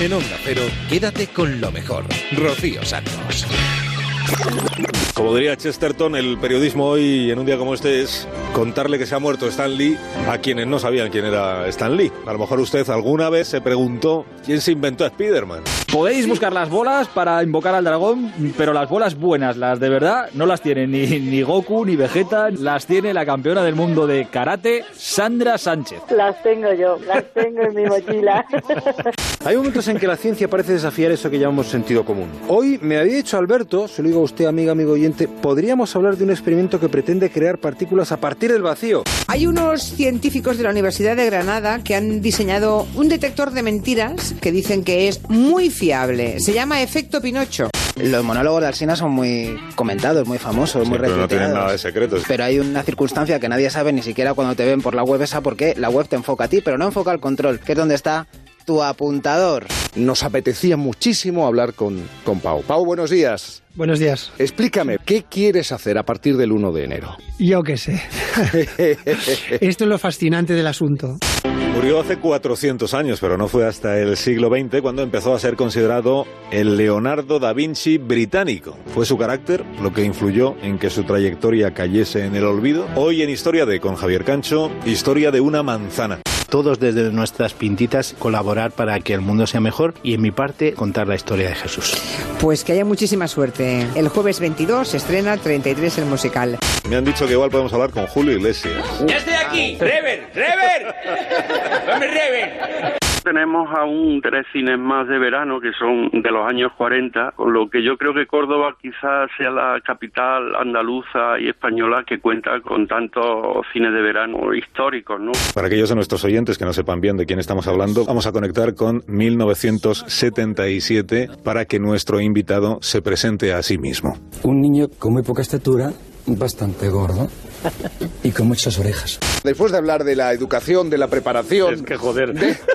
En Onda Cero, quédate con lo mejor. Rocío Santos. Como diría Chesterton, el periodismo hoy, en un día como este, es contarle que se ha muerto Stan Lee a quienes no sabían quién era Stan Lee. A lo mejor usted alguna vez se preguntó quién se inventó a Spider-Man. Podéis buscar las bolas para invocar al dragón, pero las bolas buenas, las de verdad, no las tiene ni, ni Goku ni Vegeta, las tiene la campeona del mundo de karate, Sandra Sánchez. Las tengo yo, las tengo en mi mochila. Hay momentos en que la ciencia parece desafiar eso que llamamos sentido común. Hoy me había dicho Alberto, se lo digo a usted, amiga, amigo oyente, podríamos hablar de un experimento que pretende crear partículas a partir del vacío. Hay unos científicos de la Universidad de Granada que han diseñado un detector de mentiras que dicen que es muy fiable. Se llama efecto Pinocho. Los monólogos de Alsina son muy comentados, muy famosos, muy pero no tienen nada de secretos. Pero hay una circunstancia que nadie sabe ni siquiera cuando te ven por la web esa porque la web te enfoca a ti, pero no enfoca al control, que es donde está tu apuntador. Nos apetecía muchísimo hablar con, con Pau. Pau, buenos días. Buenos días. Explícame, ¿qué quieres hacer a partir del 1 de enero? Yo qué sé. Esto es lo fascinante del asunto. Murió hace 400 años, pero no fue hasta el siglo XX cuando empezó a ser considerado el Leonardo da Vinci británico. Fue su carácter lo que influyó en que su trayectoria cayese en el olvido. Hoy en Historia de con Javier Cancho, historia de una manzana. Todos desde nuestras pintitas colaborar para que el mundo sea mejor y en mi parte contar la historia de Jesús. Pues que haya muchísima suerte. El jueves 22 se estrena 33 el musical. Me han dicho que igual podemos hablar con Julio Iglesias. ¡Ya estoy aquí! ¡Rever! ¡Rever! ¡Dame Rever! Tenemos aún tres cines más de verano que son de los años 40, con lo que yo creo que Córdoba quizás sea la capital andaluza y española que cuenta con tantos cines de verano históricos, ¿no? Para aquellos de nuestros oyentes que no sepan bien de quién estamos hablando, vamos a conectar con 1977 para que nuestro invitado se presente a sí mismo. Un niño con muy poca estatura, bastante gordo y con muchas orejas. Después de hablar de la educación, de la preparación... Es que joder. de-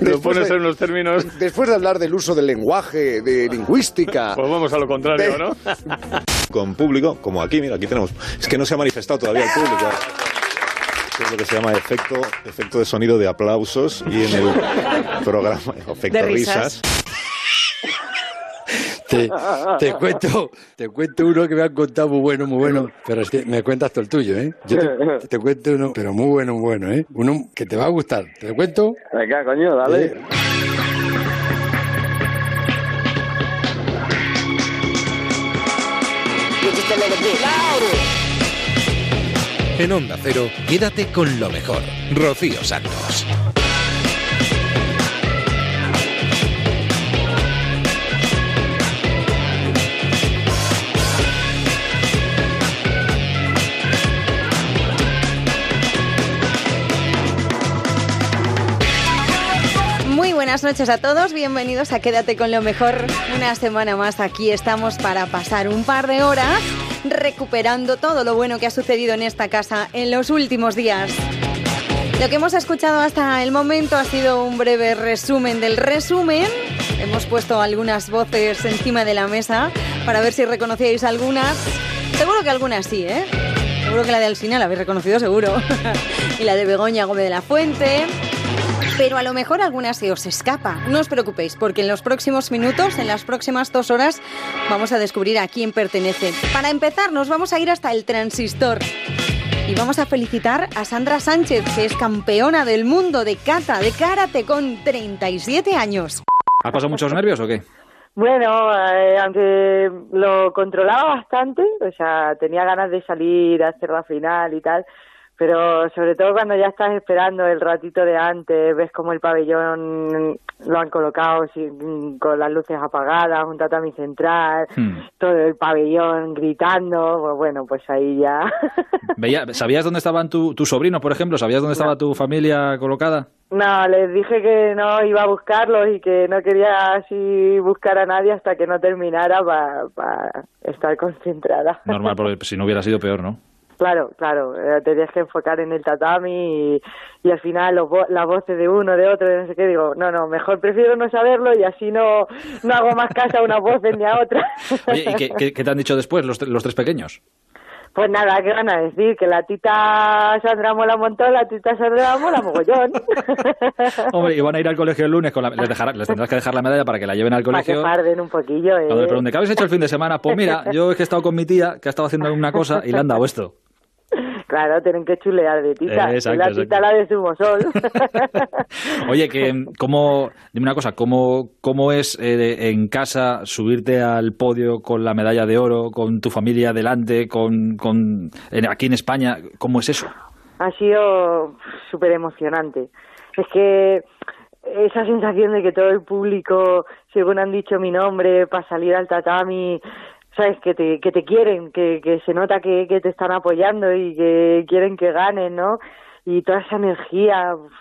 Lo Después pones de- en unos términos. Después de hablar del uso del lenguaje, de lingüística... Pues vamos a lo contrario, De- ¿no? Con público, como aquí, mira, aquí tenemos. Es que no se ha manifestado todavía el público. Es lo que se llama efecto, efecto de sonido de aplausos y en el programa efecto De risas. Te, te cuento, te cuento uno que me han contado muy bueno, muy bueno, pero es que me cuentas todo el tuyo, ¿eh? Yo te, te cuento uno, pero muy bueno, muy bueno, ¿eh? Uno que te va a gustar. ¿Te lo cuento? Venga, coño, dale. En Onda Cero, quédate con lo mejor. Rocío Santos. Buenas noches a todos, bienvenidos a Quédate con lo mejor. Una semana más aquí estamos para pasar un par de horas recuperando todo lo bueno que ha sucedido en esta casa en los últimos días. Lo que hemos escuchado hasta el momento ha sido un breve resumen del resumen. Hemos puesto algunas voces encima de la mesa para ver si reconocíais algunas. Seguro que algunas sí, ¿eh? Seguro que la de Alsina la habéis reconocido, seguro. y la de Begoña Gómez de la Fuente. Pero a lo mejor alguna se os escapa. No os preocupéis, porque en los próximos minutos, en las próximas dos horas, vamos a descubrir a quién pertenece. Para empezar, nos vamos a ir hasta el transistor. Y vamos a felicitar a Sandra Sánchez, que es campeona del mundo de kata, de karate, con 37 años. ¿Has pasado muchos nervios o qué? Bueno, eh, aunque lo controlaba bastante, o sea, tenía ganas de salir a hacer la final y tal, pero sobre todo cuando ya estás esperando el ratito de antes, ves como el pabellón lo han colocado sin- con las luces apagadas, un tatami central, Hmm. todo el pabellón gritando, pues bueno, pues ahí ya. Veía- ¿Sabías dónde estaban tu, tus sobrinos, por ejemplo? ¿Sabías dónde estaba tu familia colocada? No, les dije que no iba a buscarlos y que no quería así buscar a nadie hasta que no terminara para estar concentrada. Normal, porque si no hubiera sido peor, ¿no? Claro, claro, eh, te tienes que enfocar en el tatami y, y al final los vo- las voces de uno, de otro, de no sé qué, digo, no, no, mejor prefiero no saberlo y así no, no hago más caso a unas voces ni a otras. Oye, ¿y qué, qué- qué te han dicho después los, los tres pequeños? Pues nada, ¿qué van a decir? Que la tita Sandra mola un montón, la tita Sandra mola mogollón. Hombre, y van a ir al colegio el lunes, con la- les, dejará- les tendrás que dejar la medalla para que la lleven al Para que colegio. parden un poquillo. Cuando ¿eh? pregunten, ¿qué habéis hecho el fin de semana? Pues mira, yo es que he estado con mi tía, que ha estado haciendo una cosa y le han dado esto. Claro, tienen que chulear de tita. Eh, Es exacto, la exacto. tita la de Zumosol. Oye, que cómo, dime una cosa, ¿cómo, cómo es eh, en casa subirte al podio con la medalla de oro, con tu familia delante, con, con aquí en España? ¿Cómo es eso? ha sido súper emocionante. Es que esa sensación de que todo el público, según han dicho mi nombre, para salir al tatami, sabes, que te, que te quieren, que, que se nota que, que te están apoyando y que quieren que ganes, ¿no? Y toda esa energía, uf,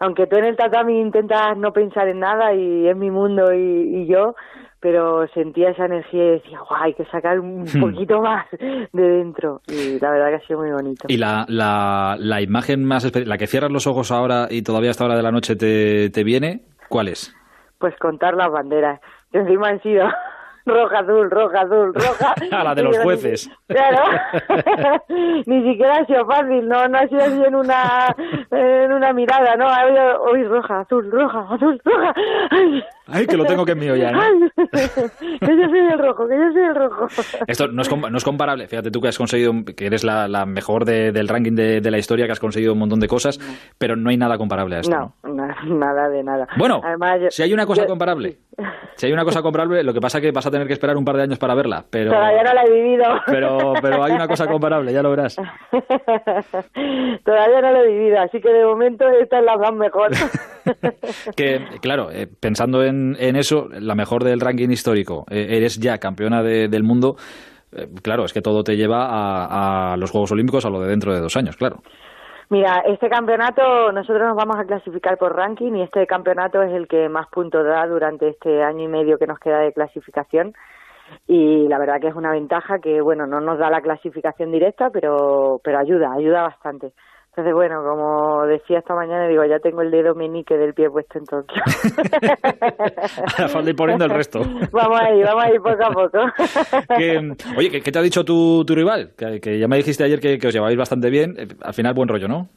aunque tú en el tatami intentas no pensar en nada y es mi mundo y, y yo, pero sentía esa energía y decía, guau, hay que sacar un Hmm. poquito más de dentro. Y la verdad que ha sido muy bonito. Y la, la, la imagen más especial, la que cierras los ojos ahora y todavía a esta hora de la noche te, te viene, ¿cuál es? pues contar las banderas, que encima han sido roja, azul, roja, azul, roja. A la de los jueces. Claro, ni siquiera ha sido fácil, no, no ha sido así en una, en una mirada, no, ha habido, hoy roja, azul, roja, azul, roja. Ay, Ay, que lo tengo que es mío ya, ¿no? ay, que yo soy el rojo, que yo soy el rojo. Esto no es, no es comparable. Fíjate tú que has conseguido, que eres la, la mejor de- del ranking de, de la historia, que has conseguido un montón de cosas, pero no hay nada comparable a esto. No, na- nada de nada. Bueno, Además, yo- si hay una cosa yo- comparable, si hay una cosa comparable, lo que pasa es que vas a tener que esperar un par de años para verla, pero, Todavía no la he vivido. pero, pero hay una cosa comparable, ya lo verás. Todavía no lo he vivido, así que de momento esta es la más mejor. Que, claro, eh, pensando en, en eso, la mejor del ranking histórico, eh, eres ya campeona de- del mundo. eh, claro, es que todo te lleva a, a los Juegos Olímpicos a lo de dentro de dos años, claro. Mira, este campeonato, nosotros nos vamos a clasificar por ranking y este campeonato es el que más puntos da durante este año y medio que nos queda de clasificación. Y la verdad que es una ventaja que, bueno, no nos da la clasificación directa, pero, pero ayuda, ayuda bastante. Entonces, bueno, como decía esta mañana, digo, ya tengo el dedo meñique del pie puesto en Tokio. Ahora falta ir poniendo el resto. vamos a ir, vamos a ir poco a poco. Que, oye, ¿qué, qué te ha dicho tu, tu rival? Que, que ya me dijiste ayer que, que os llevabais bastante bien. Eh, Al final, buen rollo, ¿no?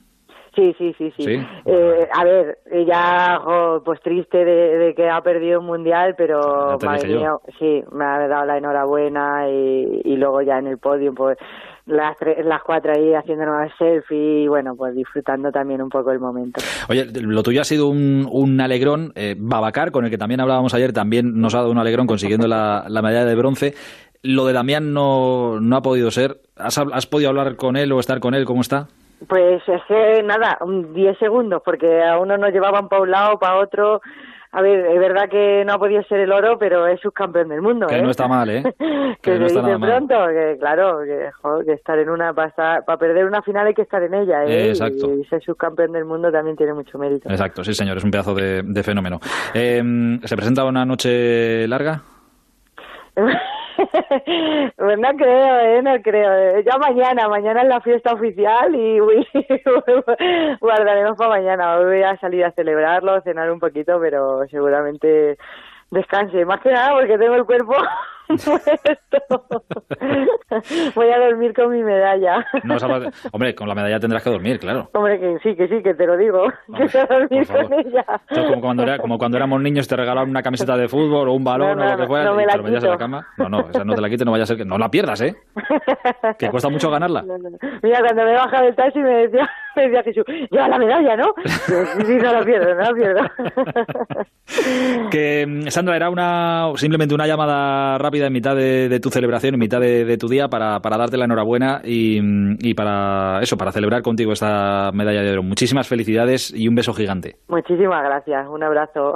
Sí, sí, sí, sí. Sí. Eh, a ver, ella, jo, pues triste de, de que ha perdido un mundial, pero Ya yo. venido- sí, me ha dado la enhorabuena y, y luego ya en el podio, pues las tres, las cuatro ahí haciéndonos el selfie y bueno, pues disfrutando también un poco el momento. Oye, lo tuyo ha sido un, un alegrón. Eh, Babacar, con el que también hablábamos ayer, también nos ha dado un alegrón consiguiendo la, la medalla de bronce. Lo de Damián no, no ha podido ser. ¿Has, ¿Has podido hablar con él o estar con él? ¿Cómo está? Pues es que nada, un 10 segundos, porque a uno nos llevaban para un lado, para otro. A ver, es verdad que no ha podido ser el oro, pero es subcampeón del mundo, Que ¿eh? no está mal, ¿eh? que no se está nada mal. pronto, que claro, que, jo, que estar en una, para, para perder una final hay que estar en ella, ¿eh? Eh, exacto. Y ser subcampeón del mundo también tiene mucho mérito. Exacto, sí, señor, es un pedazo de, de fenómeno. Eh, ¿Se presenta una noche larga? pues no creo, ¿eh? No creo. Ya mañana, mañana es la fiesta oficial y guardaremos para mañana. Hoy voy a salir a celebrarlo, cenar un poquito, pero seguramente descanse. Más que nada porque tengo el cuerpo voy a dormir con mi medalla. No, Hombre, con la medalla tendrás que dormir, claro. Hombre, que sí, que sí, que te lo digo. que voy a dormir con ella. Como cuando, era- como cuando éramos niños te regalaban una camiseta de fútbol o un balón No, o lo que fuera no me y la te lo metías en la cama. No, no, esa no te la quites, no vaya a ser que... No la pierdas, ¿eh? Que cuesta mucho ganarla. Mira, cuando me baja del taxi me decía, me decía Jesús, lleva la medalla, ¿no? Sí, sí, no la pierdo, no la pierdo. Que, mm, Sandra, era una simplemente una llamada rápida en mitad de, de tu celebración, en mitad de, de tu día, para, para darte la enhorabuena y, mm, y para eso, para celebrar contigo esta medalla de oro. Muchísimas felicidades y un beso gigante. Muchísimas gracias, un abrazo.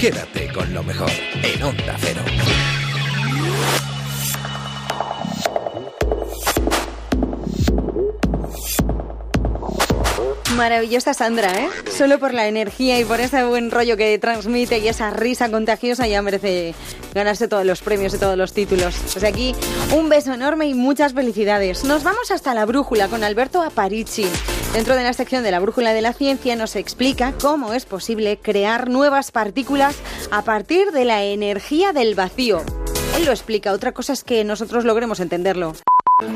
Quédate con lo mejor en Onda Cero. Maravillosa Sandra, ¿eh? Solo por la energía y por ese buen rollo que transmite y esa risa contagiosa ya merece ganarse todos los premios y todos los títulos. Pues aquí un beso enorme y muchas felicidades. Nos vamos hasta la brújula con Alberto Aparici. Dentro de la sección de la brújula de la ciencia nos explica cómo es posible crear nuevas partículas a partir de la energía del vacío. Él lo explica, otra cosa es que nosotros logremos entenderlo.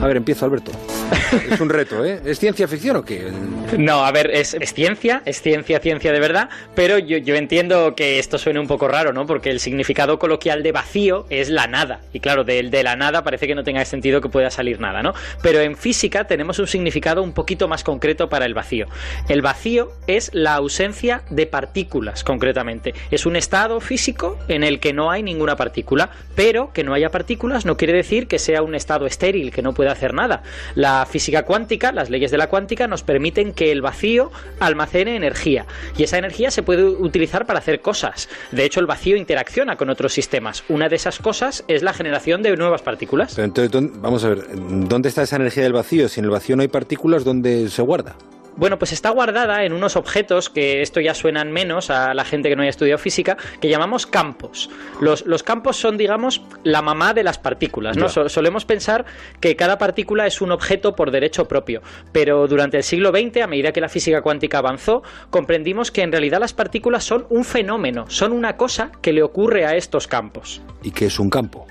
A ver, empiezo, Alberto. Es un reto, ¿eh? ¿Es ciencia ficción o qué? No, a ver, es, es ciencia, es ciencia, ciencia de verdad, pero yo, yo entiendo que esto suene un poco raro, ¿no? Porque el significado coloquial de vacío es la nada. Y claro, de, de la nada parece que no tenga sentido que pueda salir nada, ¿no? Pero en física tenemos un significado un poquito más concreto para el vacío. El vacío es la ausencia de partículas, concretamente. Es un estado físico en el que no hay ninguna partícula, pero que no haya partículas no quiere decir que sea un estado estéril, que no pueda hacer nada. La física cuántica, las leyes de la cuántica, nos permiten que el vacío almacene energía y esa energía se puede utilizar para hacer cosas. De hecho, el vacío interacciona con otros sistemas. Una de esas cosas es la generación de nuevas partículas. Entonces, ¿dónde- vamos a ver, ¿dónde está esa energía del vacío? Si en el vacío no hay partículas, ¿dónde se guarda? Bueno, pues está guardada en unos objetos que esto ya suenan menos a la gente que no haya estudiado física, que llamamos campos. Los, los campos son, digamos, la mamá de las partículas, ¿no? So- solemos pensar que cada partícula es un objeto por derecho propio, pero durante el siglo XX, a medida que la física cuántica avanzó, comprendimos que en realidad las partículas son un fenómeno, son una cosa que le ocurre a estos campos. ¿Y qué es un campo?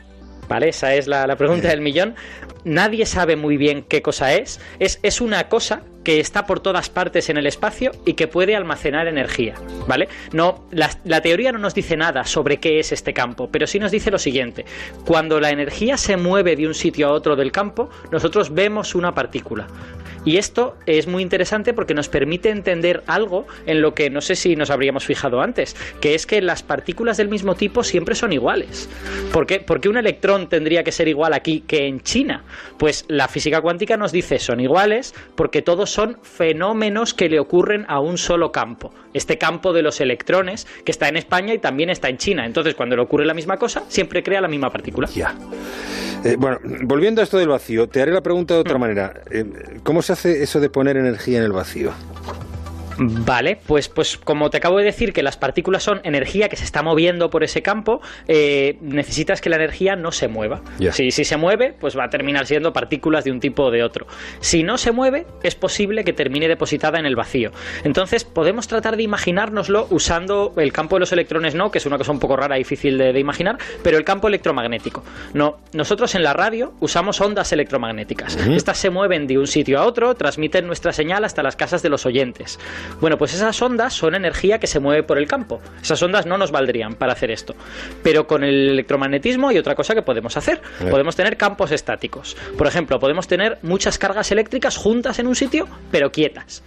Vale, esa es la, la pregunta del millón. Nadie sabe muy bien qué cosa es. es. Es una cosa que está por todas partes en el espacio y que puede almacenar energía, ¿vale? No, la, la teoría no nos dice nada sobre qué es este campo, pero sí nos dice lo siguiente: cuando la energía se mueve de un sitio a otro del campo, nosotros vemos una partícula. Y esto es muy interesante porque nos permite entender algo en lo que no sé si nos habríamos fijado antes, que es que las partículas del mismo tipo siempre son iguales. ¿Por qué? Porque un electrón tendría que ser igual aquí que en China. Pues la física cuántica nos dice son iguales porque todos son fenómenos que le ocurren a un solo campo. Este campo de los electrones que está en España y también está en China. Entonces, cuando le ocurre la misma cosa, siempre crea la misma partícula. Ya. Eh, bueno, volviendo a esto del vacío, te haré la pregunta de Mm. otra manera. Eh, ¿Cómo se hace eso de poner energía en el vacío? Vale, pues, pues como te acabo de decir que las partículas son energía que se está moviendo por ese campo, eh, necesitas que la energía no se mueva. Si, si se mueve, pues va a terminar siendo partículas de un tipo o de otro. Si no se mueve, es posible que termine depositada en el vacío. Entonces, podemos tratar de imaginárnoslo usando el campo de los electrones, no, que es una cosa un poco rara y difícil de, de imaginar, pero el campo electromagnético. No, nosotros en la radio usamos ondas electromagnéticas. Estas se mueven de un sitio a otro, transmiten nuestra señal hasta las casas de los oyentes. Bueno, pues esas ondas son energía que se mueve por el campo. Esas ondas no nos valdrían para hacer esto. Pero con el electromagnetismo hay otra cosa que podemos hacer. Podemos tener campos estáticos. Por ejemplo, podemos tener muchas cargas eléctricas juntas en un sitio, pero quietas.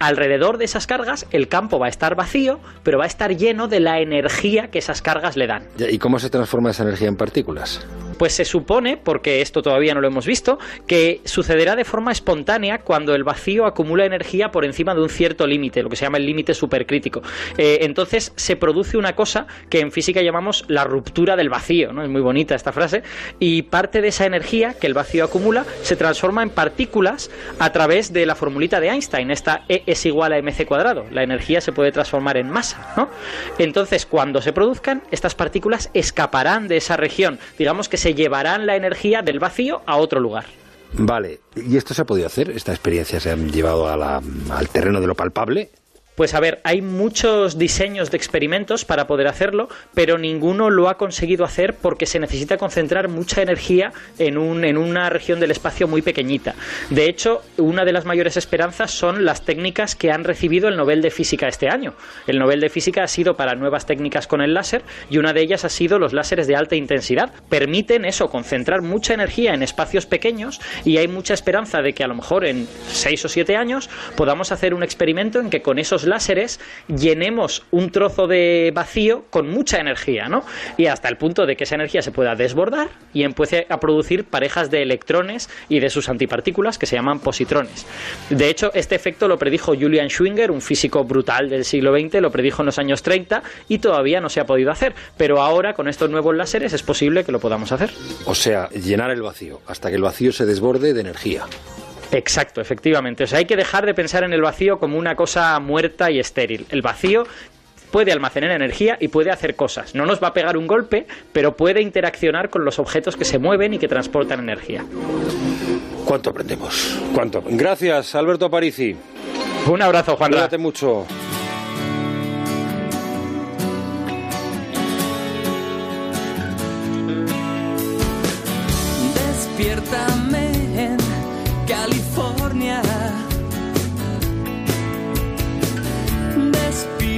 Alrededor de esas cargas el campo va a estar vacío, pero va a estar lleno de la energía que esas cargas le dan. ¿Y cómo se transforma esa energía en partículas? Pues se supone, porque esto todavía no lo hemos visto, que sucederá de forma espontánea cuando el vacío acumula energía por encima de un cierto límite, lo que se llama el límite supercrítico. Eh, entonces se produce una cosa que en física llamamos la ruptura del vacío, ¿no? Es muy bonita esta frase. Y parte de esa energía que el vacío acumula se transforma en partículas a través de la formulita de Einstein, esta E es igual a mc cuadrado. La energía se puede transformar en masa, ¿no? Entonces, cuando se produzcan, estas partículas escaparán de esa región. Digamos que se llevarán la energía del vacío a otro lugar. Vale, ¿y esto se ha podido hacer? ¿Esta experiencia se ha llevado a la- al terreno de lo palpable? Pues a ver, hay muchos diseños de experimentos para poder hacerlo, pero ninguno lo ha conseguido hacer porque se necesita concentrar mucha energía en, un, en una región del espacio muy pequeñita. De hecho, una de las mayores esperanzas son las técnicas que han recibido el Nobel de Física este año. El Nobel de Física ha sido para nuevas técnicas con el láser y una de ellas ha sido los láseres de alta intensidad. Permiten eso, concentrar mucha energía en espacios pequeños y hay mucha esperanza de que a lo mejor en 6 o 7 años podamos hacer un experimento en que con esos láseres llenemos un trozo de vacío con mucha energía, ¿no? Y hasta el punto de que esa energía se pueda desbordar y empiece a producir parejas de electrones y de sus antipartículas que se llaman positrones. De hecho, este efecto lo predijo Julian Schwinger, un físico brutal del siglo XX, lo predijo en los años 30 y todavía no se ha podido hacer, pero ahora con estos nuevos láseres es posible que lo podamos hacer. O sea, llenar el vacío, hasta que el vacío se desborde de energía. Exacto, efectivamente. O sea, hay que dejar de pensar en el vacío como una cosa muerta y estéril. El vacío puede almacenar energía y puede hacer cosas. No nos va a pegar un golpe, pero puede interaccionar con los objetos que se mueven y que transportan energía. ¿Cuánto aprendemos? ¿Cuánto? Gracias, Alberto Aparici. Un abrazo, Juan. Cuídate mucho. Despiértame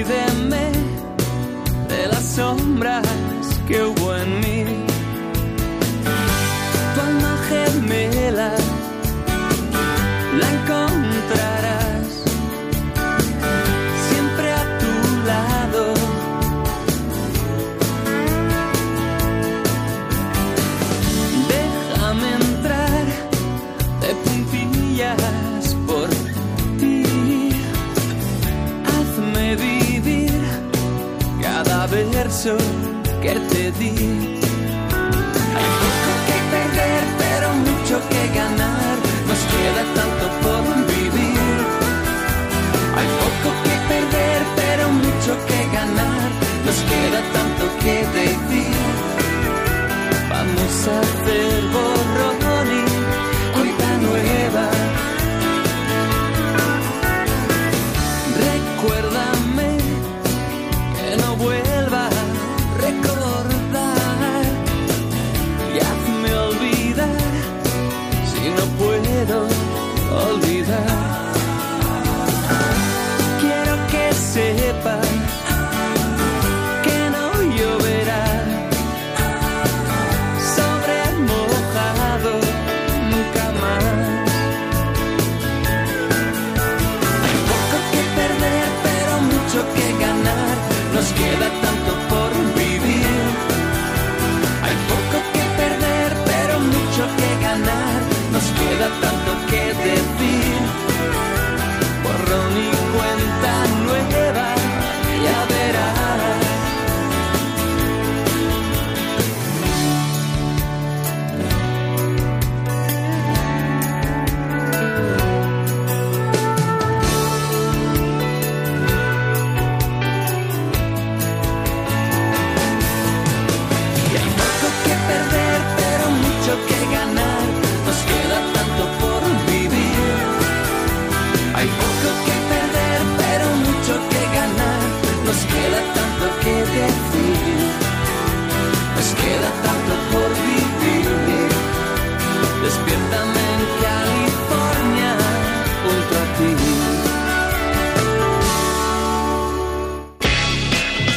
olvídenme de las sombras que te di. Hay poco que perder, pero mucho que ganar. Nos queda tanto por vivir. Hay poco que perder, pero mucho que ganar. Nos queda tanto que decir. Vamos a hacer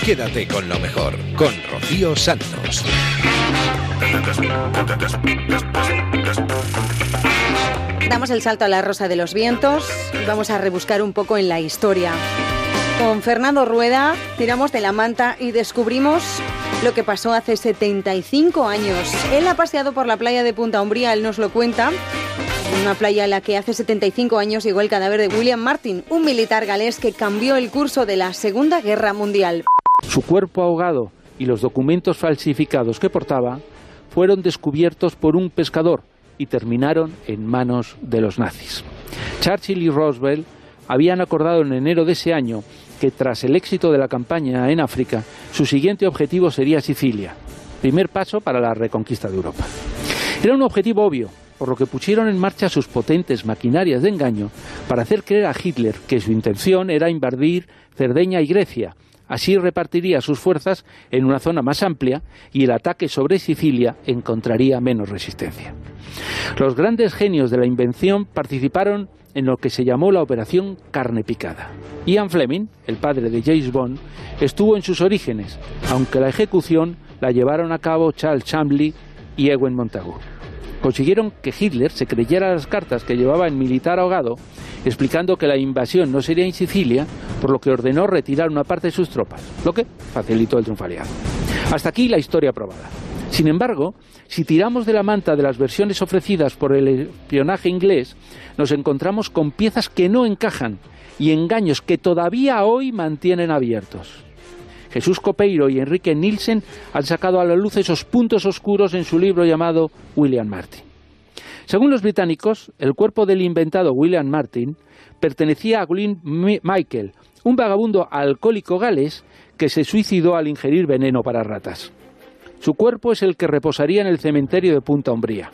Quédate con lo mejor, con Rocío Santos. Damos el salto a la Rosa de los Vientos y vamos a rebuscar un poco en la historia. Con Fernando Rueda tiramos de la manta y descubrimos lo que pasó hace 75 años. Él ha paseado por la playa de Punta Umbría, él nos lo cuenta. Una playa en la que hace 75 años llegó el cadáver de William Martin, un militar galés que cambió el curso de la Segunda Guerra Mundial. Su cuerpo ahogado y los documentos falsificados que portaba fueron descubiertos por un pescador y terminaron en manos de los nazis. Churchill y Roosevelt habían acordado en enero de ese año que tras el éxito de la campaña en África, su siguiente objetivo sería Sicilia, primer paso para la reconquista de Europa. Era un objetivo obvio, por lo que pusieron en marcha sus potentes maquinarias de engaño para hacer creer a Hitler que su intención era invadir Cerdeña y Grecia. Así repartiría sus fuerzas en una zona más amplia y el ataque sobre Sicilia encontraría menos resistencia. Los grandes genios de la invención participaron en lo que se llamó la Operación Carne Picada. Ian Fleming, el padre de James Bond, estuvo en sus orígenes, aunque la ejecución la llevaron a cabo Charles Chambly y Ewen Montagu. Consiguieron que Hitler se creyera las cartas que llevaba el militar ahogado, explicando que la invasión no sería en Sicilia, por lo que ordenó retirar una parte de sus tropas, lo que facilitó el triunfo aliado. Hasta aquí la historia probada. Sin embargo, si tiramos de la manta de las versiones ofrecidas por el espionaje inglés, nos encontramos con piezas que no encajan y engaños que todavía hoy mantienen abiertos. Jesús Copeiro y Enrique Nielsen han sacado a la luz esos puntos oscuros en su libro llamado William Martin. Según los británicos, el cuerpo del inventado William Martin pertenecía a Glyn Michael, un vagabundo alcohólico galés que se suicidó al ingerir veneno para ratas. Su cuerpo es el que reposaría en el cementerio de Punta Umbría.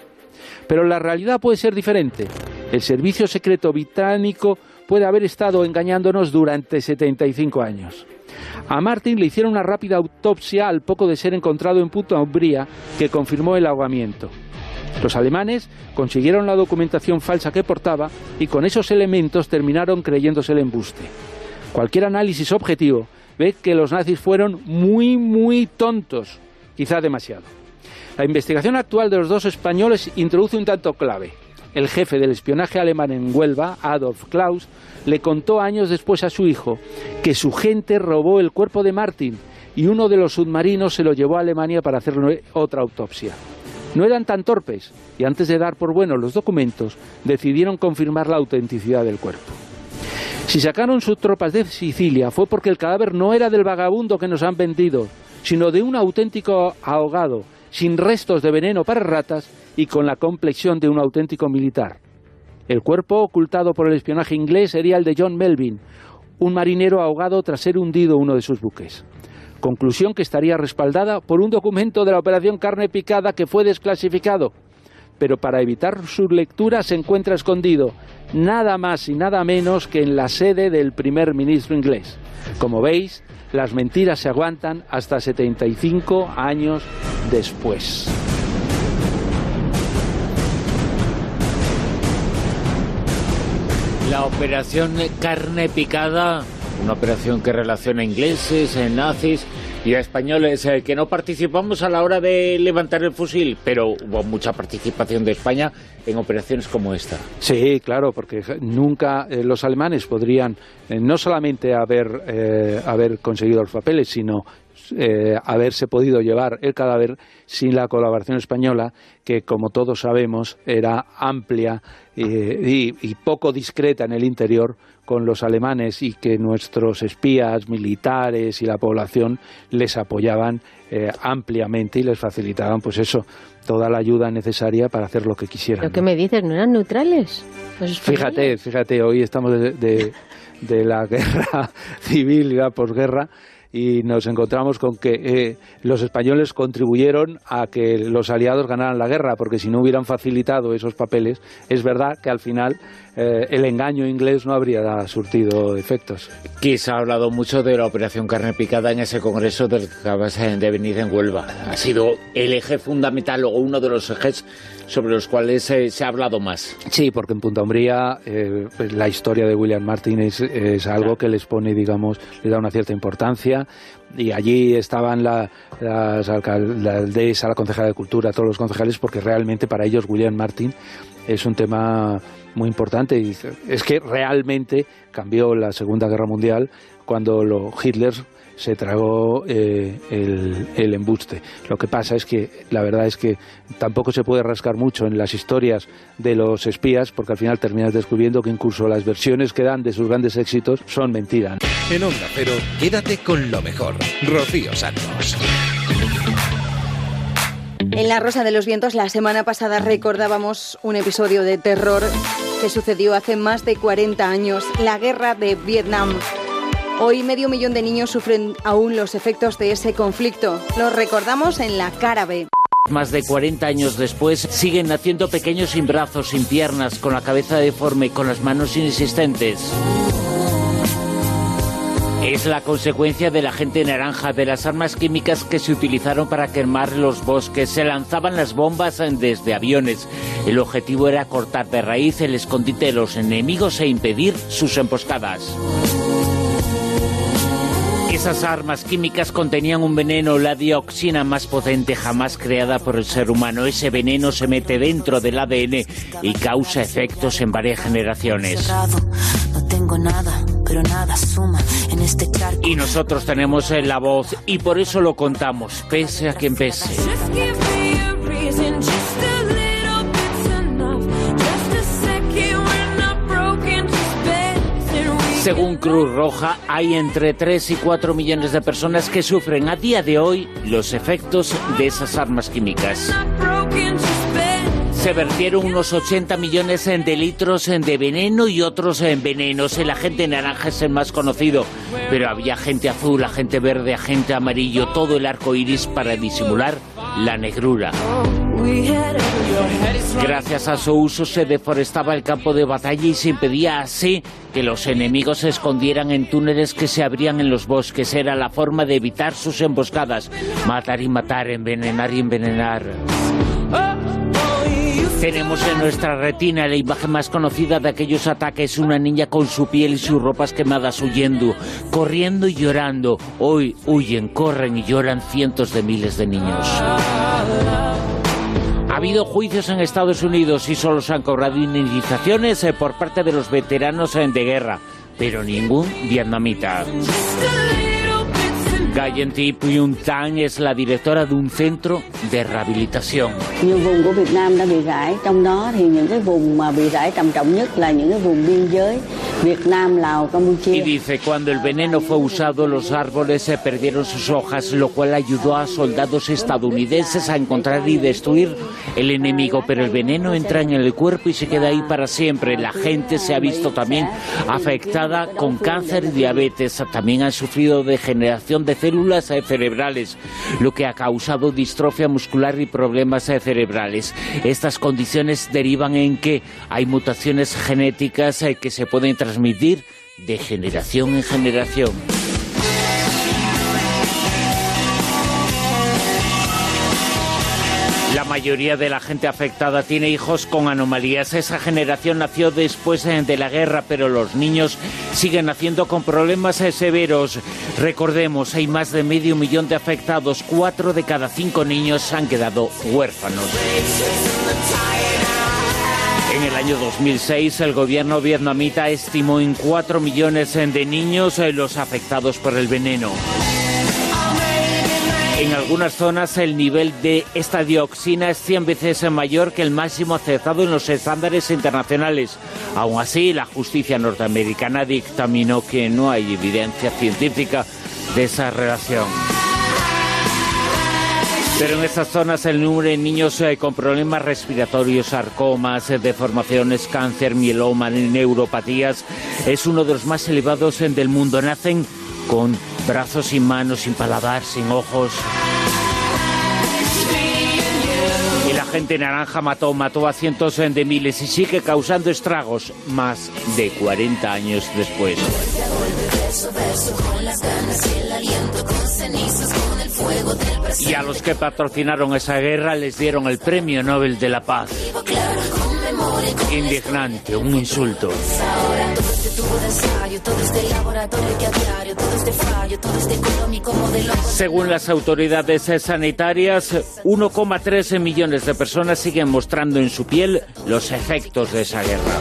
Pero la realidad puede ser diferente. El servicio secreto británico puede haber estado engañándonos durante 75 años. A Martin le hicieron una rápida autopsia al poco de ser encontrado en Punta Umbría que confirmó el ahogamiento. Los alemanes consiguieron la documentación falsa que portaba y con esos elementos terminaron creyéndose el embuste. Cualquier análisis objetivo ve que los nazis fueron muy, muy tontos, quizá demasiado. La investigación actual de los dos españoles introduce un tanto clave. El jefe del espionaje alemán en Huelva, Adolf Klaus, le contó años después a su hijo que su gente robó el cuerpo de Martin y uno de los submarinos se lo llevó a Alemania para hacerle otra autopsia. No eran tan torpes y antes de dar por buenos los documentos decidieron confirmar la autenticidad del cuerpo. Si sacaron sus tropas de Sicilia fue porque el cadáver no era del vagabundo que nos han vendido, sino de un auténtico ahogado, sin restos de veneno para ratas y con la complexión de un auténtico militar. El cuerpo ocultado por el espionaje inglés sería el de John Melvin, un marinero ahogado tras ser hundido uno de sus buques. Conclusión que estaría respaldada por un documento de la operación carne picada que fue desclasificado, pero para evitar su lectura se encuentra escondido nada más y nada menos que en la sede del primer ministro inglés. Como veis, las mentiras se aguantan hasta 75 años después. La operación carne picada, una operación que relaciona ingleses, nazis y a españoles eh, que no participamos a la hora de levantar el fusil, pero hubo mucha participación de España en operaciones como esta. Sí, claro, porque nunca eh, los alemanes podrían eh, no solamente haber, eh, haber conseguido los papeles, sino eh, haberse podido llevar el cadáver sin la colaboración española, que como todos sabemos era amplia eh, y, y poco discreta en el interior con los alemanes y que nuestros espías militares y la población les apoyaban eh, ampliamente y les facilitaban, pues eso, toda la ayuda necesaria para hacer lo que quisieran. ¿Lo que me dices? ¿No eran neutrales? Españoles. Fíjate, fíjate, hoy estamos de, de- de la guerra civil y la posguerra y nos encontramos con que eh, los españoles contribuyeron a que los aliados ganaran la guerra, porque si no hubieran facilitado esos papeles, es verdad que al final eh, el engaño inglés no habría surtido efectos. Se ha hablado mucho de la operación carne picada en ese congreso del que acabas de venir en Huelva. Ha sido el eje fundamental o uno de los ejes sobre los cuales eh, se ha hablado más. Sí, porque en Punta Umbría eh, pues, la historia de William Martin es, es algo que les pone, digamos, le da una cierta importancia. Y allí estaban la, las alcal- la alcaldesa, la concejala de Cultura, todos los concejales, porque realmente para ellos William Martin es un tema muy importante. Y es que realmente cambió la Segunda Guerra Mundial cuando lo, Hitler se tragó eh, el, el embuste. Lo que pasa es que la verdad es que tampoco se puede rascar mucho en las historias de los espías, porque al final terminas descubriendo que incluso las versiones que dan de sus grandes éxitos son mentiras. En Onda Cero, quédate con lo mejor. Rocío Santos. En La Rosa de los Vientos la semana pasada recordábamos un episodio de terror que sucedió hace más de 40 años, la guerra de Vietnam. Hoy medio millón de niños sufren aún los efectos de ese conflicto. Los recordamos en la cara. Más de 40 años después, siguen naciendo pequeños sin brazos, sin piernas, con la cabeza deforme, con las manos inexistentes. Es la consecuencia del agente naranja, de las armas químicas que se utilizaron para quemar los bosques. Se lanzaban las bombas desde aviones. El objetivo era cortar de raíz el escondite de los enemigos e impedir sus emboscadas. Esas armas químicas contenían un veneno, la dioxina más potente jamás creada por el ser humano. Ese veneno se mete dentro del ADN y causa efectos en varias generaciones. No tengo nada, pero nada suma en este. Y nosotros tenemos eh, la voz y por eso lo contamos, pese a quien pese. Según Cruz Roja, hay entre 3 y 4 millones de personas que sufren a día de hoy los efectos de esas armas químicas. Se vertieron unos 80 millones de litros de veneno y otros en venenos. El agente naranja es el más conocido, pero había agente azul, agente verde, agente amarillo, todo el arco iris para disimular la negrura. Gracias a su uso se deforestaba el campo de batalla y se impedía así que los enemigos se escondieran en túneles que se abrían en los bosques. Era la forma de evitar sus emboscadas. Matar y matar, envenenar y envenenar. Tenemos en nuestra retina la imagen más conocida de aquellos ataques, una niña con su piel y sus ropas quemadas huyendo, corriendo y llorando. Hoy huyen, corren y lloran cientos de miles de niños. Ha habido juicios en Estados Unidos y solo se han cobrado indemnizaciones eh, por parte de los veteranos eh, de guerra, pero ningún vietnamita. Gayen Thi Pyun Tan es la directora de un centro de rehabilitación. Nhiều vùng của Việt Nam đã bị rải, trong đó thì những cái vùng mà bị rải trầm trọng nhất là những cái vùng biên giới Việt Nam, Lào, Y dice, cuando el veneno fue usado, los árboles se perdieron sus hojas, lo cual ayudó a soldados estadounidenses a encontrar y destruir el enemigo. Pero el veneno entra en el cuerpo y se queda ahí para siempre. La gente se ha visto también afectada con cáncer y diabetes. También han sufrido degeneración de células cerebrales, lo que ha causado distrofia muscular y problemas cerebrales. Estas condiciones derivan en que hay mutaciones genéticas eh, que se pueden transmitir de generación en generación. Mayoría de la gente afectada tiene hijos con anomalías. Esa generación nació después eh, de la guerra, pero los niños siguen naciendo con problemas eh, severos. Recordemos, hay más de medio millón de afectados. Cuatro de cada cinco niños han quedado huérfanos. En el año 2006, el gobierno vietnamita estimó en 4 millones de niños eh, los afectados por el veneno. En algunas zonas el nivel de esta dioxina es 100 veces mayor que el máximo aceptado en los estándares internacionales. Aún así, la justicia norteamericana dictaminó que no hay evidencia científica de esa relación. Pero en estas zonas el número de niños eh, con problemas respiratorios, sarcomas, eh, deformaciones, cáncer, mieloma, neuropatías es uno de los más elevados eh, del mundo. Nacen con brazos sin manos, sin paladar, sin ojos. Y la gente naranja mató, mató a cientos de miles y sigue causando estragos más de 40 años después. Y a los que patrocinaron esa guerra les dieron el Premio Nobel de la Paz. Indignante, un insulto. Según las autoridades sanitarias, 1,3 millones de personas siguen mostrando en su piel los efectos de esa guerra.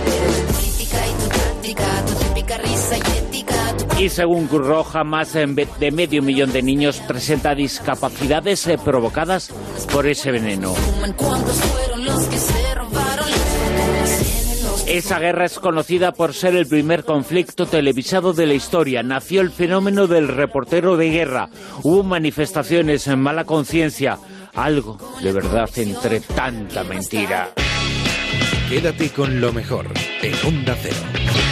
Y según Cruz Roja, más de medio millón de niños presenta discapacidades eh, provocadas por ese veneno. Esa guerra es conocida por ser el primer conflicto televisado de la historia. Nació el fenómeno del reportero de guerra. Hubo manifestaciones en mala conciencia. Algo de verdad entre tanta mentira. Quédate con lo mejor en Onda Cero.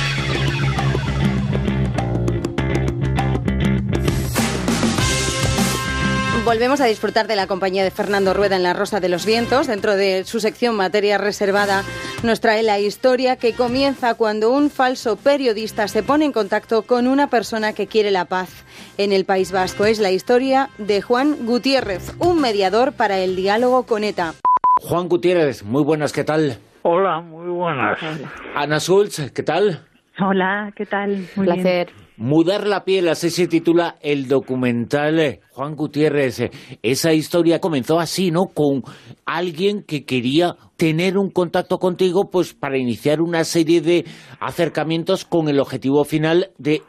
Volvemos a disfrutar de la compañía de Fernando Rueda en La Rosa de los Vientos. Dentro de su sección Materia Reservada nos trae la historia que comienza cuando un falso periodista se pone en contacto con una persona que quiere la paz en el País Vasco. Es la historia de Juan Gutiérrez, un mediador para el diálogo con ETA. Juan Gutiérrez, muy buenas, ¿qué tal? Hola, muy buenas. Ana Schultz, ¿qué tal? Hola, ¿qué tal? Muy Placer. Mudar la piel, así se titula el documental eh, Juan Gutiérrez. Esa historia comenzó así, ¿no? Con alguien que quería tener un contacto contigo, pues para iniciar una serie de acercamientos con el objetivo final de,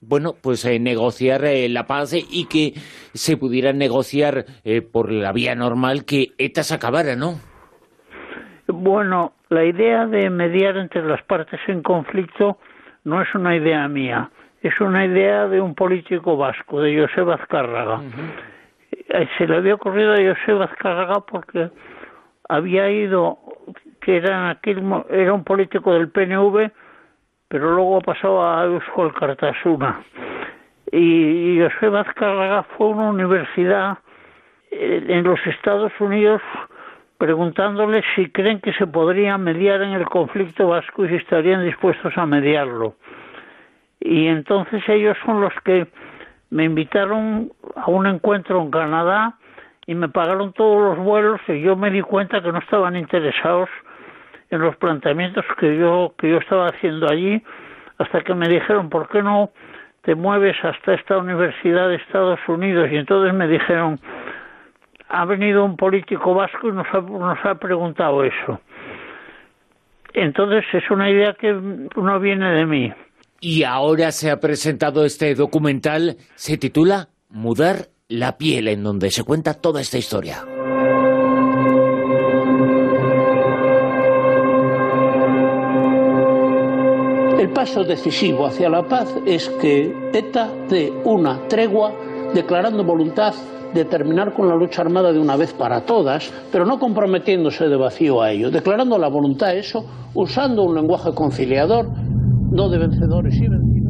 bueno, pues eh, negociar eh, la paz y que se pudiera negociar eh, por la vía normal que ETA se acabara, ¿no? Bueno, la idea de mediar entre las partes en conflicto no es una idea mía, es una idea de un político vasco, de Josep Azcárraga. Eh, Se le había ocurrido a Josep Azcárraga porque había ido, que era, aquel, era un político del PNV, pero luego pasó a Eusko Alkartasuna. Y, y Josep Azcárraga fue a una universidad eh, en los Estados Unidos preguntándoles si creen que se podría mediar en el conflicto vasco y si estarían dispuestos a mediarlo. Y entonces ellos son los que me invitaron a un encuentro en Canadá y me pagaron todos los vuelos y yo me di cuenta que no estaban interesados en los planteamientos que yo que yo estaba haciendo allí hasta que me dijeron por qué no te mueves hasta esta universidad de Estados Unidos y entonces me dijeron ha venido un político vasco y nos ha, nos ha preguntado eso. Entonces es una idea que no viene de mí Y ahora se ha presentado este documental, se titula Mudar la piel, en donde se cuenta toda esta historia. El paso decisivo hacia la paz es que ETA dé una tregua declarando voluntad de terminar con la lucha armada de una vez para todas, pero no comprometiéndose de vacío a ello, declarando la voluntad eso, usando un lenguaje conciliador, no de vencedores y vencidos.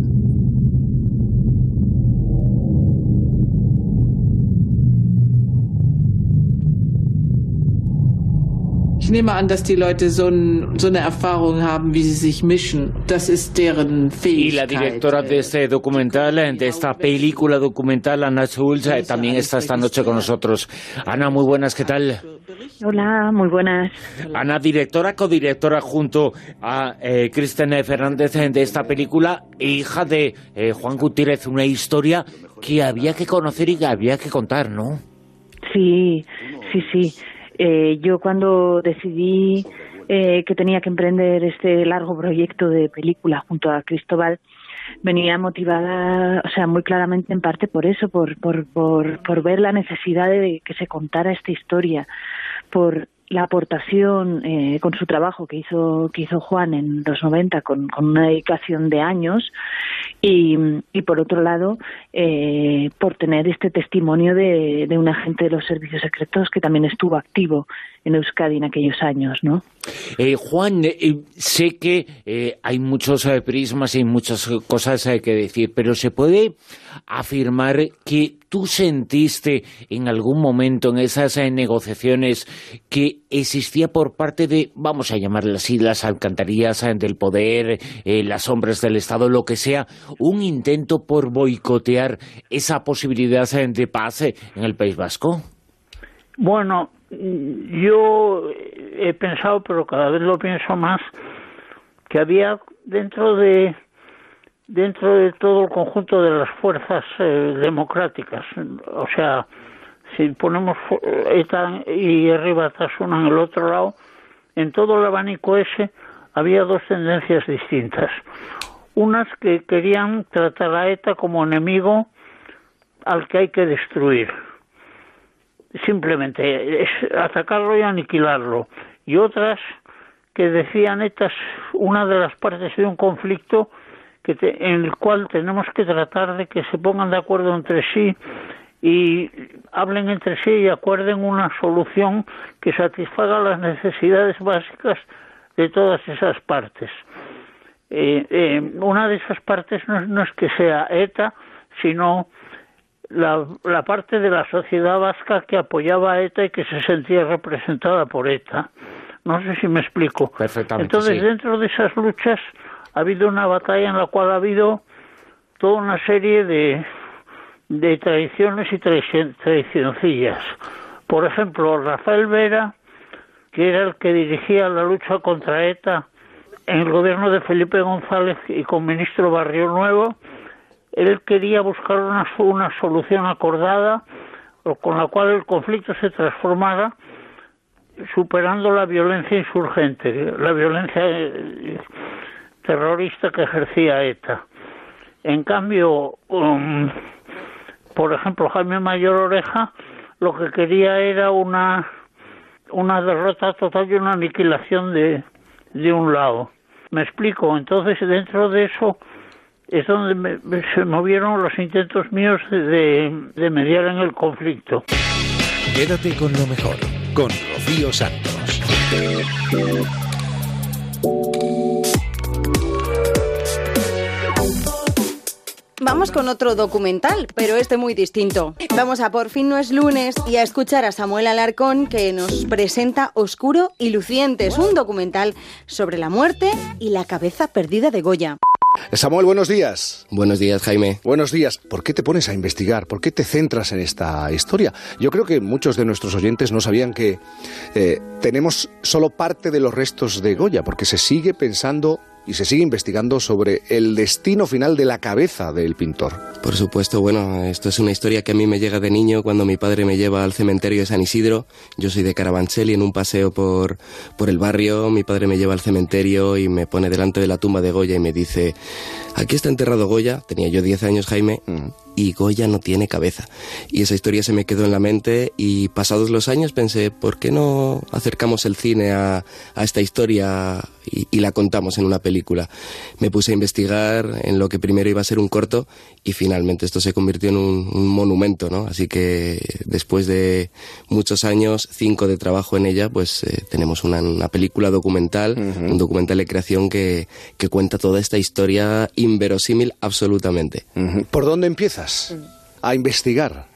Ich nehme an, dass die Leute so, ein, so eine Erfahrung haben, wie sie sich mischen. Das ist deren Y Fähigkeit. la directora de este documental, de esta película documental, Ana Schulz, eh, también está esta noche con nosotros. Ana, muy buenas, ¿qué tal? Hola, muy buenas. Ana, directora, codirectora junto a eh, Kristen Fernández de esta película, hija de eh, Juan Gutiérrez, una historia que había que conocer y que había que contar, ¿no? Sí, sí, sí. Eh, yo cuando decidí eh, que tenía que emprender este largo proyecto de película junto a Cristóbal, venía motivada, o sea, muy claramente en parte por eso, por, por, por, por ver la necesidad de que se contara esta historia, por la aportación eh, con su trabajo que hizo que hizo Juan en los 90 con, con una dedicación de años y, y por otro lado eh, por tener este testimonio de, de un agente de los servicios secretos que también estuvo activo en Euskadi en aquellos años, ¿no? Eh, Juan, eh, sé que hay muchos prismas y muchas cosas eh, que decir, pero ¿se puede afirmar que tú sentiste en algún momento en esas eh, negociaciones que existía por parte de, vamos a llamarlas así, las alcantarillas eh, del poder, eh, las sombras del Estado, lo que sea, un intento por boicotear esa posibilidad eh, de paz en el País Vasco? Bueno, yo he pensado, pero cada vez lo pienso más, que había dentro de dentro de todo el conjunto de las fuerzas eh, democráticas, o sea, si ponemos fu- ETA y arriba Tasuna en el otro lado, en todo el abanico ese había dos tendencias distintas. Unas que querían tratar a ETA como enemigo al que hay que destruir simplemente es atacarlo y aniquilarlo. Y otras que decían estas una de las partes de un conflicto que te- en el cual tenemos que tratar de que se pongan de acuerdo entre sí y hablen entre sí y acuerden una solución que satisfaga las necesidades básicas de todas esas partes. Eh, eh, una de esas partes no, es- no es que sea ETA, sino la, la parte de la sociedad vasca que apoyaba a ETA y que se sentía representada por ETA. No sé si me explico. Perfectamente, Entonces, sí. dentro de esas luchas ha habido una batalla en la cual ha habido toda una serie de, de tradiciones y traici- traicioncillas. Por ejemplo, Rafael Vera, que era el que dirigía la lucha contra ETA en el gobierno de Felipe González y con ministro Barrio Nuevo, él quería buscar una, una solución acordada con la cual el conflicto se transformara superando la violencia insurgente, la violencia eh, terrorista que ejercía ETA. En cambio, um, por ejemplo, Jaime Mayor Oreja lo que quería era una, una derrota total y una aniquilación de, de un lado. Me explico, entonces dentro de eso es donde me- se movieron los intentos míos de, de- de mediar en el conflicto. Quédate con lo mejor, con Rocío Santos. Vamos con otro documental, pero este muy distinto. Vamos a Por fin no es lunes y a escuchar a Samuel Alarcón que nos presenta Oscuro y Lucientes, un documental sobre la muerte y la cabeza perdida de Goya. Samuel, buenos días. Buenos días, Jaime. Buenos días. ¿Por qué te pones a investigar? ¿Por qué te centras en esta historia? Yo creo que muchos de nuestros oyentes no sabían que eh, tenemos solo parte de los restos de Goya, porque se sigue pensando y se sigue investigando sobre el destino final de la cabeza del pintor. Por supuesto, bueno, esto es una historia que a mí me llega de niño cuando mi padre me lleva al cementerio de San Isidro. Yo soy de Carabanchel y en un paseo por, por el barrio mi padre me lleva al cementerio y me pone delante de la tumba de Goya y me dice, aquí está enterrado Goya, tenía yo 10 años Jaime, y Goya no tiene cabeza. Y esa historia se me quedó en la mente y pasados los años pensé, ¿por qué no acercamos el cine a, a esta historia y, y la contamos en una película? Me puse a investigar en lo que primero iba a ser un corto y finalmente esto se convirtió en un, un monumento, ¿no? Así que después de muchos años, cinco de trabajo en ella, pues eh, tenemos una, una película documental, un documental de creación que, que cuenta toda esta historia inverosímil absolutamente. ¿Por dónde empiezas a investigar?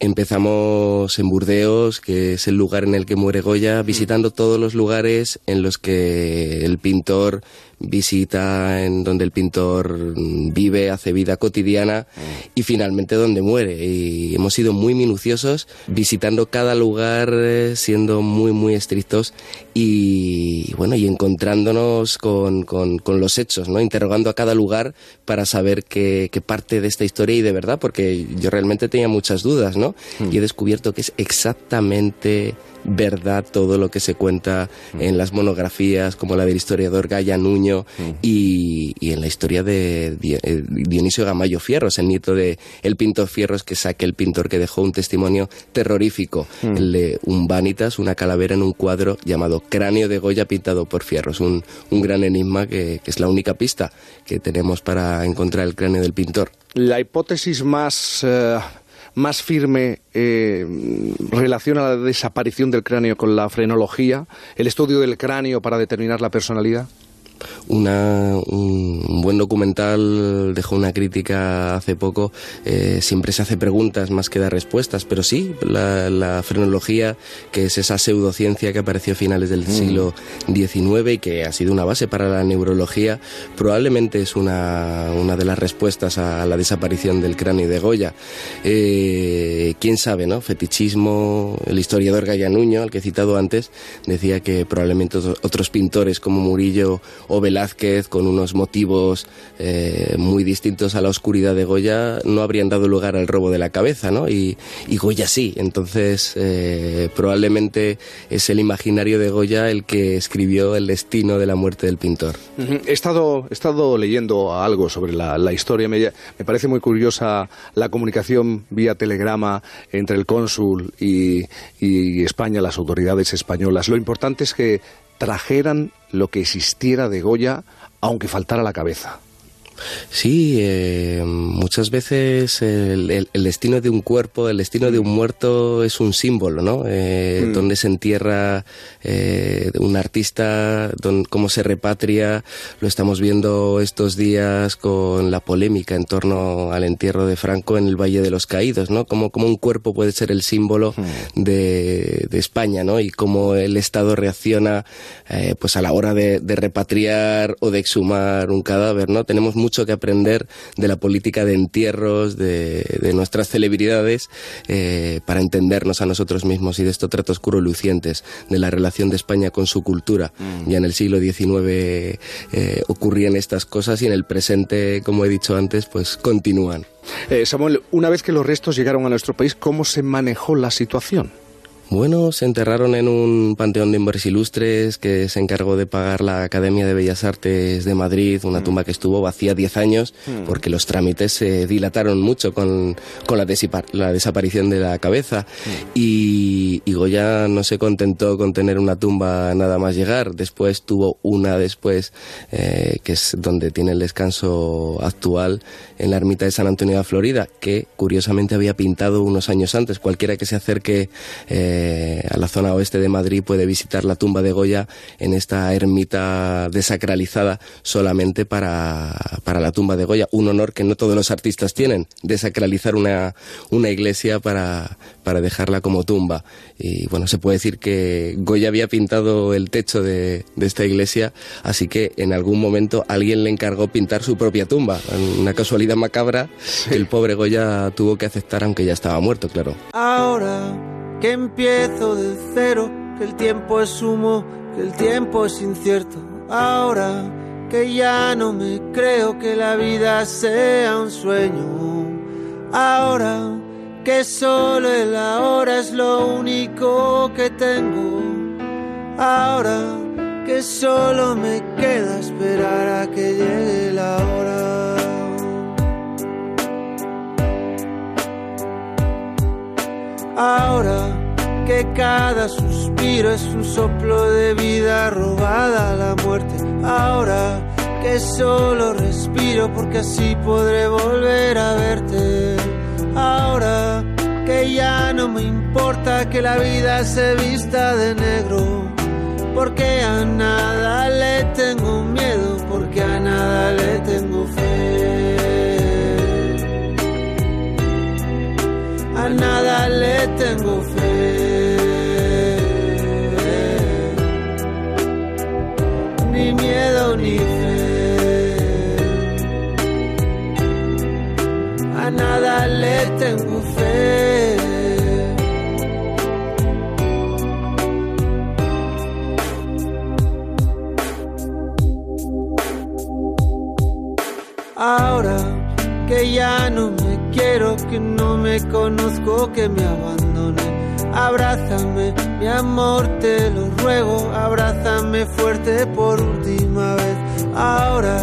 Empezamos en Burdeos, que es el lugar en el que muere Goya, visitando todos los lugares en los que el pintor visita, en donde el pintor vive, hace vida cotidiana y finalmente donde muere. Y hemos sido muy minuciosos, visitando cada lugar, eh, siendo muy, muy estrictos y bueno, y encontrándonos con, con- con los hechos, ¿no? Interrogando a cada lugar para saber qué, qué parte de esta historia y de verdad, porque yo realmente tenía muchas dudas, ¿no? Y he descubierto que es exactamente verdad todo lo que se cuenta en las monografías como la del historiador Gaya Nuño y, y en la historia de eh, Dionisio Gamayo Fierros, el nieto de el pintor Fierros que saque el pintor que dejó un testimonio terrorífico, Mm. el de un vanitas, una calavera en un cuadro llamado Cráneo de Goya pintado por Fierros, un, un gran enigma que, que es la única pista que tenemos para encontrar el cráneo del pintor. La hipótesis más, eh, más firme eh, relaciona la desaparición del cráneo con la frenología, el estudio del cráneo para determinar la personalidad. Una, un, un buen documental dejó una crítica hace poco. eh, siempre se hace preguntas más que dar respuestas, pero sí, la, la frenología, que es esa pseudociencia que apareció a finales del siglo XIX y que ha sido una base para la neurología, probablemente es una, una de las respuestas a la desaparición del cráneo de Goya. Eh, Quién sabe, ¿no? Fetichismo, el historiador Gaya Nuño, al que he citado antes, decía que probablemente otro- otros pintores como Murillo o Velázquez, con unos motivos eh, muy distintos a la oscuridad de Goya, no habrían dado lugar al robo de la cabeza, ¿no? Y, Goya sí. Entonces, eh, probablemente es el imaginario de Goya el que escribió el destino de la muerte del pintor. He estado, he estado leyendo algo sobre la, historia. Me, parece muy curiosa la comunicación vía telegrama entre el cónsul y España, las autoridades españolas. Lo importante es que trajeran lo que existiera de Goya, aunque faltara la cabeza. Sí, eh, muchas veces el, el- el destino de un cuerpo, el destino de un muerto es un símbolo, ¿no? Eh, Mm. Donde se entierra eh, un artista, don- cómo se repatria, lo estamos viendo estos días con la polémica en torno al entierro de Franco en el Valle de los Caídos, ¿no? Cómo, cómo un cuerpo puede ser el símbolo de, de España, ¿no? Y cómo el Estado reacciona pues a la hora de, de repatriar o de exhumar un cadáver, ¿no? Tenemos mucho que aprender de la política de entierros, de, de nuestras celebridades, eh, para entendernos a nosotros mismos y de estos tratos oscuro lucientes de la relación de España con su cultura. Ya en el siglo XIX eh, ocurrían estas cosas y en el presente, como he dicho antes, pues continúan. Eh, Samuel, una vez que los restos llegaron a nuestro país, ¿cómo se manejó la situación? Bueno, se enterraron en un panteón de hombres ilustres que se encargó de pagar la Academia de Bellas Artes de Madrid, una tumba que estuvo vacía 10 años Mm. porque los trámites se dilataron mucho con, con la, la desaparición de la cabeza. Y, y Goya no se contentó con tener una tumba nada más llegar, después tuvo una después, eh, que es donde tiene el descanso actual en la ermita de San Antonio de Florida, que curiosamente había pintado unos años antes. Cualquiera que se acerque eh, eh, a la zona oeste de Madrid puede visitar la tumba de Goya en esta ermita desacralizada solamente para, para la tumba de Goya. Un honor que no todos los artistas tienen, desacralizar una, una iglesia para, para dejarla como tumba. Y bueno, se puede decir que Goya había pintado el techo de, de esta iglesia, así que en algún momento alguien le encargó pintar su propia tumba. Una casualidad macabra que el pobre Goya tuvo que aceptar, aunque ya estaba muerto, claro. Ahora que empiezo de cero, que el tiempo es humo, que el tiempo es incierto. Ahora que ya no me creo que la vida sea un sueño. Ahora que solo el ahora es lo único que tengo. Ahora que solo me queda esperar a que llegue la hora. Ahora que cada suspiro es un soplo de vida robada a la muerte. Ahora que solo respiro porque así podré volver a verte. Ahora que ya no me importa que la vida se vista de negro. Porque a nada le tengo miedo, porque a nada le tengo fe. A nada le tengo fe. Ni miedo ni fe. A nada le tengo fe. Ahora que ya no me quiero, que no me conozco, que me abandone. Abrázame, mi amor, te lo ruego, abrázame fuerte por última vez. Ahora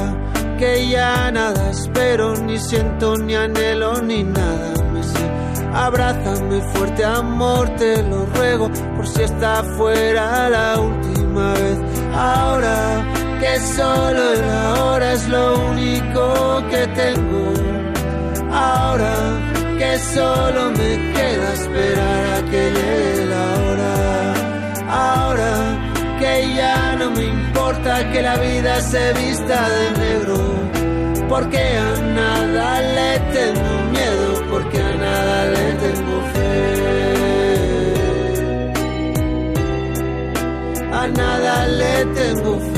que ya nada espero, ni siento, ni anhelo, ni nada me sé. Abrázame fuerte, amor, te lo ruego, por si está fuera la última vez. Ahora que solo el ahora es lo único que tengo. Ahora que solo me queda esperar a que llegue la hora. Ahora que ya no me importa que la vida se vista de negro. Porque a nada le tengo miedo, porque a nada le tengo fe. A nada le tengo fe.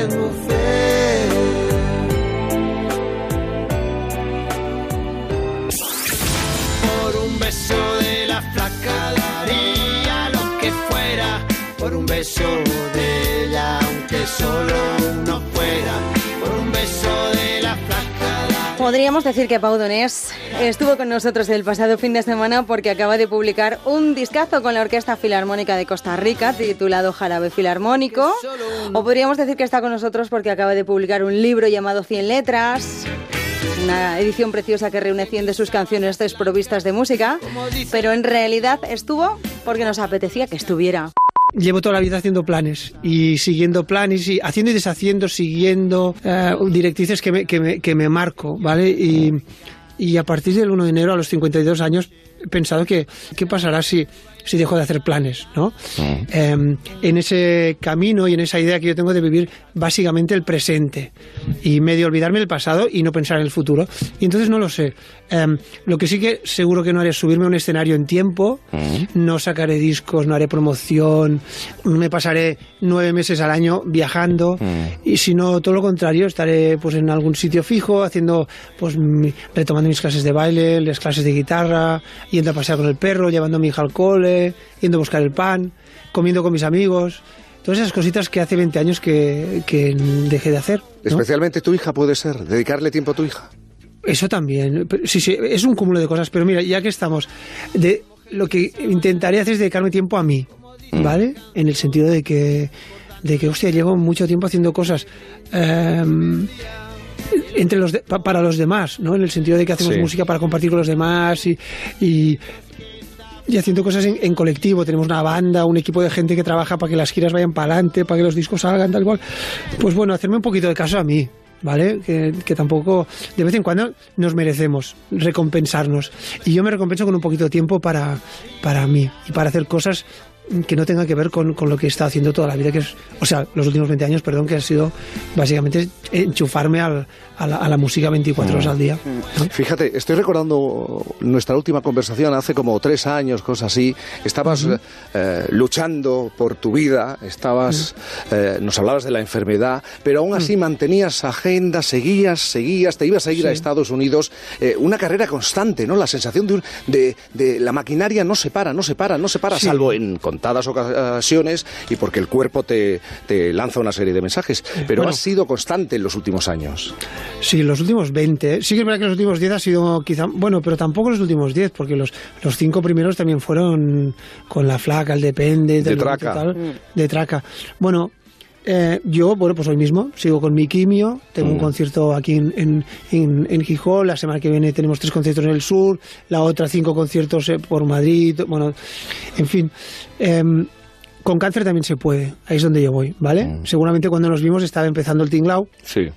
Por un beso de la flaca daría lo que fuera. Por un beso de ella, aunque solo uno Podríamos decir que Pau Donés estuvo con nosotros el pasado fin de semana porque acaba de publicar un discazo con la Orquesta Filarmónica de Costa Rica titulado Jarabe Filarmónico. O podríamos decir que está con nosotros porque acaba de publicar un libro llamado 100 letras. Una edición preciosa que reúne 100 de sus canciones desprovistas de música, pero en realidad estuvo porque nos apetecía que estuviera. Llevo toda la vida haciendo planes y siguiendo planes y haciendo y deshaciendo, siguiendo eh, directrices que me, que, me, marco, ¿vale? Y, y a partir del 1 de enero, a los 52 años, he pensado que qué pasará si, si dejo de hacer planes, ¿no? Eh, en ese camino y en esa idea que yo tengo de vivir básicamente el presente y medio olvidarme del pasado y no pensar en el futuro. Y entonces no lo sé. Eh, lo que sí que seguro que no haré es subirme a un escenario en tiempo, no sacaré discos, no haré promoción, me pasaré nueve meses al año viajando y si no, todo lo contrario, estaré pues en algún sitio fijo, haciendo, pues mi- retomando mis clases de baile, las clases de guitarra, yendo a pasear con el perro, llevando a mi hija al cole, yendo a buscar el pan, comiendo con mis amigos. Todas esas cositas que hace 20 años que, que dejé de hacer. ¿no? Especialmente tu hija puede ser, dedicarle tiempo a tu hija. Eso también. Sí, sí, es un cúmulo de cosas. Pero mira, ya que estamos, de lo que intentaré hacer es dedicarme tiempo a mí, ¿vale? En el sentido de que, de que hostia, llevo mucho tiempo haciendo cosas em, entre los de- pa- para los demás, ¿no? En el sentido de que hacemos Sí. música para compartir con los demás y, y y haciendo cosas en, colectivo. Tenemos una banda, un equipo de gente que trabaja para que las giras vayan para adelante, para que los discos salgan, tal cual. Pues bueno, hacerme un poquito de caso a mí. ¿Vale? Que, que tampoco, de vez en cuando nos merecemos recompensarnos. Y yo me recompenso con un poquito de tiempo para, para mí y para hacer cosas que no tengan que ver con, con lo que he estado haciendo toda la vida, que es, o sea, los últimos 20 años, perdón, que ha sido básicamente enchufarme al- a, la, a la música 24 horas al día. Fíjate, estoy recordando nuestra última conversación hace como tres años, cosas así. Estabas eh, luchando por tu vida, estabas, eh, nos hablabas de la enfermedad, pero aún así mantenías agenda, seguías, seguías, te ibas a ir a. Estados Unidos. eh, una carrera constante, ¿no? La sensación de, un- de, de la maquinaria no se para, no se para, no se para, Sí. salvo en contadas ocasiones y porque el cuerpo te, te lanza una serie de mensajes. Pero Bueno. has sido constante en los últimos años. Sí, los últimos 20. Sí que es verdad que los últimos 10 ha sido quizá... Bueno, pero tampoco los últimos 10, porque los, los cinco primeros también fueron con la flaca, el depende... De traca. tal, de traca. Bueno, eh, yo, bueno, pues hoy mismo sigo con mi quimio. Tengo un Mm. concierto aquí en, en, en, en Gijón. La semana que viene tenemos tres conciertos en el sur. La otra cinco conciertos eh, por Madrid. Bueno, en fin. Em, con cáncer también se puede. Ahí es donde yo voy, ¿vale? Seguramente cuando nos vimos estaba empezando el tinglao Sí.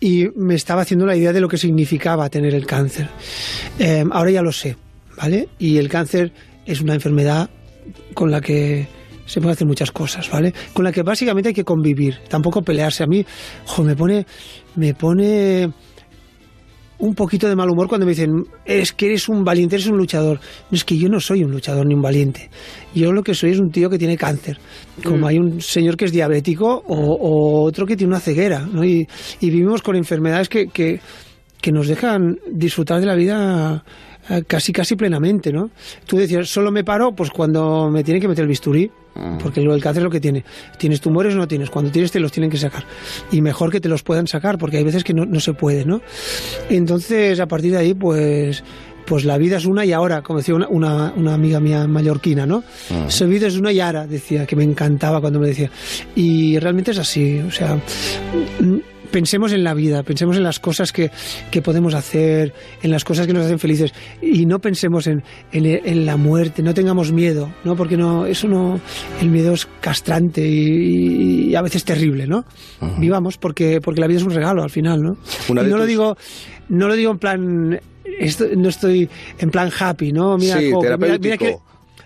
y me estaba haciendo la idea de lo que significaba tener el cáncer. Eh, ahora ya lo sé, ¿vale? Y el cáncer es una enfermedad con la que se pueden hacer muchas cosas, ¿vale? Con la que básicamente hay que convivir, tampoco pelearse. A mí, jo, me pone, me pone un poquito de mal humor cuando me dicen, es que eres un valiente, eres un luchador. No, es que yo no soy un luchador ni un valiente. Yo lo que soy es un tío que tiene cáncer. Como Mm. hay un señor que es diabético o, o otro que tiene una ceguera. ¿no? Y, y vivimos con enfermedades que, que, que nos dejan disfrutar de la vida casi casi plenamente, ¿no? Tú decías, solo me paro pues cuando me tienen que meter el bisturí, porque lo del cáncer es lo que tiene. Tienes tumores o no tienes, cuando tienes te los tienen que sacar. Y mejor que te los puedan sacar, porque hay veces que no, no se puede, ¿no? Entonces, a partir de ahí, pues pues la vida es una y ahora, como decía una, una, una amiga mía mallorquina, ¿no? Se vida es una y ahora, decía, que me encantaba cuando me decía. Y realmente es así, o sea, pensemos en la vida, pensemos en las cosas que, que podemos hacer, en las cosas que nos hacen felices y no pensemos en, en, en la muerte, no tengamos miedo, ¿no? Porque no, eso no, el miedo es castrante y, y a veces terrible, ¿no? Vivamos porque, porque la vida es un regalo al final, ¿no? Una y no lo digo, no lo digo en plan, esto- no estoy en plan happy, ¿no? Mira, Sí, mira, mira que,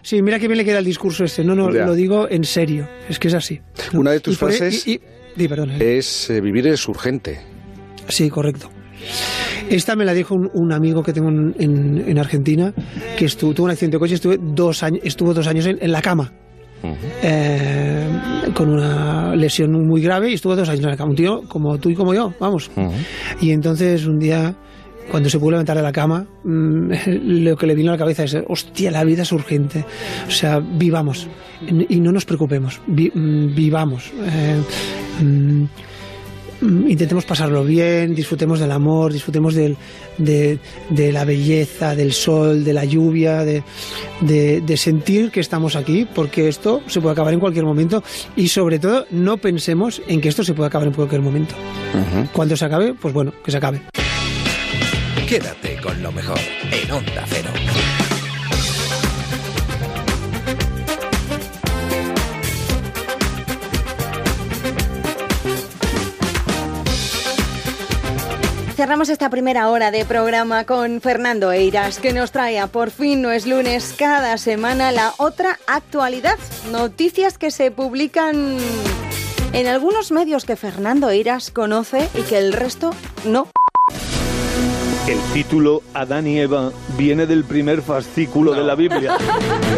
sí, mira que bien le queda el discurso este. No, no, Ya. lo digo en serio. Es que es así. Una de tus Y e- frases y- y- di, perdón, es eh, vivir es urgente. Sí, correcto. Esta me la dijo un, un amigo que tengo en, en- en Argentina, que estuvo, tuvo un accidente de coche, estuve dos años, estuvo dos años en, en la cama. eh, con una lesión muy grave y estuvo dos años en la cama. Un tío como tú y como yo, vamos. Y entonces un día, cuando se pudo levantar de la cama, mm, lo que le vino a la cabeza es, hostia, la vida es urgente. O sea, vivamos y no nos preocupemos, vi- mm, vivamos. Eh, mm, intentemos pasarlo bien, disfrutemos del amor, disfrutemos del- de, de la belleza, del sol, de la lluvia, de, de- de sentir que estamos aquí, porque esto se puede acabar en cualquier momento y sobre todo no pensemos en que esto se puede acabar en cualquier momento. Cuando se acabe, pues bueno, que se acabe. Quédate con lo mejor en Onda Cero. Cerramos esta primera hora de programa con Fernando Eiras, que nos trae a Por fin no es lunes cada semana la otra actualidad. Noticias que se publican en algunos medios que Fernando Eiras conoce y que el resto no. El título Adán y Eva viene del primer fascículo de la Biblia.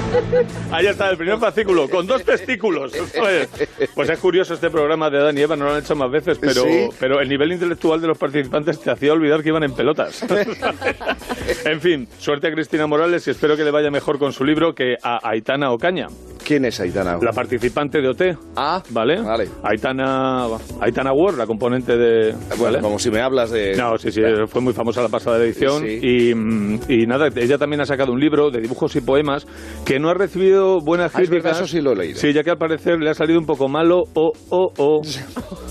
Ahí está, el primer fascículo, con dos testículos. Pues, pues es curioso este programa de Adán y Eva, no lo han hecho más veces, pero, Sí. pero el nivel intelectual de los participantes te hacía olvidar que iban en pelotas. en fin, suerte a Cristina Morales y espero que le vaya mejor con su libro que a Aitana Ocaña. ¿Quién es Aitana? La participante de OT. Ah, ¿vale? vale. Aitana, Aitana Ward, la componente de... Bueno, ¿vale? como si me hablas de... No, sí, sí, fue muy famosa la pasada edición Sí. y, y nada, ella también ha sacado un libro de dibujos y poemas que no ha recibido buenas Ah, críticas. eso sí lo he leído. Sí, ya que al parecer le ha salido un poco malo. O, o, o.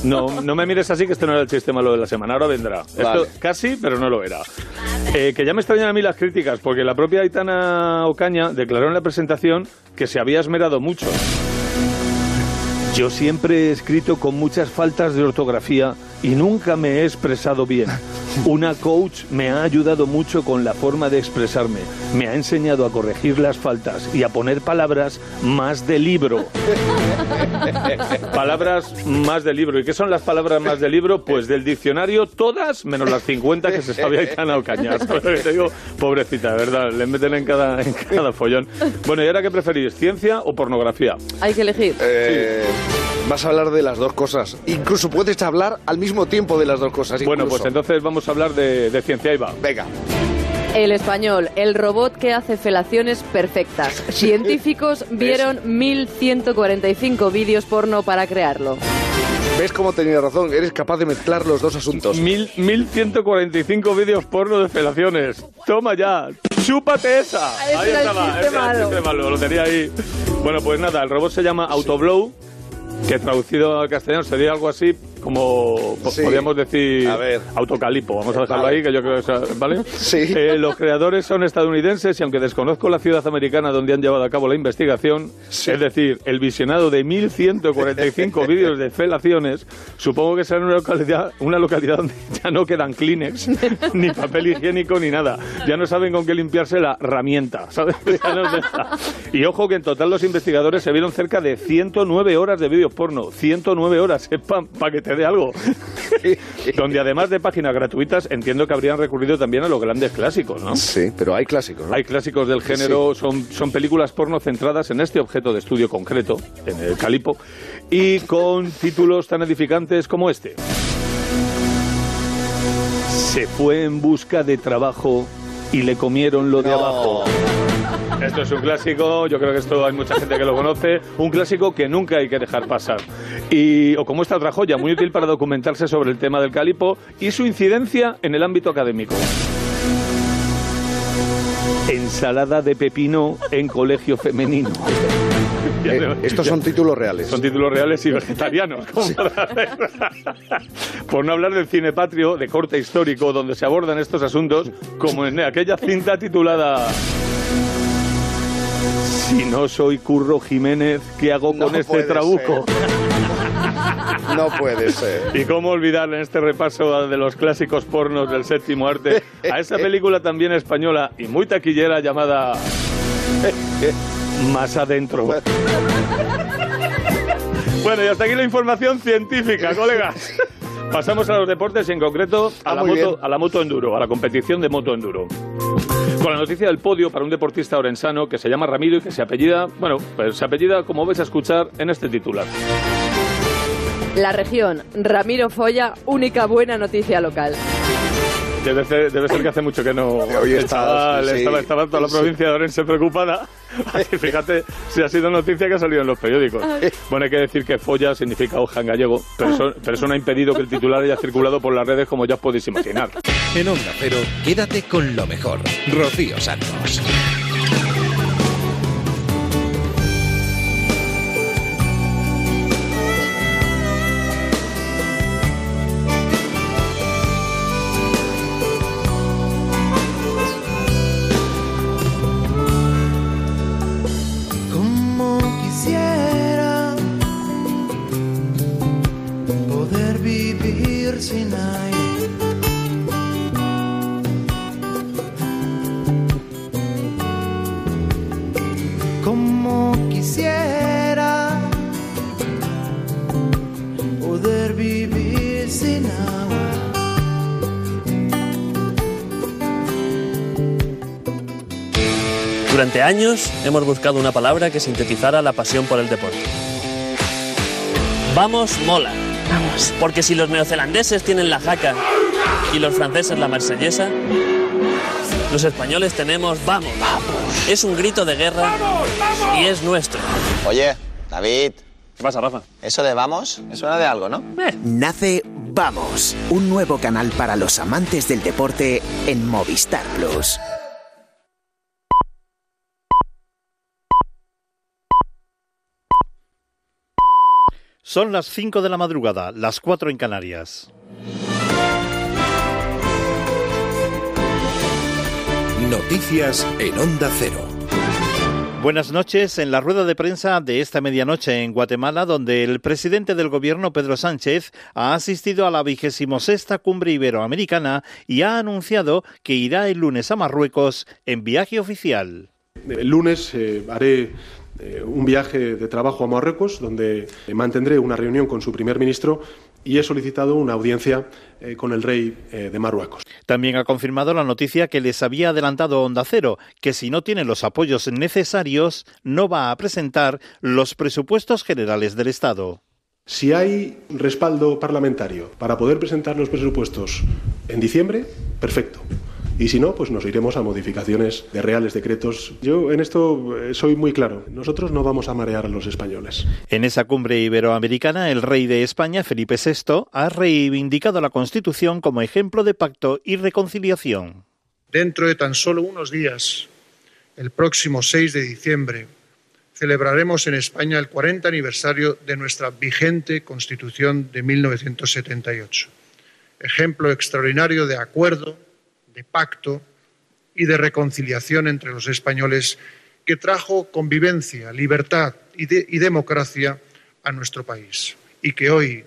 No, no me mires así, que este no era el chiste malo de la semana. Ahora vendrá. Vale. Esto casi, pero no lo era. Eh, que ya me extrañan a mí las críticas, porque la propia Aitana Ocaña declaró en la presentación que se había esmerado mucho. Yo siempre he escrito con muchas faltas de ortografía y nunca me he expresado bien. Una coach me ha ayudado mucho con la forma de expresarme. Me ha enseñado a corregir las faltas y a poner palabras más de libro. palabras más de libro. ¿Y qué son las palabras más de libro? Pues del diccionario todas, menos las 50 que se sabía Aitana Ocaña. ¿Sabes lo que te digo? Pobrecita, verdad, le meten en cada, en cada follón. Bueno, ¿y ahora qué preferís? ¿Ciencia o pornografía? Hay que elegir. Eh, Vas a hablar de las dos cosas. Incluso puedes hablar al mismo tiempo de las dos cosas. Bueno, pues entonces vamos a hablar de, de ciencia. Ahí va. Venga. El español, el robot que hace felaciones perfectas. Científicos vieron 1145 vídeos porno para crearlo. ¿Ves cómo tenía razón? Eres capaz de mezclar los dos asuntos. Mil, 1145 vídeos porno de felaciones. Toma ya. ¡Chúpate esa! Ese Ahí estaba. ese era el malo. chiste malo. Lo tenía ahí. Bueno, pues nada, el robot se llama Autoblow, que traducido al castellano sería algo así como Sí. podríamos decir A ver. autocalipo. Vamos a dejarlo Vale. ahí, que yo creo que ¿vale? Sí. Eh, los creadores son estadounidenses y aunque desconozco la ciudad americana donde han llevado a cabo la investigación, es decir, el visionado de 1145 vídeos de felaciones, supongo que será en una localidad, una localidad donde ya no quedan Kleenex, ni papel higiénico, ni nada. Ya no saben con qué limpiarse la herramienta, ¿sabes? Ya no. Y ojo que en total los investigadores se vieron cerca de 109 horas de vídeos porno. 109 horas, es para que te dé algo. Donde además de páginas gratuitas, entiendo que habrían recurrido también a los grandes clásicos, ¿no? Sí, pero hay clásicos, ¿no? Hay clásicos del género, son, son películas porno centradas en este objeto de estudio concreto, en el calipo, y con títulos tan edificantes como este. Se fue en busca de trabajo y le comieron lo de abajo. Esto es un clásico, yo creo que esto hay mucha gente que lo conoce, un clásico que nunca hay que dejar pasar. Y, o como esta otra joya, muy útil para documentarse sobre el tema del calipo y su incidencia en el ámbito académico. Ensalada de pepino en colegio femenino. Eh, estos son títulos reales. son títulos reales y vegetarianos. para- Por no hablar del cine patrio de corte histórico, donde se abordan estos asuntos, como en aquella cinta titulada Si no soy Curro Jiménez, ¿qué hago No con este trabuco? No puede ser. Y cómo olvidar en este repaso de los clásicos pornos del séptimo arte a esa película también española y muy taquillera llamada Más adentro. Bueno, y hasta aquí la información científica, colegas. Pasamos a los deportes y en concreto a, Ah, la, moto, bien. a la moto enduro, a la competición de moto enduro. Con la noticia del podio para un deportista orensano que se llama Ramiro y que se apellida, bueno, pues se apellida como vais a escuchar en este titular. La región, Ramiro Folla, única buena noticia local. Debe ser, debe ser que hace mucho que no. Hoy el está, chaval, sí, estaba, estaba toda la sí. provincia de Orense preocupada. Así, fíjate si ha sido noticia que ha salido en los periódicos. Bueno, hay que decir que folla significa hoja en gallego, pero eso, pero eso no ha impedido que el titular haya circulado por las redes, como ya os podéis imaginar. En Onda Cero, quédate con lo mejor. Rocío Santos. Durante años hemos buscado una palabra que sintetizara la pasión por el deporte. Vamos, mola. Vamos. Porque si los neozelandeses tienen la jaca y los franceses la marsellesa, los españoles tenemos vamos. Es un grito de guerra y es nuestro. Oye, David. ¿Qué pasa, Rafa? Eso de vamos, me suena de algo, ¿no? Nace Vamos, un nuevo canal para los amantes del deporte en Movistar Plus. Son las 5 de la madrugada, las 4 en Canarias. Noticias en Onda Cero. Buenas noches. En la rueda de prensa de esta medianoche en Guatemala, donde el presidente del gobierno, Pedro Sánchez, ha asistido a la vigésimo sexta cumbre iberoamericana y ha anunciado que irá el lunes a Marruecos en viaje oficial. El lunes eh, haré eh, un viaje de trabajo a Marruecos, donde mantendré una reunión con su primer ministro y he solicitado una audiencia eh, con el rey eh, de Marruecos. También ha confirmado la noticia que les había adelantado Onda Cero, que si no tiene los apoyos necesarios, no va a presentar los presupuestos generales del Estado. Si hay respaldo parlamentario para poder presentar los presupuestos en diciembre, perfecto. Y si no, pues nos iremos a modificaciones de reales decretos. Yo en esto eh, soy muy claro. Nosotros no vamos a marear a los españoles. En esa cumbre iberoamericana, el rey de España, Felipe VI, ha reivindicado la Constitución como ejemplo de pacto y reconciliación. Dentro de tan solo unos días, el próximo 6 de diciembre, celebraremos en España el 40 aniversario de nuestra vigente Constitución de 1978. Ejemplo extraordinario de acuerdo, de pacto y de reconciliación entre los españoles que trajo convivencia, libertad y, de, y, democracia a nuestro país. Y que hoy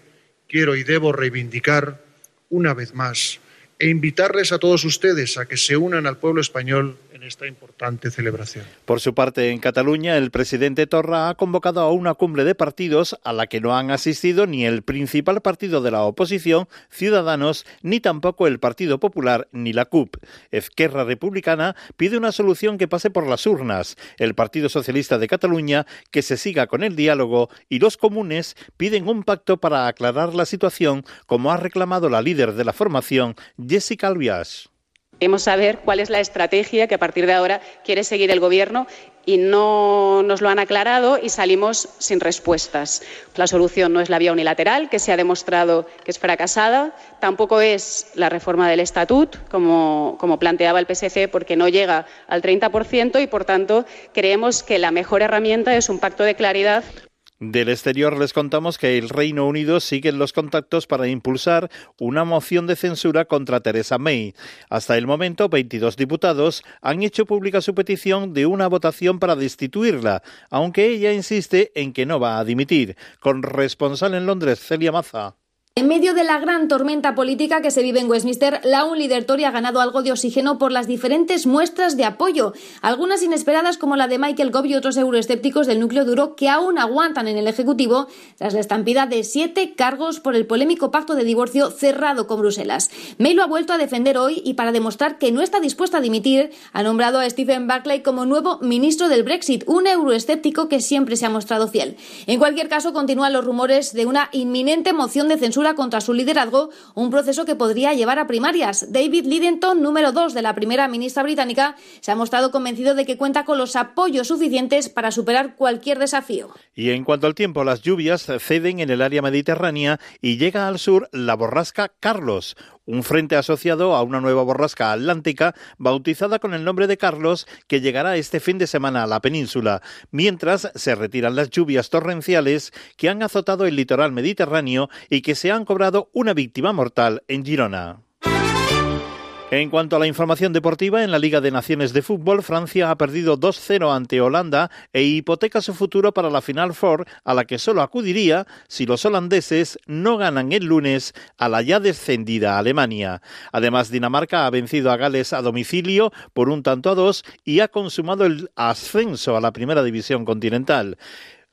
quiero y debo reivindicar una vez más e invitarles a todos ustedes a que se unan al pueblo español en esta importante celebración. Por su parte, en Cataluña, el presidente Torra ha convocado a una cumbre de partidos a la que no han asistido ni el principal partido de la oposición, Ciudadanos, ni tampoco el Partido Popular ni la CUP. Esquerra Republicana pide una solución que pase por las urnas, el Partido Socialista de Cataluña que se siga con el diálogo y los comunes piden un pacto para aclarar la situación, como ha reclamado la líder de la formación, Jessica Albias. Queremos saber cuál es la estrategia que a partir de ahora quiere seguir el Gobierno y no nos lo han aclarado y salimos sin respuestas. La solución no es la vía unilateral, que se ha demostrado que es fracasada, tampoco es la reforma del estatut, como, como planteaba el PSC, porque no llega al 30% y, por tanto, creemos que la mejor herramienta es un pacto de claridad del exterior les contamos que el Reino Unido sigue los contactos para impulsar una moción de censura contra Theresa May. Hasta el momento, 22 diputados han hecho pública su petición de una votación para destituirla, aunque ella insiste en que no va a dimitir. Con responsable en Londres, Celia Maza. En medio de la gran tormenta política que se vive en Westminster, la un líder Tory ha ganado algo de oxígeno por las diferentes muestras de apoyo, algunas inesperadas como la de Michael Gove y otros euroescépticos del núcleo duro que aún aguantan en el Ejecutivo tras la estampida de siete cargos por el polémico pacto de divorcio cerrado con Bruselas. May lo ha vuelto a defender hoy y para demostrar que no está dispuesta a dimitir, ha nombrado a Stephen Barclay como nuevo ministro del Brexit, un euroescéptico que siempre se ha mostrado fiel. En cualquier caso, continúan los rumores de una inminente moción de censura contra su liderazgo, un proceso que podría llevar a primarias. David Lidenton, número dos de la primera ministra británica, se ha mostrado convencido de que cuenta con los apoyos suficientes para superar cualquier desafío. Y en cuanto al tiempo, las lluvias ceden en el área mediterránea y llega al sur la borrasca Carlos, un frente asociado a una nueva borrasca atlántica bautizada con el nombre de Carlos que llegará este fin de semana a la península, mientras se retiran las lluvias torrenciales que han azotado el litoral mediterráneo y que se han cobrado una víctima mortal en Girona. En cuanto a la información deportiva, en la Liga de Naciones de Fútbol, Francia ha perdido 2-0 ante Holanda e hipoteca su futuro para la Final Four, a la que solo acudiría si los holandeses no ganan el lunes a la ya descendida Alemania. Además, Dinamarca ha vencido a Gales a domicilio por un tanto a dos y ha consumado el ascenso a la primera división continental.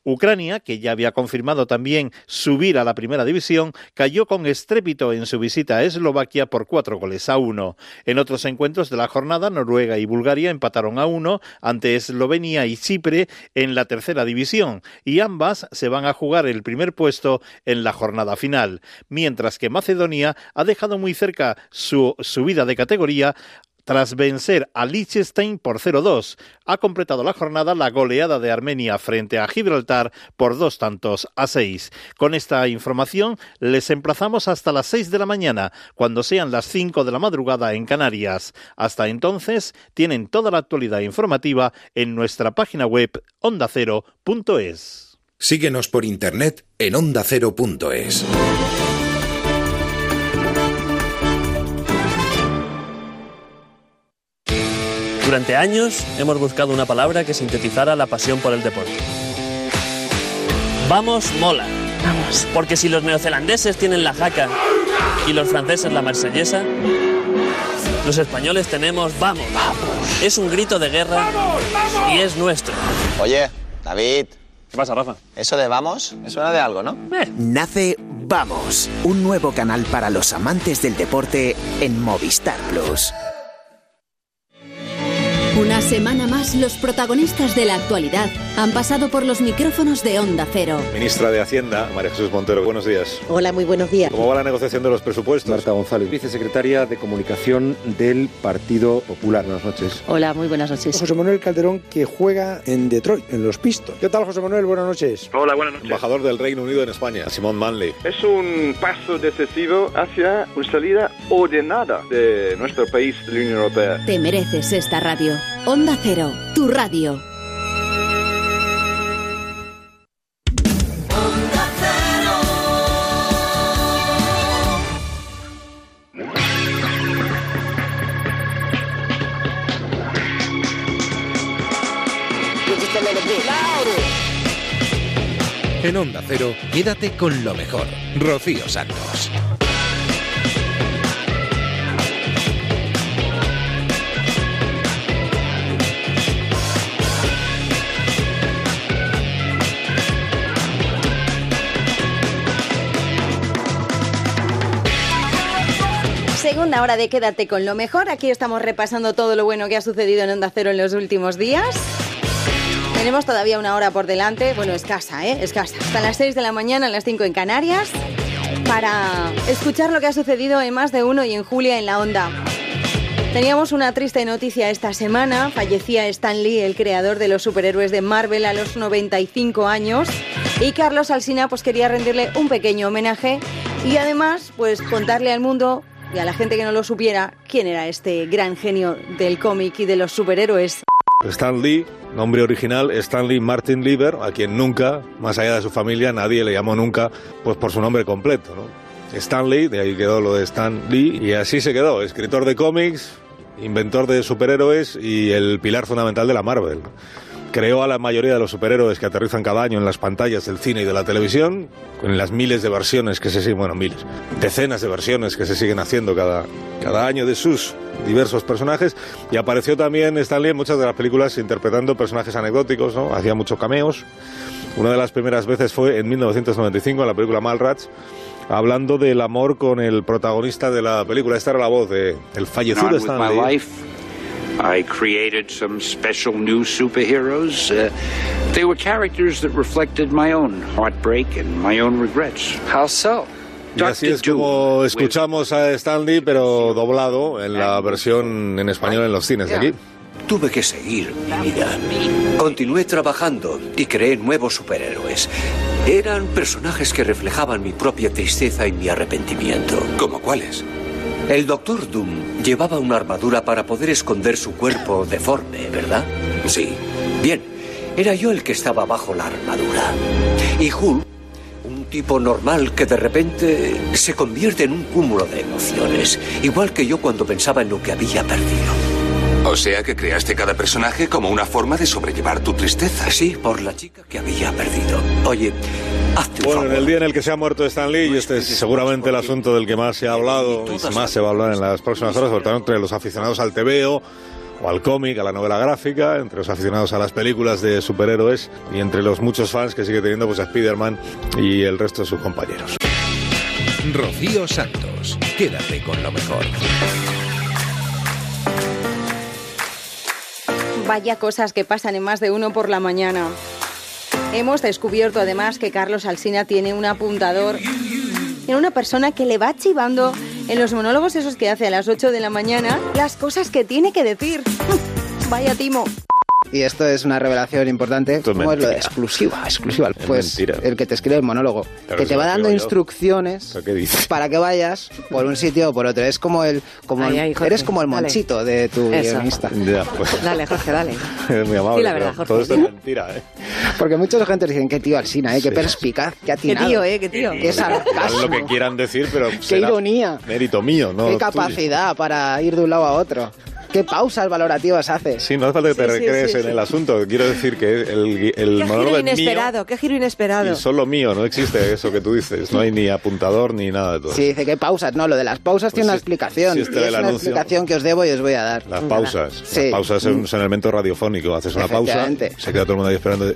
Ucrania, que ya había confirmado también subir a la primera división, cayó con estrépito en su visita a Eslovaquia por cuatro goles a uno. En otros encuentros de la jornada, Noruega y Bulgaria empataron a uno ante Eslovenia y Chipre en la tercera división, y ambas se van a jugar el primer puesto en la jornada final, mientras que Macedonia ha dejado muy cerca su subida de categoría tras vencer a Liechtenstein por 0-2. Ha completado la jornada la goleada de Armenia frente a Gibraltar por dos tantos a seis. Con esta información les emplazamos hasta las seis de la mañana, cuando sean las cinco de la madrugada en Canarias. Hasta entonces tienen toda la actualidad informativa en nuestra página web ondacero.es. Síguenos por internet en ondacero.es. Durante años hemos buscado una palabra que sintetizara la pasión por el deporte. Vamos mola. Vamos. Porque si los neozelandeses tienen la jaca y los franceses la marsellesa, los españoles tenemos vamos. Vamos. Es un grito de guerra y es nuestro. Oye, David. ¿Qué pasa, Rafa? Eso de vamos, me suena de algo, ¿no? Nace Vamos, un nuevo canal para los amantes del deporte en Movistar Plus. Una semana más, los protagonistas de la actualidad han pasado por los micrófonos de Onda Cero. Ministra de Hacienda, María Jesús Montero, buenos días. Hola, muy buenos días. ¿Cómo va la negociación de los presupuestos? Marta González, vicesecretaria de Comunicación del Partido Popular. Buenas noches. Hola, muy buenas noches. José Manuel Calderón, que juega en Detroit, en los Pistons. ¿Qué tal, José Manuel? Buenas noches. Hola, buenas noches. Embajador del Reino Unido en España, Simón Manley. Es un paso decisivo hacia una salida ordenada de nuestro país de la Unión Europea. Te mereces esta radio. Onda Cero, tu radio. En Onda Cero, quédate con lo mejor. Rocío Santos. Segunda hora de Quédate con lo mejor. Aquí estamos repasando todo lo bueno que ha sucedido en Onda Cero en los últimos días. Tenemos todavía una hora por delante, bueno, escasa, ¿eh? Escasa. Hasta las 6 de la mañana, a las 5 en Canarias, para escuchar lo que ha sucedido en más de uno y en Julia en la Onda. Teníamos una triste noticia esta semana. Fallecía Stan Lee, el creador de los superhéroes de Marvel, a los 95 años. Y Carlos Alsina pues quería rendirle un pequeño homenaje y además pues contarle al mundo y a la gente que no lo supiera quién era este gran genio del cómic y de los superhéroes. Stan Lee, nombre original Stanley Martin Lieber, a quien nunca, más allá de su familia, nadie le llamó nunca pues por su nombre completo, ¿no? Stanley, de ahí quedó lo de Stan Lee, y así se quedó, escritor de cómics, inventor de superhéroes y el pilar fundamental de la Marvel. Creó a la mayoría de los superhéroes que aterrizan cada año en las pantallas del cine y de la televisión, con las miles de versiones que se siguen, bueno, miles, decenas de versiones que se siguen haciendo cada, cada año de sus diversos personajes. Y apareció también Stanley en muchas de las películas interpretando personajes anecdóticos, ¿no? Hacía muchos cameos. Una de las primeras veces fue en 1995 en la película Malrats, hablando del amor con el protagonista de la película. Esta era la voz de el fallecido on I created some special new superheroes. Uh, they were characters that reflected my own heartbreak and my own regrets. How so? Y así es como escuchamos a Stan Lee, pero doblado en la versión en español en los cines de aquí. Tuve que seguir mi vida. Continué trabajando y creé nuevos superhéroes. Eran personajes que reflejaban mi propia tristeza y mi arrepentimiento. ¿Como cuáles? El Doctor Doom llevaba una armadura para poder esconder su cuerpo deforme, ¿verdad? Sí. Bien, era yo el que estaba bajo la armadura. Y Hulk, un tipo normal que de repente se convierte en un cúmulo de emociones, igual que yo cuando pensaba en lo que había perdido. O sea que creaste cada personaje como una forma de sobrellevar tu tristeza. Sí, por la chica que había perdido. Oye, Bueno, en el día en el que se ha muerto Stan Lee, y este es seguramente el asunto del que más se ha hablado y más se va a hablar en las próximas horas, sobre todo entre los aficionados al TVO o al cómic, a la novela gráfica, entre los aficionados a las películas de superhéroes y entre los muchos fans que sigue teniendo pues a Spider-Man y el resto de sus compañeros. Rocío Santos, quédate con lo mejor. Vaya cosas que pasan en más de uno por la mañana. Hemos descubierto además que Carlos Alsina tiene un apuntador, tiene una persona que le va chivando en los monólogos esos que hace a las 8 de la mañana las cosas que tiene que decir. Vaya timo. Y esto es una revelación importante, Esto es ¿cómo es lo de mentira. exclusiva? Exclusiva. Es Pues mentira. el que te escribe el monólogo, Claro, que te va dando escribo yo. instrucciones ¿Pero qué dices? para que vayas por un sitio o por otro. Es como el, como Ay, el- ay, Jorge, eres como el dale. monchito de tu Eso. guionista. Ya, pues. Dale, Jorge, dale. Es muy amable. Sí, la verdad, pero Jorge. Todo esto es mentira, ¿eh? Porque mucha gente dicen, qué tío Alsina, ¿eh? qué perspicaz, qué Qué atinado. tío, eh, qué tío. Qué Dirán sarcasmo. lo que quieran decir, pero Qué será ironía. Mérito mío, ¿no? Qué tuyo. capacidad para ir de un lado a otro. Qué pausas valorativas haces. Sí, no hace falta que te Sí, recrees sí, en sí. el asunto. Quiero decir que el, el Qué monólogo giro es mío inesperado, qué giro inesperado. y solo mío. No existe eso que tú dices. No hay ni apuntador ni nada de todo. Sí, dice que pausas. No, lo de las pausas tiene una Pues explicación. sí, este y es una anuncio. explicación que os debo y os voy a dar. Las pausas. Sí. Las pausas es un, es un elemento radiofónico. Haces una pausa, se queda todo el mundo ahí esperando.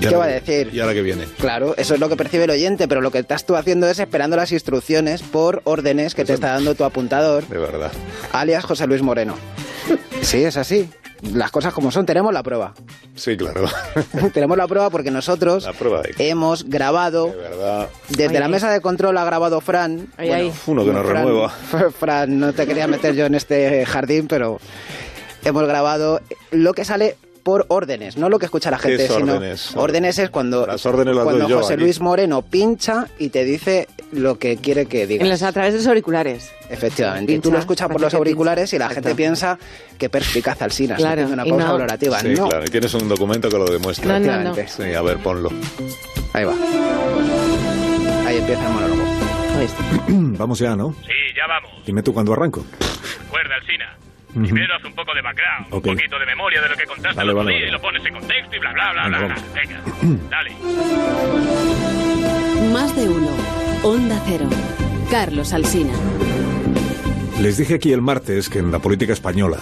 De- ¿Y ¿Qué ahora va a qué- decir? ¿Y ahora que viene? Claro, eso es lo que percibe el oyente, pero lo que estás tú haciendo es esperando las instrucciones por órdenes que te está dando tu apuntador, De verdad. alias José Luis Moreno. Sí, es así. Las cosas como son, tenemos la prueba. Sí, claro. tenemos la prueba porque nosotros La prueba hemos grabado, de verdad. desde Ay, la ay. mesa de control ha grabado Fran. Ay, ay. Uno que nos Fran- remueva. Fran, no te quería meter yo en este jardín, pero hemos grabado lo que sale por órdenes, no lo que escucha la ¿Qué gente, es sino órdenes? órdenes es cuando, Las órdenes las cuando yo José aquí. Luis Moreno pincha y te dice lo que quiere que digas. En los- a través de los auriculares. Efectivamente. Y tú lo escuchas por los que auriculales y la Exacto. gente piensa que perspicaz Alsina, Claro, haciendo una pausa no. valorativa. Sí, no, claro. Y tienes un documento que lo demuestra. No, no. Sí, a ver, ponlo. Ahí va. Ahí empieza el monólogo. Vamos ya, ¿no? Sí, ya vamos. Dime tú cuándo arranco. Recuerda, Alsina. Primero haz un poco de background, un poquito de memoria de lo que contaste Vale, el otro vale, día vale. y lo pones en contexto y bla, bla, bla, bla. bla. vamos. Venga, dale. Más de uno. Onda Cero. Carlos Alsina. Les dije aquí el martes que en la política española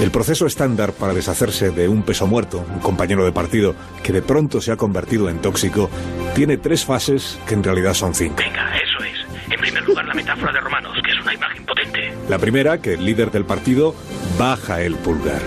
el proceso estándar para deshacerse de un peso muerto, un compañero de partido que de pronto se ha convertido en tóxico, tiene tres fases que en realidad son cinco. Venga, eso es. En primer lugar, la metáfora de Romanos, que es una imagen potente. La primera, que el líder del partido baja el pulgar.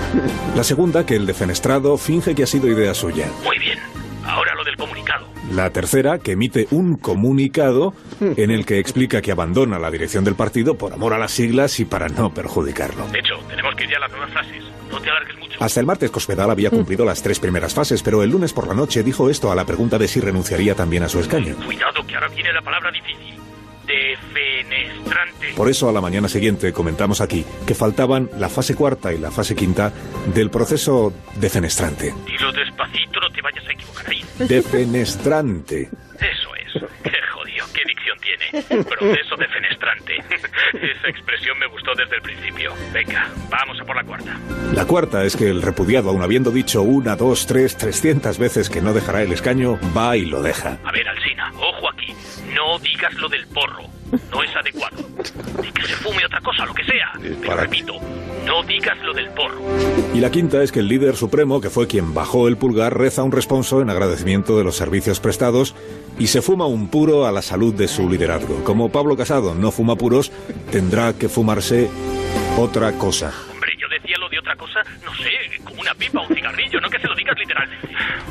La segunda, que el defenestrado finge que ha sido idea suya. Muy bien. Ahora lo del comunicado. La tercera, que emite un comunicado en el que explica que abandona la dirección del partido por amor a las siglas y para no perjudicarlo. De hecho, tenemos que ir ya a las nuevas frases. No te alargues mucho. Hasta el martes Cospedal había cumplido las tres primeras fases, pero el lunes por la noche dijo esto a la pregunta de si renunciaría también a su escaño. Cuidado, que ahora viene la palabra difícil. Defenestrante. Por eso a la mañana siguiente comentamos aquí que faltaban la fase cuarta y la fase quinta del proceso defenestrante. Dilo despacito, no te vayas a equivocar ahí. Defenestrante. Eso es. Tiene. Proceso defenestrante. Esa expresión me gustó desde el principio. Venga, vamos a por la cuarta. La cuarta es que el repudiado, aun habiendo dicho una, dos, tres, trescientas veces que no dejará el escaño, va y lo deja. A ver, Alsina, ojo aquí. No digas lo del porro. No es adecuado. Di que se fume otra cosa, lo que sea. Pero para- repito, no digas lo del porro. Y la quinta es que el líder supremo, que fue quien bajó el pulgar, reza un responso en agradecimiento de los servicios prestados y se fuma un puro a la salud de su liderazgo. Como Pablo Casado no fuma puros, tendrá que fumarse otra cosa. Hombre, yo decía lo de otra cosa, no sé, como una pipa o un cigarrillo, no que se lo digas literalmente.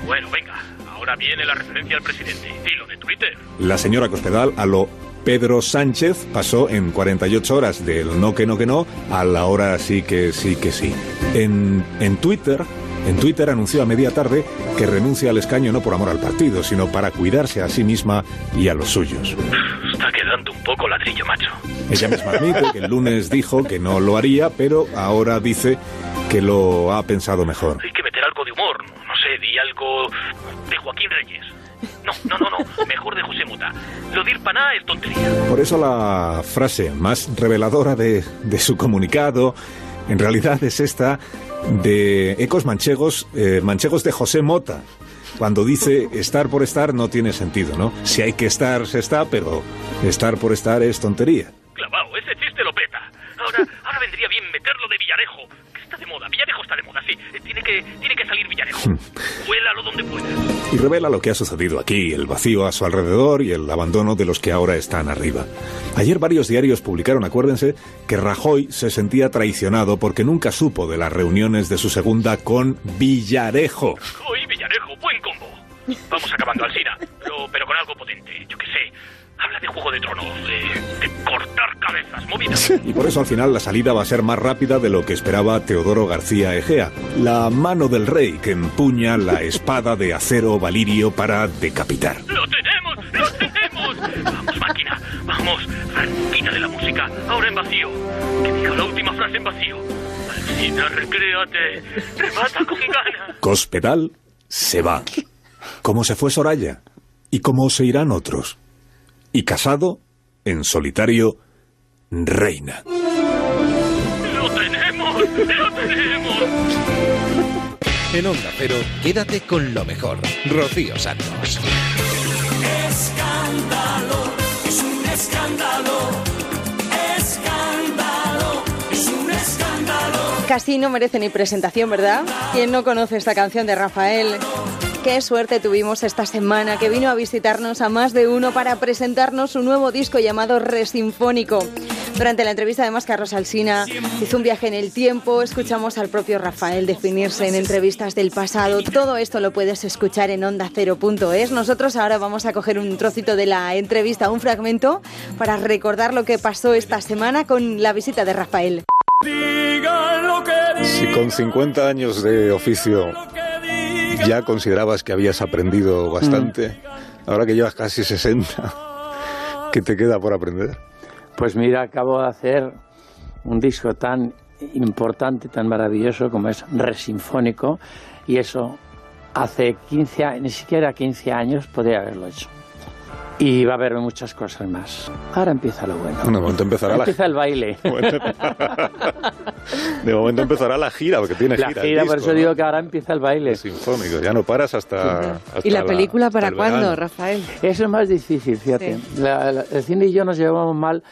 Bueno, venga, ahora viene la referencia al presidente. Y lo de Twitter. La señora Cospedal a lo Pedro Sánchez pasó en 48 horas del no que no que no a la hora sí que sí que sí. En, en Twitter, en Twitter anunció a media tarde que renuncia al escaño no por amor al partido, sino para cuidarse a sí misma y a los suyos. Está quedando un poco ladrillo, macho. Ella misma admite que el lunes dijo que no lo haría, pero ahora dice que lo ha pensado mejor. Hay que meter algo de humor, no sé, di algo de Joaquín Reyes. No, no, no, no, mejor de José Mota. Lo de ir es tontería. Por eso la frase más reveladora de, de su comunicado en realidad es esta de Ecos Manchegos, eh, Manchegos de José Mota, cuando dice estar por estar no tiene sentido, ¿no? Si hay que estar, se está, pero estar por estar es tontería. Clavao, ese chiste lo peta. Ahora, ahora vendría bien meterlo de Villarejo, está de moda. Villarejo está de moda, sí. Eh, Tiene que, tiene que salir Villarejo. Cuélalo donde puedas. Y revela lo que ha sucedido aquí, el vacío a su alrededor y el abandono de los que ahora están arriba. Ayer varios diarios publicaron, acuérdense, que Rajoy se sentía traicionado porque nunca supo de las reuniones de su segunda con Villarejo. Hoy Villarejo, buen combo. Vamos acabando, Alsina, pero, pero con algo potente. Yo qué sé, Habla de Juego de Tronos, de, de cortar cabezas, movidas. Y por eso al final la salida va a ser más rápida de lo que esperaba Teodoro García Egea, la mano del rey que empuña la espada de acero valirio para decapitar. ¡Lo tenemos! ¡Lo tenemos! Vamos, máquina, vamos. Franquita de la música, ahora en vacío. Que diga la última frase en vacío. Alcina, recréate. Remata con ganas. Cospedal se va. Como se fue Soraya. Y como se irán otros. Y casado, en solitario, reina. ¡Lo tenemos! ¡Lo tenemos! En Onda Cero, quédate con lo mejor. Rocío Santos. Escándalo, es un escándalo. Escándalo, es un escándalo. Casi no merece ni presentación, ¿verdad? ¿Quién no conoce esta canción de Rafael? Qué suerte tuvimos esta semana que vino a visitarnos a más de uno para presentarnos su nuevo disco llamado Resinfónico. Durante la entrevista además Carlos Alsina hizo un viaje en el tiempo, escuchamos al propio Rafael definirse en entrevistas del pasado. Todo esto lo puedes escuchar en ondacero.es. Nosotros ahora vamos a coger un trocito de la entrevista, un fragmento, para recordar lo que pasó esta semana con la visita de Rafael. Si con 50 años de oficio ya considerabas que habías aprendido bastante, ahora que llevas casi 60, ¿qué te queda por aprender? Pues mira, acabo de hacer un disco tan importante, tan maravilloso como es Resinfónico, y eso hace 15 años, ni siquiera 15 años podría haberlo hecho. Y va a haber muchas cosas más. Ahora empieza lo bueno. De momento empezará la, Empieza el baile. de momento empezará la gira, porque tiene La gira. el gira, por disco, eso ¿no? digo que ahora empieza el baile. Sinfónico, ya no paras hasta. hasta ¿Y la película para cuándo, verano. Rafael? Eso es más difícil, fíjate. La- la- el cine y yo nos llevamos mal,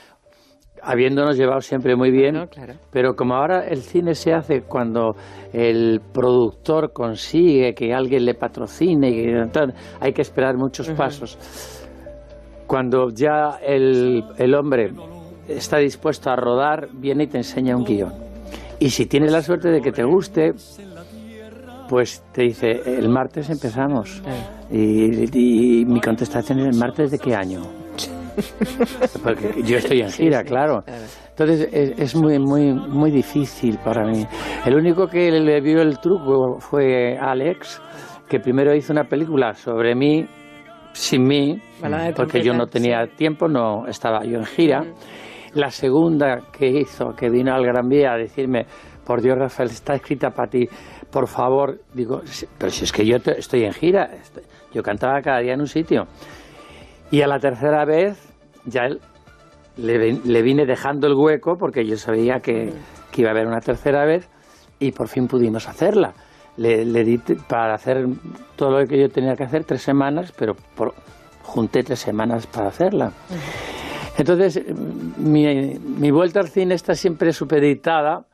habiéndonos llevado siempre muy bien, pero como ahora el cine se hace cuando el productor consigue que alguien le patrocine, y que tal, hay que esperar muchos pasos. Cuando ya el, el hombre está dispuesto a rodar, viene y te enseña un guion. Y si tienes la suerte de que te guste, pues te dice, el martes empezamos. Y, y mi contestación es, ¿el martes de qué año? Porque yo estoy en gira, claro. Entonces es, es muy, muy, muy difícil para mí. El único que le vio el truco fue Alex, que primero hizo una película sobre mí, sin mí, porque yo no tenía tiempo, no estaba yo en gira. La segunda que hizo, que vino al Gran Vía a decirme, por Dios, Rafael, está escrita para ti, por favor, digo, "Sí, pero si es que yo te- estoy en gira, est- yo cantaba cada día en un sitio. Y a la tercera vez ya él le, le vine dejando el hueco porque yo sabía que, que iba a haber una tercera vez y por fin pudimos hacerla. Le, le di para hacer todo lo que yo tenía que hacer tres semanas, pero por- junté tres semanas para hacerla. Entonces, mi, mi vuelta al cine está siempre supeditada.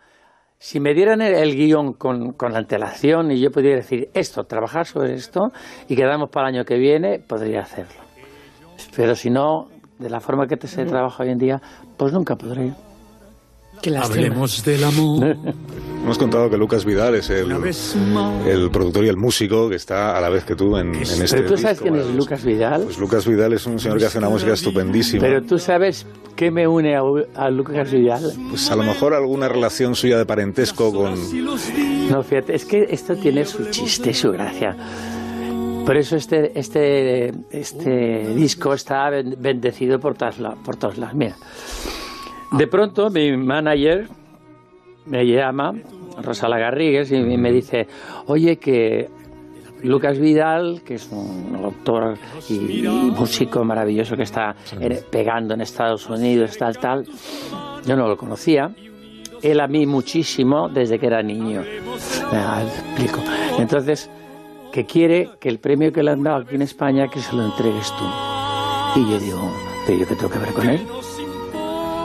Si me dieran el, el guion con, con antelación y yo pudiera decir esto, trabajar sobre esto y quedamos para el año que viene, podría hacerlo. Pero si no, de la forma que te se trabaja hoy en día, pues nunca podré. Hablemos del amor. Hemos contado que Lucas Vidal es el, el productor y el músico que está a la vez que tú en, en este Pero tú sabes disco quién es. Lucas Vidal. Pues Lucas Vidal es un señor que hace una música estupendísima. Pero tú sabes qué me une a, a Lucas Vidal. Pues a lo mejor alguna relación suya de parentesco con... No, fíjate, es que esto tiene su chiste su gracia. Por eso este, este, este disco está ben- bendecido por, todas por todos lados. Mira, de pronto mi manager me llama, Rosala Garrigues, y me dice, oye, que Lucas Vidal, que es un autor y, y músico maravilloso que está en- pegando en Estados Unidos, tal, tal, yo no lo conocía. Él a mí muchísimo desde que era niño. Ah, explico. Entonces, que quiere que el premio que le han dado aquí en España, que se lo entregues tú. Y yo digo, ¿pero yo qué tengo que ver con él?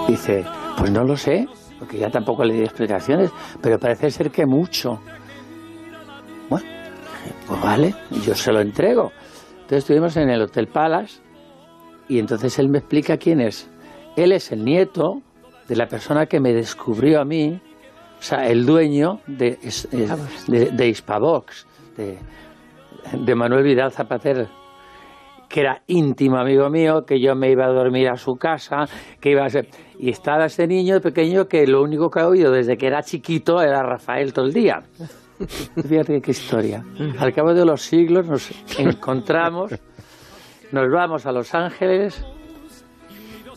Dice, pues no lo sé, porque ya tampoco le di explicaciones, pero parece ser que mucho. Bueno, pues vale, yo se lo entrego. Entonces estuvimos en el Hotel Palace y entonces él me explica quién es. Él es el nieto de la persona que me descubrió a mí, o sea, el dueño de, de, de Hispavox, de, de Manuel Vidal Zapater. que era íntimo amigo mío, que yo me iba a dormir a su casa, que iba a ser... Y estaba ese niño pequeño que lo único que ha oído desde que era chiquito era Rafael todo el día. Fíjate qué historia. Al cabo de los siglos nos encontramos, nos vamos a Los Ángeles,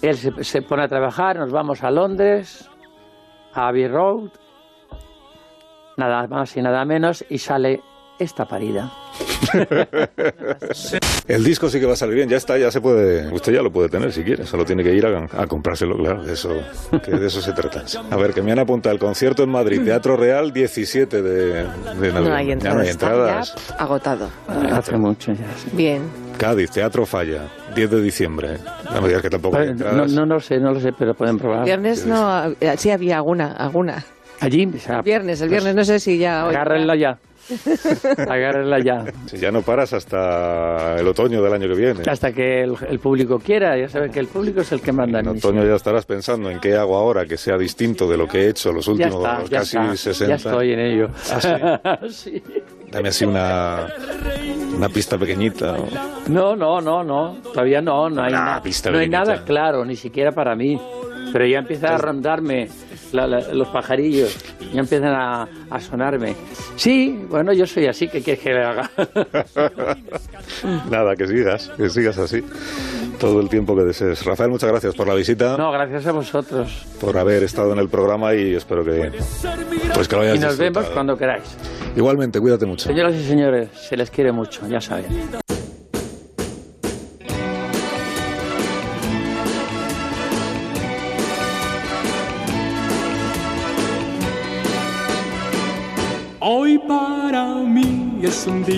él se, se pone a trabajar, nos vamos a Londres, a Abbey Road, nada más y nada menos, y sale esta parida. El disco sí que va a salir bien, ya está, ya se puede, usted ya lo puede tener si quiere, solo tiene que ir a, a comprárselo, claro, de eso, que de eso se trata. A ver, que me han apuntado el concierto en Madrid, Teatro Real, 17 de, de noviembre. No hay Ya entradas. no hay está entradas. ya agotado. Hace mucho ya. Bien. Cádiz, Teatro Falla, 10 de diciembre. No me digas que tampoco hay No, entradas. no lo sé, no lo sé, pero pueden probar. Viernes no, eh, sí había alguna, alguna. Allí, o sea, Viernes, el viernes no sé si ya hoy. agárrenla ya. Agárrenla ya. Si ya no paras hasta el otoño del año que viene. Hasta que el, el público quiera. Ya saben que el público es el que manda en otoño ya estarás pensando en qué hago ahora que sea distinto de lo que he hecho los últimos está, los ya casi está. 60. Ya estoy en ello. Ah, Sí. Dame así una, una pista pequeñita. o- No, no, no, no. Todavía no, no hay, na- pista no hay nada claro, ni siquiera para mí. Pero ya empiezan a rondarme la- la- los pajarillos, ya empiezan a, a sonarme. Sí, bueno, yo soy así, ¿qué quieres que le haga? Nada, que sigas, que sigas así todo el tiempo que desees. Rafael, muchas gracias por la visita, No, gracias a vosotros. por haber estado en el programa y espero que, pues que lo hayas Y nos vemos cuando queráis. Igualmente, cuídate mucho. Señoras y señores, se les quiere mucho, ya saben.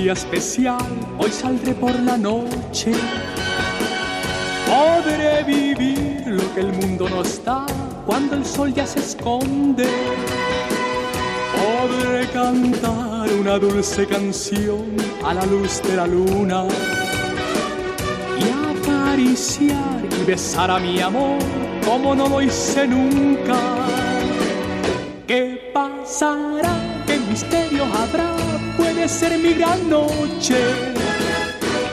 Día especial, hoy saldré por la noche. Podré vivir lo que el mundo nos da cuando el sol ya se esconde. Podré cantar una dulce canción a la luz de la luna y acariciar y besar a mi amor como no lo hice nunca. ¿Qué pasará? ¿Qué misterio habrá? Puede ser mi gran noche.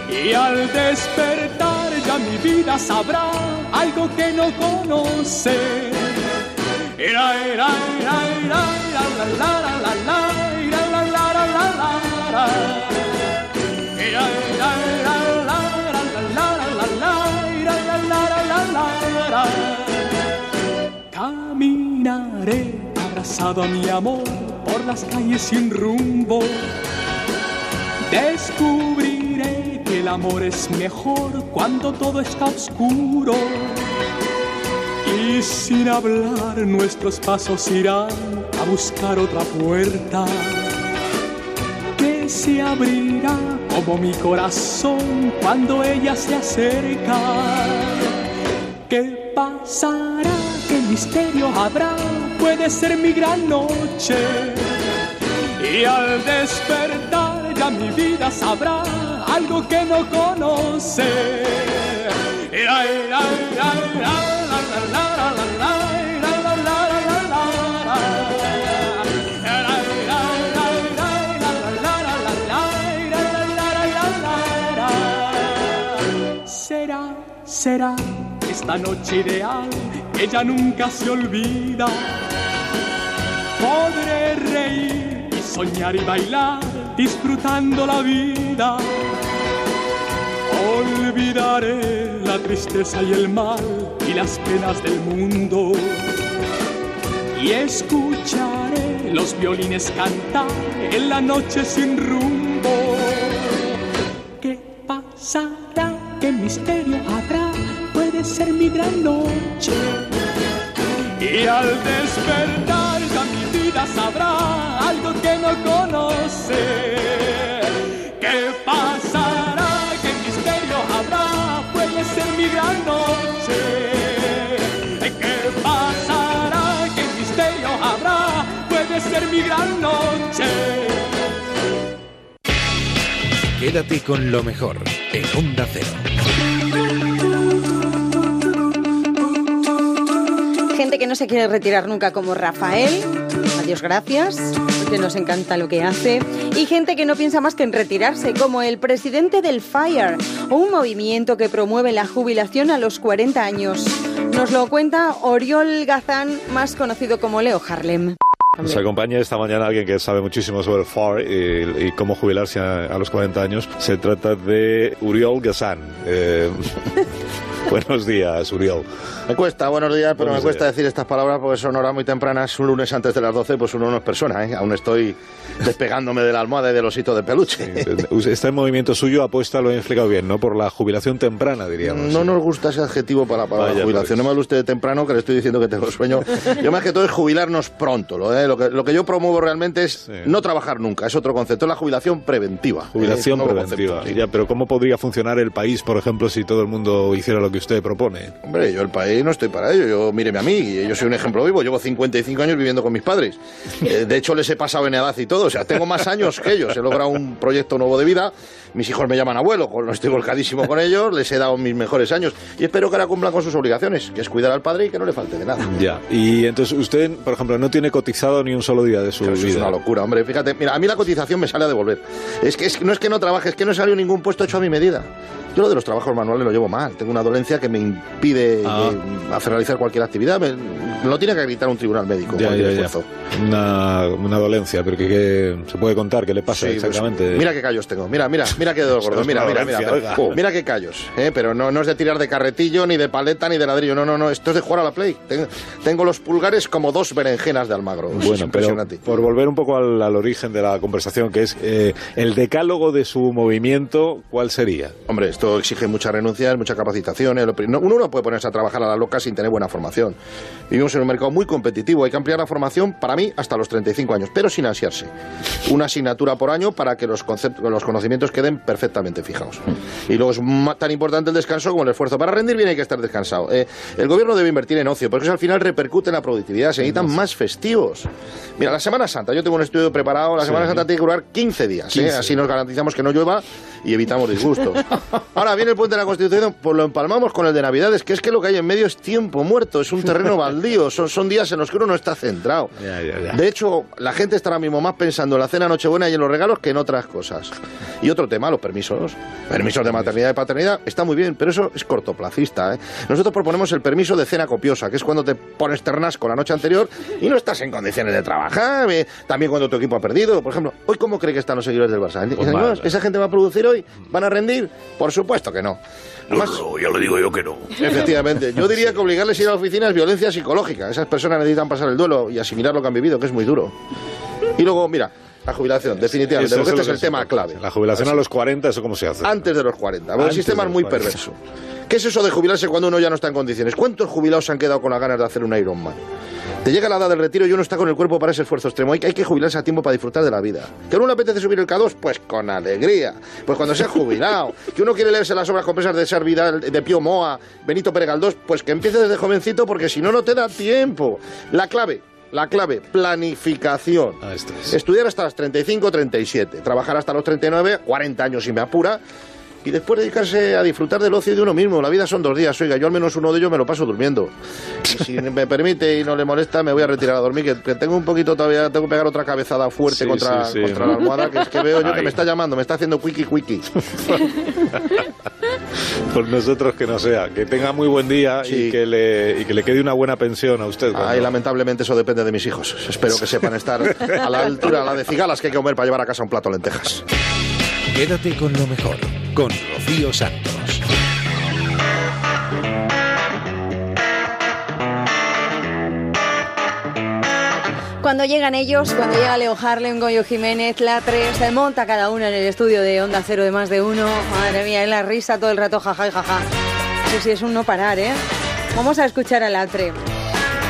Y al despertar ya mi vida sabrá algo que no conoce. Caminaré a mi amor por las calles sin rumbo. Descubriré que el amor es mejor cuando todo está oscuro. Y sin hablar nuestros pasos irán a buscar otra puerta que se abrirá como mi corazón cuando ella se acerca. ¿Qué pasará? ¿Qué misterio habrá? Puede ser mi gran noche. Y al despertar ya mi vida sabrá algo que no conoce. Será, será esta noche ideal, ella nunca se olvida. Podré reír y soñar y bailar, disfrutando la vida. Olvidaré la tristeza y el mal y las penas del mundo. Y escucharé los violines cantar en la noche sin rumbo. ¿Qué pasará? ¿Qué misterio habrá? Puede ser mi gran noche. Y al despertar ya mi vida sabrá algo que no conoce. ¿Qué pasará? ¿Qué misterio habrá? Puede ser mi gran noche. ¿Qué pasará? ¿Qué misterio habrá? Puede ser mi gran noche. Quédate con lo mejor en Onda Cero. No se quiere retirar nunca como Rafael. Adiós, gracias, porque nos encanta lo que hace. Y gente que no piensa más que en retirarse, como el presidente del Fire. un movimiento que promueve la jubilación a los 40 años. Nos lo cuenta Oriol Gazán, más conocido como Leo Harlem. Nos acompaña esta mañana alguien que sabe muchísimo sobre el FAR y, y cómo jubilarse a, a, los 40 años. Se trata de Uriol Gassan. Eh, buenos días, Uriol. Me cuesta, buenos días, pero Buenos me cuesta días. decir estas palabras porque son horas muy tempranas. Un lunes antes de las 12, pues uno no es persona, ¿eh? Aún estoy despegándome de la almohada y del osito de peluche. Este movimiento suyo apuesta, lo he explicado bien, ¿no? Por la jubilación temprana, diríamos. No nos gusta ese adjetivo para, Vaya, la jubilación. pues. No me hable usted de temprano, que le estoy diciendo que tengo sueño. Yo más que todo es jubilarnos pronto. Lo, ¿eh? lo, que, lo que yo promuevo realmente es no trabajar nunca. Es otro concepto, es la jubilación preventiva. Jubilación Eh, preventiva. concepto, sí. Ya, pero ¿cómo podría funcionar el país, por ejemplo, si todo el mundo hiciera lo que usted propone? Hombre, yo el país no estoy para ello. Yo, míreme a mí, yo soy un ejemplo vivo. Llevo 55 años viviendo con mis padres. Eh, de hecho, les he pasado en edad y todo. O sea, tengo más años que ellos. He logrado un proyecto nuevo de vida. Mis hijos me llaman abuelo, estoy volcadísimo con ellos. Les he dado mis mejores años. Y espero que ahora cumplan con sus obligaciones, que es cuidar al padre y que no le falte de nada. Ya. Y entonces usted, por ejemplo, no tiene cotizado ni un solo día de su Pero eso vida. es una locura, hombre. Fíjate, mira, a mí la cotización me sale a devolver. Es que, es no es que no trabaje, es que no he salido ningún puesto hecho a mi medida. Yo lo de los trabajos manuales lo llevo mal. Tengo una dolencia que me impide Ah. Hacer realizar cualquier actividad. Me, me lo tiene que acreditar un tribunal médico. Ya, cualquier ya. Una, una dolencia, pero que, que se puede contar qué le pasa Sí, pues, exactamente. mira qué callos tengo. Mira, mira, mira qué dedos gordos. es Mira, mira, mira. pero- oiga. mira qué callos. ¿eh? Pero no, no es de tirar de carretillo, ni de paleta, ni de ladrillo. No, no, no. Esto es de jugar a la play. Tengo, tengo los pulgares como dos berenjenas de Almagro. Es Bueno, pero impresionante. por volver un poco al, al origen de la conversación, que es eh, el decálogo de su movimiento, ¿cuál sería? Hombre, esto exige muchas renuncias, mucha capacitación. eh, Uno no puede ponerse a trabajar a la loca sin tener buena formación. Vivimos en un mercado muy competitivo. Hay que ampliar la formación, para mí, hasta los 35 años, pero sin ansiarse. Una asignatura por año para que los, concept- los conocimientos queden perfectamente fijados. Y luego es tan importante el descanso como el esfuerzo. Para rendir bien hay que estar descansado. Eh, el gobierno debe invertir en ocio, porque eso al final repercute en la productividad. Se necesitan más festivos. Mira, la Semana Santa, yo tengo un estudio preparado. La Sí. Semana Santa tiene que durar 15 días. ¿eh? 15. Así nos garantizamos que no llueva y evitamos disgustos. Ahora viene el puente de la Constitución, pues lo empalmamos con el de Navidades, que es que lo que hay en medio es tiempo muerto, es un terreno baldío, son, son días en los que uno no está centrado. Ya, ya, ya. De hecho, la gente está ahora mismo más pensando en la cena Nochebuena y en los regalos que en otras cosas. Y otro tema, los permisos. Permisos de maternidad y paternidad, está muy bien, pero eso es cortoplacista. ¿eh? Nosotros proponemos el permiso de cena copiosa, que es cuando te pones ternasco la noche anterior y no estás en condiciones de trabajar. eh, También cuando tu equipo ha perdido. Por ejemplo, ¿hoy cómo cree que están los seguidores del Barça? Pues ¿Esa- mal. ¿Esa gente va a producir hoy? ¿Van a rendir? Por supuesto que no. Además, ya lo digo yo que no. Efectivamente. Yo diría que obligarles a ir a la oficina es violencia psicológica. Esas personas necesitan pasar el duelo y asimilar lo que han vivido, que es muy duro. Y luego, mira, la jubilación, definitivamente, porque este es el tema clave. La jubilación a los 40, ¿eso cómo se hace? Antes de los 40. Porque el sistema es muy 40. perverso. ¿Qué es eso de jubilarse cuando uno ya no está en condiciones? ¿Cuántos jubilados se han quedado con las ganas de hacer un Ironman? Te llega la edad del retiro y uno está con el cuerpo para ese esfuerzo extremo. Hay, hay que jubilarse a tiempo para disfrutar de la vida. ¿Que a uno le apetece subir el K2? Pues con alegría. Pues cuando sea jubilado. ¿Que uno quiere leerse las obras compensas de Ser Vidal, de Pío Moa, Benito Pérez Galdós? Pues que empiece desde jovencito porque si no, no te da tiempo. La clave, la clave, planificación. Ah, es. Estudiar hasta las 35, 37. Trabajar hasta los 39, 40 años si me apura. Y después dedicarse a disfrutar del ocio de uno mismo. La vida son dos días, oiga, yo al menos uno de ellos me lo paso durmiendo. Y si me permite y no le molesta, me voy a retirar a dormir, que, que tengo un poquito todavía, tengo que pegar otra cabezada fuerte Sí, contra, sí, sí. contra la almohada, que es que veo yo que Ahí. me está llamando, me está haciendo quickie quickie. Por nosotros que no sea. Que tenga muy buen día y, que le, y que le quede una buena pensión a usted. cuando- Ay, lamentablemente eso depende de mis hijos. Espero que sepan estar a la altura, a la de cigalas que hay que comer para llevar a casa un plato de lentejas. Quédate con lo mejor, con Rocío Santos. Cuando llegan ellos, cuando llega Leo Harlem, Goyo Jiménez, Latre, se monta cada uno en el estudio de Onda Cero de más de uno. Madre mía, es la risa todo el rato, jaja jaja. Sí es un no parar, ¿eh? Vamos a escuchar a Latre.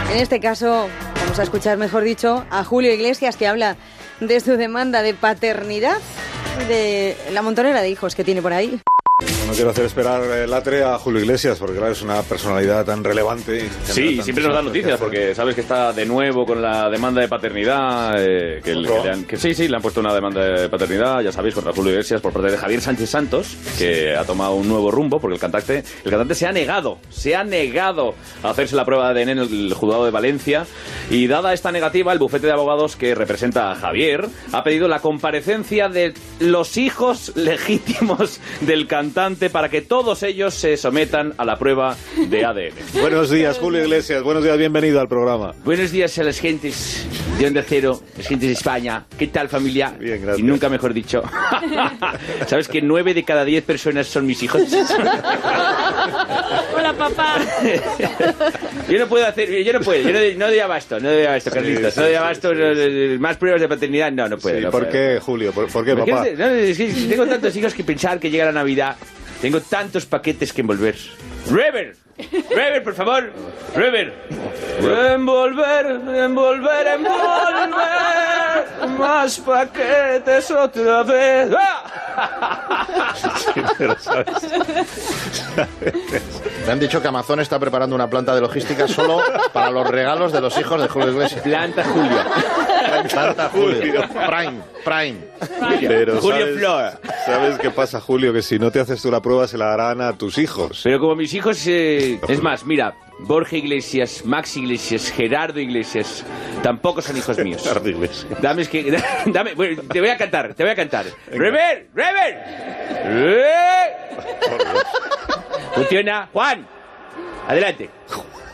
En este caso, vamos a escuchar, mejor dicho, a Julio Iglesias que habla de su demanda de paternidad de la montonera de hijos que tiene por ahí. No quiero hacer esperar el latre a Julio Iglesias, porque claro, es una personalidad tan relevante. Sí, siempre nos da noticias porque sabes que está de nuevo con la demanda de paternidad. eh, que, le- que le han- que sí, sí, le han puesto una demanda de paternidad, ya sabéis, contra Julio Iglesias por parte de Javier Sánchez Santos, que ha tomado un nuevo rumbo porque el cantante, el cantante se ha negado, se ha negado a hacerse la prueba de ADN en el juzgado de Valencia. Y dada esta negativa, el bufete de abogados que representa a Javier ha pedido la comparecencia de los hijos legítimos del cantante suficiente para que todos ellos se sometan a la prueba de ADN. Buenos días, Julio Iglesias. Buenos días, bienvenido al programa. Buenos días a las gentes de Onda Cero, las gentes de España. ¿Qué tal, familia? Bien, gracias. Y nunca mejor dicho. ¿Sabes que nueve de cada diez personas son mis hijos? Hola, papá. Yo no puedo hacer, yo no puedo, yo no, no doy abasto, no doy abasto, Carlitos, sí, no doy sí, abasto, no, más pruebas de paternidad, no, no puedo. Sí, no ¿Por puedo. qué, Julio? ¿Por, por qué, ¿Por qué papá? no? es que tengo tantos hijos que pensar que llega la Navidad, tengo tantos paquetes que envolver. Rever, Rever, por favor, Rever. Envolver, envolver, envolver, más paquetes otra vez. ¡Ah! Me han dicho que Amazon está preparando una planta de logística solo para los regalos de los hijos de Julio Iglesias. Planta Julio. Planta Julio. Prime, Prime. Pero Julio ¿sabes, Flor. ¿Sabes qué pasa, Julio? Que si no te haces tú la prueba, se la darán a tus hijos. Pero como mis hijos, eh, es más, mira, Borja Iglesias, Max Iglesias, Gerardo Iglesias, tampoco son hijos míos. Gerardo Iglesias. Dame, es que, dame, bueno, te voy a cantar, te voy a cantar. Rever, Rever. Eh. Funciona, Juan. Adelante.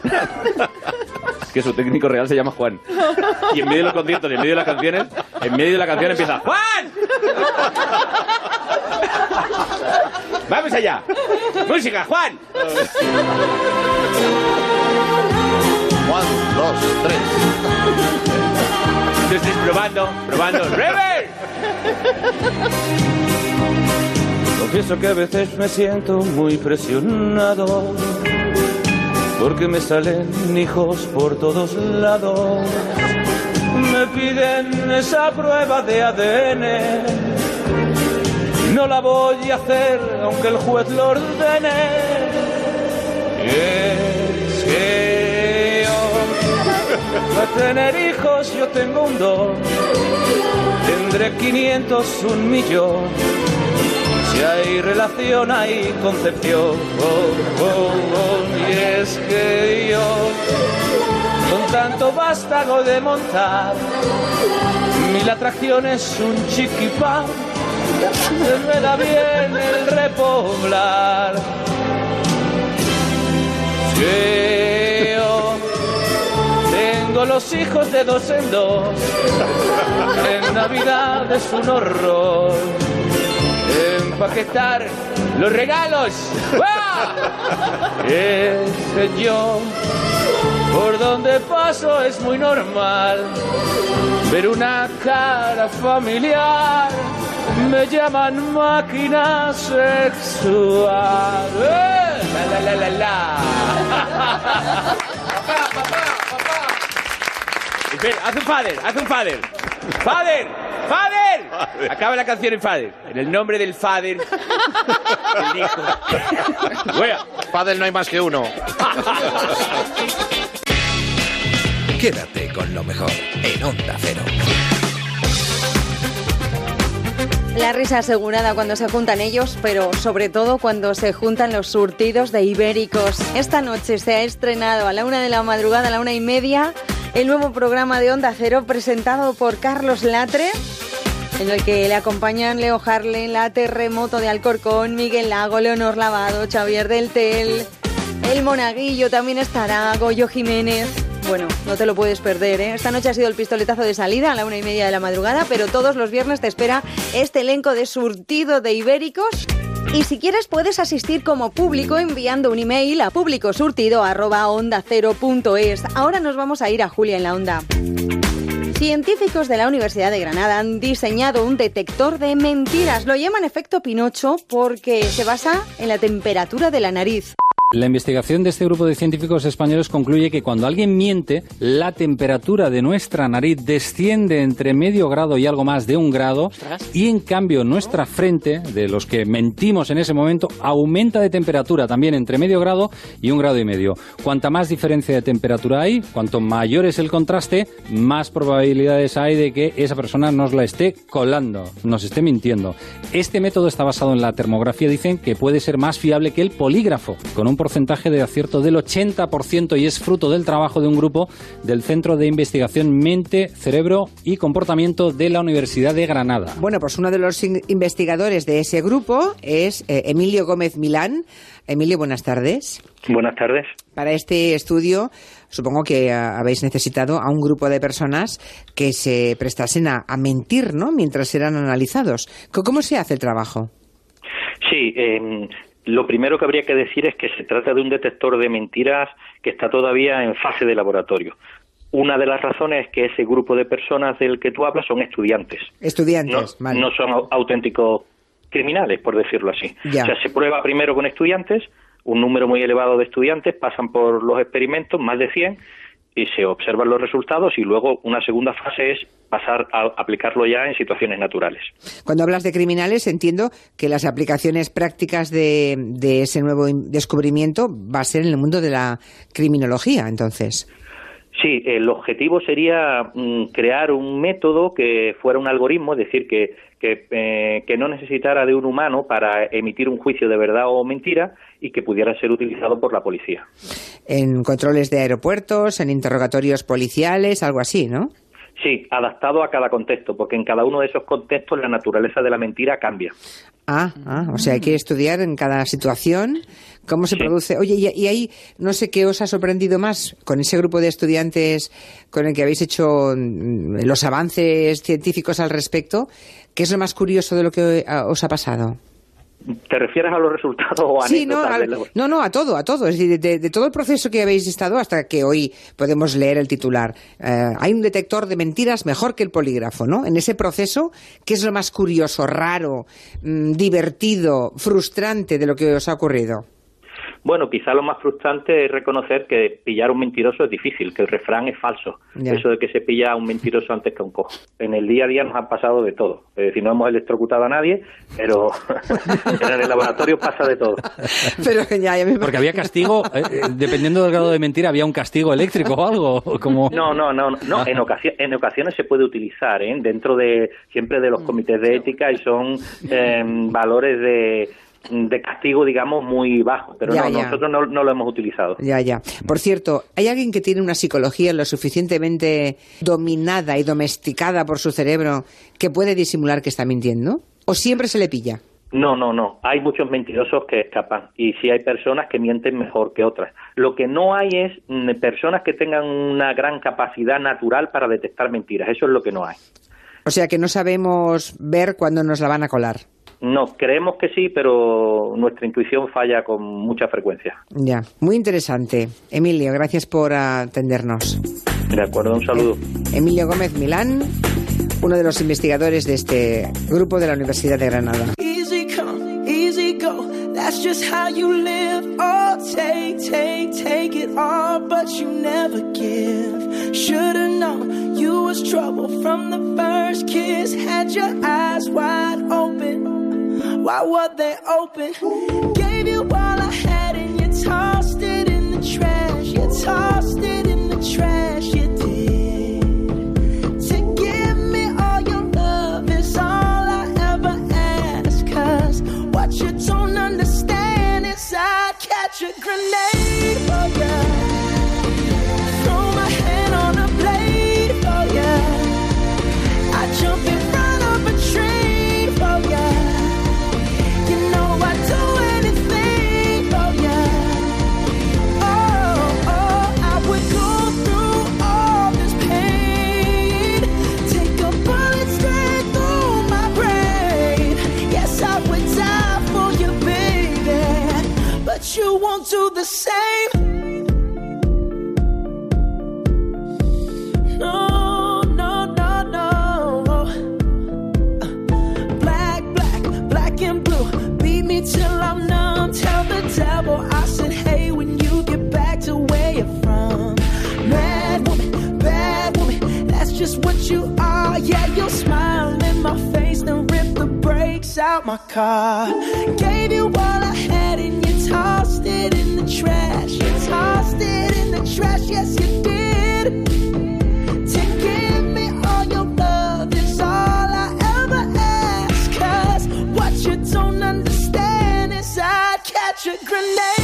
Es que su técnico real se llama Juan. Y en medio de los conciertos, y en medio de las canciones, en medio de la canción empieza ¡Juan! ¡Vamos allá! ¡Música, Juan! Juan, dos, tres. Entonces, probando, probando. ¡Rever! Confieso que a veces me siento muy presionado porque me salen hijos por todos lados. Me piden esa prueba de ADN. No la voy a hacer aunque el juez lo ordene. Es que yo a tener hijos yo tengo un don. Tendré 500, un millón. Hay relación, hay concepción. Oh, oh, oh. Y es que yo, con tanto vástago de montar, mil atracciones, un chiquipán, me da bien el repoblar. Yo tengo los hijos de dos en dos, en Navidad es un horror empaquetar los regalos. ¡Ah! Ese yo, por donde paso es muy normal ver una cara familiar. Me llaman máquina sexual. ¡Eh! La, la, la, la, la. Espera, haz un father, haz un father. ¡Father! ¡Father! Acaba la canción en Father. En el nombre del hijo. Bueno, Padel no hay más que uno. Quédate con lo mejor en Onda Cero. La risa asegurada cuando se juntan ellos, pero sobre todo cuando se juntan los surtidos de ibéricos. Esta noche se ha estrenado a la una de la madrugada, a la una y media, el nuevo programa de Onda Cero presentado por Carlos Latre, en el que le acompañan Leo Harlem, La Terremoto de Alcorcón, Miguel Lago, Leonor Lavado, Xavier del Tel, El Monaguillo también estará, Goyo Jiménez. Bueno, no te lo puedes perder, ¿eh? Esta noche ha sido el pistoletazo de salida a la una y media de la madrugada, pero todos los viernes te espera este elenco de surtido de ibéricos. Y si quieres puedes asistir como público enviando un email a públicosurtido.ondacero.es. Ahora nos vamos a ir a Julia en la Onda. Científicos de la Universidad de Granada han diseñado un detector de mentiras. Lo llaman efecto Pinocho porque se basa en la temperatura de la nariz. La investigación de este grupo de científicos españoles concluye que cuando alguien miente, la temperatura de nuestra nariz desciende entre medio grado y algo más de un grado y en cambio nuestra frente, de los que mentimos en ese momento, aumenta de temperatura también entre medio grado y un grado y medio. Cuanta más diferencia de temperatura hay, cuanto mayor es el contraste, más probabilidades hay de que esa persona nos la esté colando, nos esté mintiendo. Este método está basado en la termografía, dicen que puede ser más fiable que el polígrafo, con un porcentaje de acierto del 80% y es fruto del trabajo de un grupo del Centro de Investigación Mente, Cerebro y Comportamiento de la Universidad de Granada. Bueno, pues uno de los in- investigadores de ese grupo es eh, Emilio Gómez Milán. Emilio, buenas tardes. Buenas tardes. Para este estudio, supongo que ah, habéis necesitado a un grupo de personas que se prestasen a, a mentir, ¿no? Mientras eran analizados. ¿Cómo se hace el trabajo? Sí, eh, lo primero que habría que decir es que se trata de un detector de mentiras que está todavía en fase de laboratorio. Una de las razones es que ese grupo de personas del que tú hablas son estudiantes. Estudiantes, no, vale. no son au- auténticos criminales, por decirlo así. Ya. O sea, se prueba primero con estudiantes, un número muy elevado de estudiantes pasan por los experimentos, más de 100, y se observan los resultados y luego una segunda fase es pasar a aplicarlo ya en situaciones naturales. Cuando hablas de criminales, entiendo que las aplicaciones prácticas de, de ese nuevo descubrimiento va a ser en el mundo de la criminología, entonces. Sí, el objetivo sería mm, crear un método que fuera un algoritmo, es decir, que, que, eh, que no necesitara de un humano para emitir un juicio de verdad o mentira y que pudiera ser utilizado por la policía. En controles de aeropuertos, en interrogatorios policiales, algo así, ¿no? Sí, adaptado a cada contexto, porque en cada uno de esos contextos la naturaleza de la mentira cambia. Ah, ah, o sea, hay que estudiar en cada situación cómo se produce. Oye, y, y ahí no sé qué os ha sorprendido más con ese grupo de estudiantes con el que habéis hecho mm, los avances científicos al respecto. ¿Qué es lo más curioso de lo que ah, os ha pasado? ¿Te refieres a los resultados o Sí, no, al- no, no, a todo, a todo. Es decir, de, de todo el proceso que habéis estado hasta que hoy podemos leer el titular. Eh, hay un detector de mentiras mejor que el polígrafo, ¿no? En ese proceso, ¿qué es lo más curioso, raro, mm, divertido, frustrante de lo que os ha ocurrido? Bueno, quizá lo más frustrante es reconocer que pillar a un mentiroso es difícil, que el refrán es falso. Ya. Eso de que se pilla a un mentiroso antes que a un cojo. En el día a día nos ha pasado de todo. Es decir, no hemos electrocutado a nadie, pero en el laboratorio pasa de todo. Pero ya, ya me Porque había castigo, eh, eh, dependiendo del grado de mentira, había un castigo eléctrico o algo. Como... No, no, no, no. En, ocasi- en ocasiones se puede utilizar, ¿eh? dentro de siempre de los comités de ética y son eh, valores de, de castigo, digamos, muy bajos. Pero Ya, no, ya. nosotros no, no lo hemos utilizado. Ya, ya. Por cierto, ¿hay alguien que tiene una psicología lo suficientemente dominada y domesticada por su cerebro que puede disimular que está mintiendo? ¿O siempre se le pilla? No, no, no. Hay muchos mentirosos que escapan y sí hay personas que mienten mejor que otras. Lo que no hay es mm, personas que tengan una gran capacidad natural para detectar mentiras. Eso es lo que no hay. O sea que no sabemos ver cuándo nos la van a colar. No, creemos que sí, pero nuestra intuición falla con mucha frecuencia. Ya, muy interesante. Emilio, gracias por atendernos. De acuerdo, un saludo. Emilio Gómez Milán, uno de los investigadores de este grupo de la Universidad de Granada. Easy come, easy go. That's just how you live. Oh, take, take, take it all, but you never give. Should've known you was trouble from the first kiss. Had your eyes wide open. Why were they open? Gave you all I had and you tossed it in the trash. You tossed it in the trash. You did. To give me all your love is all I ever what you don't understand is I'd catch a grenade Beat me till I'm numb. Tell the devil I said, hey, when you get back to where you're from. Mad woman, bad woman, that's just what you are. Yeah, you'll smile in my face, then rip the brakes out my car. Gave you all I had tossed it in the trash. Tossed it in the trash, yes, you did. To give me all your love is all I ever ask. Cause what you don't understand is I'd catch a grenade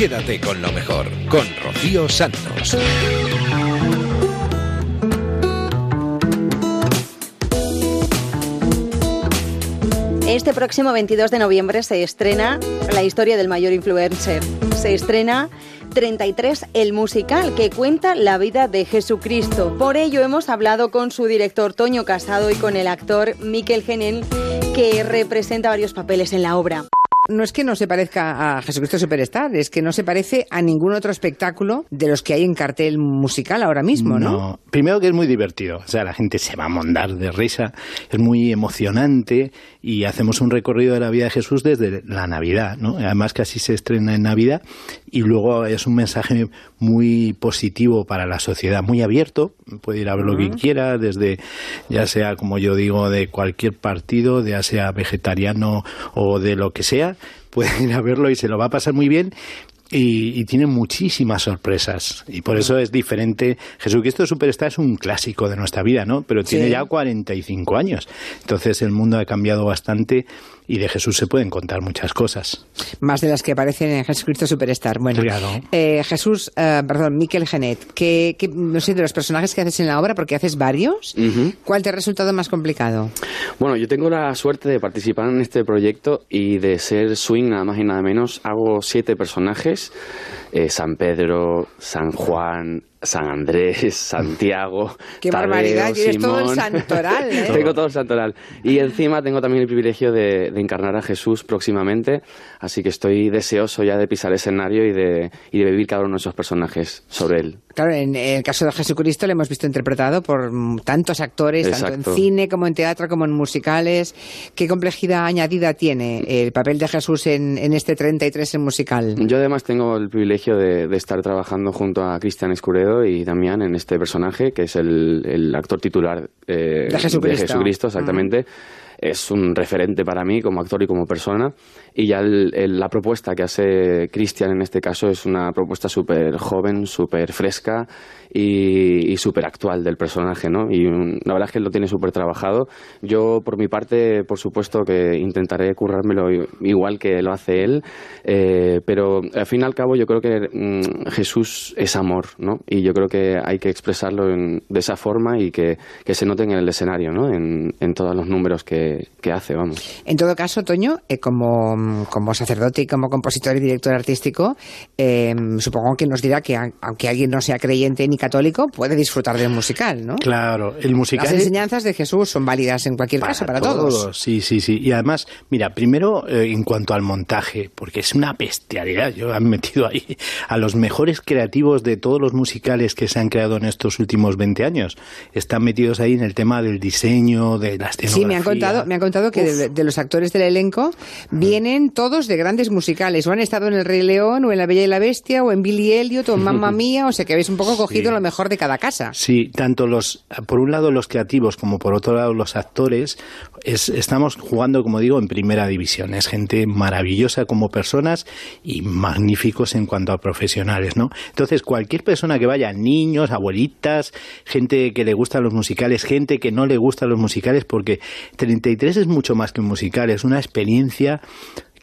Quédate con lo mejor, con Rocío Santos. Este próximo 22 de noviembre se estrena la historia del mayor influencer. Se estrena 33 El musical que cuenta la vida de Jesucristo. Por ello hemos hablado con su director Toño Casado y con el actor Miquel Genel que representa varios papeles en la obra no es que no se parezca a Jesucristo Superstar, es que no se parece a ningún otro espectáculo de los que hay en cartel musical ahora mismo, ¿no? primero que es muy divertido, o sea, la gente se va a mondar de risa, es muy emocionante y hacemos un recorrido de la vida de Jesús desde la Navidad, ¿no? Además que así se estrena en Navidad y luego es un mensaje muy positivo para la sociedad, muy abierto, puede ir a ver lo que quiera, desde ya sea, como yo digo, de cualquier partido, ya sea vegetariano o de lo que sea, puede ir a verlo y se lo va a pasar muy bien y, tiene muchísimas sorpresas. Y por eso es diferente. Jesucristo Superstar es un clásico de nuestra vida, ¿no? Pero tiene ya 45 años. Entonces el mundo ha cambiado bastante y de Jesús se pueden contar muchas cosas. Más de las que aparecen en Jesucristo Superstar. Bueno, eh, Jesús, eh, perdón, Miquel Genet, que, no sé, de los personajes que haces en la obra, porque haces varios, ¿cuál te ha resultado más complicado? Bueno, yo tengo la suerte de participar en este proyecto y de ser swing nada más y nada menos. Hago siete personajes. place. Eh, San Pedro, San Juan, San Andrés, Santiago. ¡Qué barbaridad! Tienes todo el santoral, ¿eh? tengo todo el santoral. Y encima tengo también el privilegio de, encarnar a Jesús próximamente, así que estoy deseoso ya de pisar el escenario y de, y de vivir cada uno de esos personajes sobre él. Claro, en el caso de Jesucristo lo hemos visto interpretado por tantos actores, tanto en cine como en teatro como en musicales. ¿Qué complejidad añadida tiene el papel de Jesús en, este 33 en musical? Yo además tengo el privilegio de, estar trabajando junto a Cristian Escuredo y Damián en este personaje, que es el, actor titular eh, de, Jesucristo. exactamente. Es un referente para mí como actor y como persona. Y ya la propuesta que hace Cristian en este caso es una propuesta súper joven, súper fresca y, súper actual del personaje, ¿no? Y la verdad es que lo tiene súper trabajado. Yo, por mi parte, por supuesto que intentaré currármelo igual que lo hace él, eh, pero al fin y al cabo yo creo que mm, Jesús es amor, ¿no? Y yo creo que hay que expresarlo de esa forma y que, se noten en el escenario, ¿no? En, todos los números que, hace, vamos. En todo caso, Toño, eh, como, como sacerdote y como compositor y director artístico, eh, supongo que nos dirá que aunque alguien no sea creyente ni católico puede disfrutar del musical, ¿no? Claro, el musical. Las enseñanzas de Jesús son válidas en cualquier caso para todos. Sí, sí, sí. Y además, mira, primero eh, en cuanto al montaje, porque es una bestialidad. Yo he metido ahí a los mejores creativos de todos los musicales que se han creado en estos últimos 20 años. Están metidos ahí en el tema del diseño, de las Sí, me han contado, me han contado que de, los actores del elenco vienen todos de grandes musicales. O han estado en El Rey León, o en La Bella y la Bestia, o en Billy Elliot, o en Mamma Mía. O sea que habéis un poco cogido lo mejor de cada casa. Sí, tanto los, por un lado los creativos como por otro lado los actores, estamos jugando, como digo, en primera división. Es gente maravillosa como personas y magníficos en cuanto a profesionales, ¿no? Entonces, cualquier persona que vaya, niños, abuelitas, gente que le gustan los musicales, gente que no le gustan los musicales, porque 33 es mucho más que un musical, es una experiencia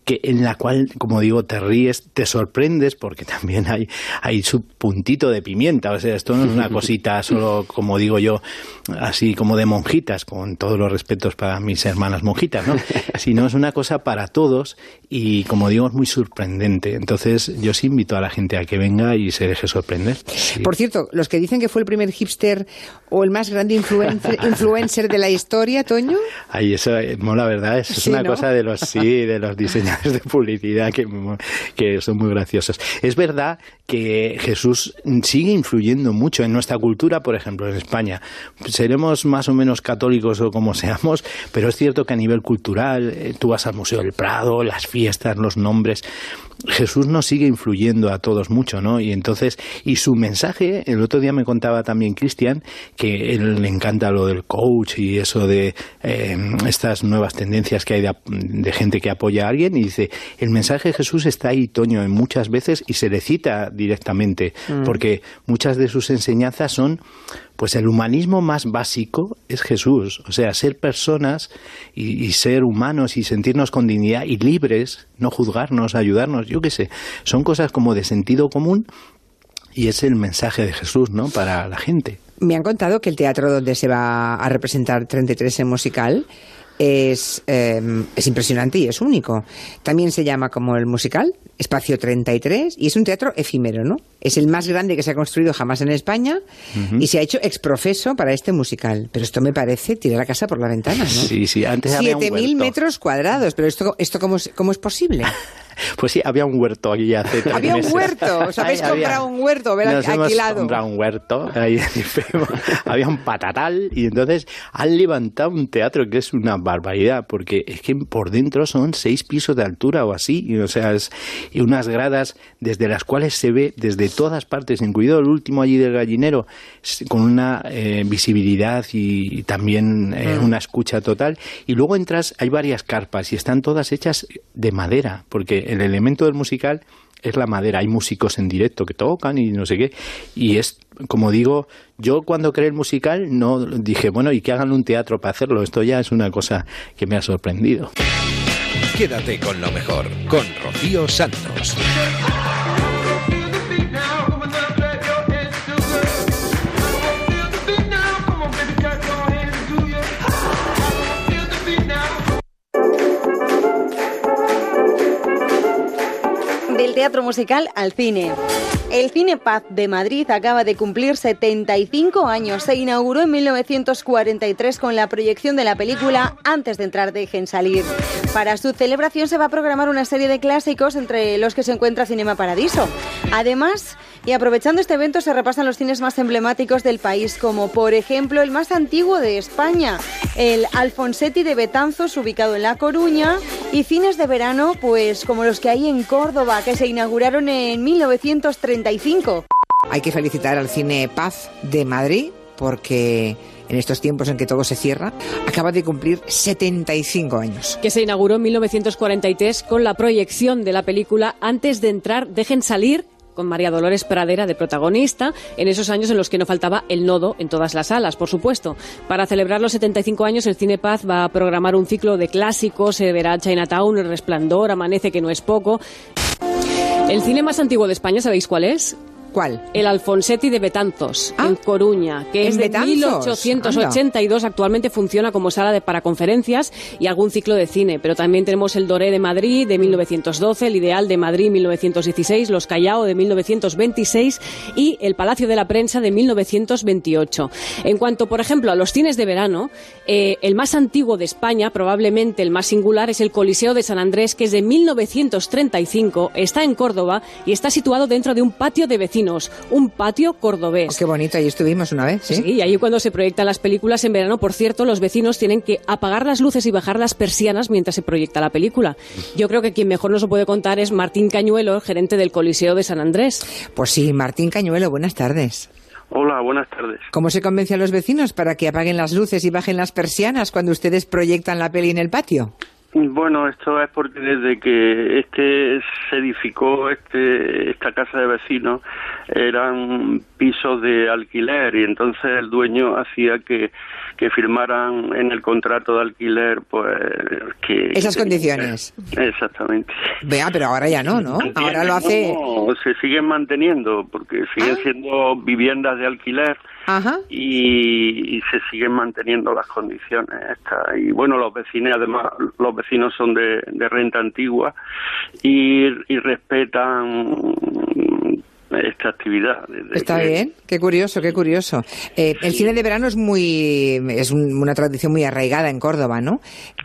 que en la cual, como digo, te ríes, te sorprendes, porque también hay, hay su puntito de pimienta. O sea, esto no es una cosita solo, como digo yo, así como de monjitas, con todos los respetos para mis hermanas monjitas, ¿no? Sino es una cosa para todos y, como digo, es muy sorprendente. Entonces, yo sí invito a la gente a que venga y se deje sorprender. Por cierto, los que dicen que fue el primer hipster o el más grande influencer, influencer de la historia, Toño. Ay, eso eh, mola, ¿verdad? Eso es una cosa de los, sí, de los diseñadores de publicidad que, que son muy graciosos. Es verdad que Jesús sigue influyendo mucho en nuestra cultura, por ejemplo, en España. Seremos más o menos católicos o como seamos, pero es cierto que a nivel cultural, eh, tú vas al Museo del Prado, las fiestas, los nombres, Jesús nos sigue influyendo a todos mucho, ¿no? Y entonces, y su mensaje, el otro día me contaba también Cristian, que él le encanta lo del coach y eso de eh, estas nuevas tendencias que hay de, de gente que apoya a alguien, y dice, el mensaje de Jesús está ahí, Toño, en muchas veces y se le cita directamente, Mm. porque muchas de sus enseñanzas son, pues el humanismo más básico es Jesús, o sea, ser personas y, y ser humanos y sentirnos con dignidad y libres, no juzgarnos, ayudarnos, yo qué sé, son cosas como de sentido común y es el mensaje de Jesús, ¿no? Para la gente. Me han contado que el teatro donde se va a representar 33 en musical es, eh, es impresionante y es único. También se llama como el musical, Espacio 33, y es un teatro efímero, ¿no? Es el más grande que se ha construido jamás en España y se ha hecho exprofeso para este musical. Pero esto me parece tirar la casa por la ventana, ¿no? Sí, sí, antes había un 7.000 huerto. metros cuadrados, pero esto, esto cómo, es, ¿cómo es posible? Pues sí, había un huerto aquí hace tres Había un huerto, os habéis Ahí había. comprado un huerto, ver Nos hemos alquilado. comprado un huerto, ahí había un patatal y entonces han levantado un teatro que es una barbaridad porque es que por dentro son seis pisos de altura o así, y, o sea, es, y unas gradas desde las cuales se ve desde todas partes, incluido el último allí del gallinero, con una eh, visibilidad y, y también eh, Mm. una escucha total. Y luego entras, hay varias carpas y están todas hechas de madera, porque el elemento del musical es la madera. Hay músicos en directo que tocan y no sé qué. Y es, como digo, yo cuando creé el musical no dije, bueno, y que hagan un teatro para hacerlo. Esto ya es una cosa que me ha sorprendido. Quédate con lo mejor, con Rocío Santos. Teatro musical al cine. El Cine Paz de Madrid acaba de cumplir 75 años. Se inauguró en 1943 con la proyección de la película Antes de entrar dejen salir. Para su celebración se va a programar una serie de clásicos entre los que se encuentra Cinema Paradiso. Además, y aprovechando este evento se repasan los cines más emblemáticos del país, como por ejemplo el más antiguo de España, el Alfonsetti de Betanzos, ubicado en La Coruña, y cines de verano, pues como los que hay en Córdoba, que se inauguraron en 1935. Hay que felicitar al Cine Paz de Madrid porque en estos tiempos en que todo se cierra, acaba de cumplir 75 años. que se inauguró en 1943 con la proyección de la película Antes de entrar, dejen salir con María Dolores Pradera de protagonista, en esos años en los que no faltaba el nodo en todas las salas, por supuesto. Para celebrar los 75 años, el Cine Paz va a programar un ciclo de clásicos, se verá Chinatown, El Resplandor, Amanece, que no es poco. El cine más antiguo de España, ¿sabéis cuál es? ¿Cuál? El Alfonsetti de Betanzos, en Coruña, que ¿en es de Betanzos? 1882. Actualmente funciona como sala de, para conferencias y algún ciclo de cine. Pero también tenemos el Doré de Madrid de 1912, el Ideal de Madrid 1916, los Callao de 1926 y el Palacio de la Prensa de 1928. En cuanto, por ejemplo, a los cines de verano, eh, el más antiguo de España, probablemente el más singular, es el Coliseo de San Andrés, que es de 1935, está en Córdoba y está situado dentro de un patio de vecinos, un patio cordobés. Oh, qué bonito, ahí estuvimos una vez, ¿sí? y ahí cuando se proyectan las películas en verano, por cierto, los vecinos tienen que apagar las luces y bajar las persianas mientras se proyecta la película. Yo creo que quien mejor nos lo puede contar es Martín Cañuelo, gerente del Coliseo de San Andrés. Pues sí, Martín Cañuelo, buenas tardes. Hola, buenas tardes. ¿Cómo se convence a los vecinos para que apaguen las luces y bajen las persianas cuando ustedes proyectan la peli en el patio? Bueno, esto es porque desde que este se edificó este esta casa de vecinos eran pisos de alquiler y entonces el dueño hacía que, que firmaran en el contrato de alquiler pues que Esas condiciones. exactamente. Vea, pero ahora ya no, ¿no? Ahora lo hace... No, se siguen manteniendo porque siguen siendo viviendas de alquiler Ajá. y, y se siguen manteniendo las condiciones estas. y bueno los vecinos además los vecinos son de, renta antigua y respetan esta actividad desde Está que- bien, qué curioso, qué curioso. Eh, el cine de verano es muy es un- una tradición muy arraigada en Córdoba, ¿no?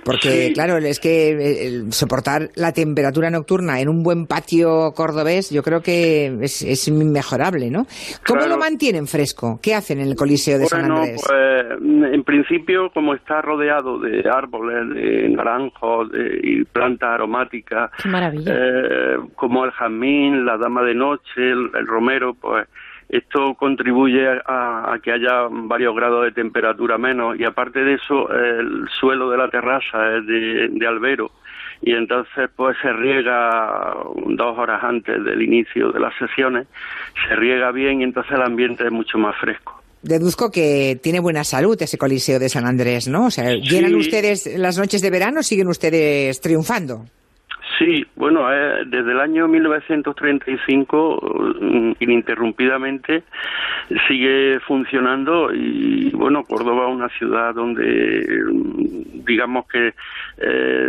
Porque Sí. claro, es que eh, el soportar la temperatura nocturna en un buen patio cordobés, yo creo que es, es inmejorable, ¿no? ¿Cómo Claro. lo mantienen fresco? ¿Qué hacen en el Coliseo de San Andrés? pues en principio, como está rodeado de árboles, de naranjos de- y plantas aromáticas, Qué maravilla. eh, como el jazmín, la dama de noche, el, el romero, pues esto contribuye a, a que haya varios grados de temperatura menos y aparte de eso, el suelo de la terraza es de, de albero y entonces pues se riega dos horas antes del inicio de las sesiones, se riega bien y entonces el ambiente es mucho más fresco. Deduzco que tiene buena salud ese Coliseo de San Andrés, ¿no? O sea, ¿llenan Sí. ustedes las noches de verano o siguen ustedes triunfando? Sí, bueno, eh, desde el año 1935 mm, ininterrumpidamente sigue funcionando y bueno, Córdoba es una ciudad donde mm, digamos que eh,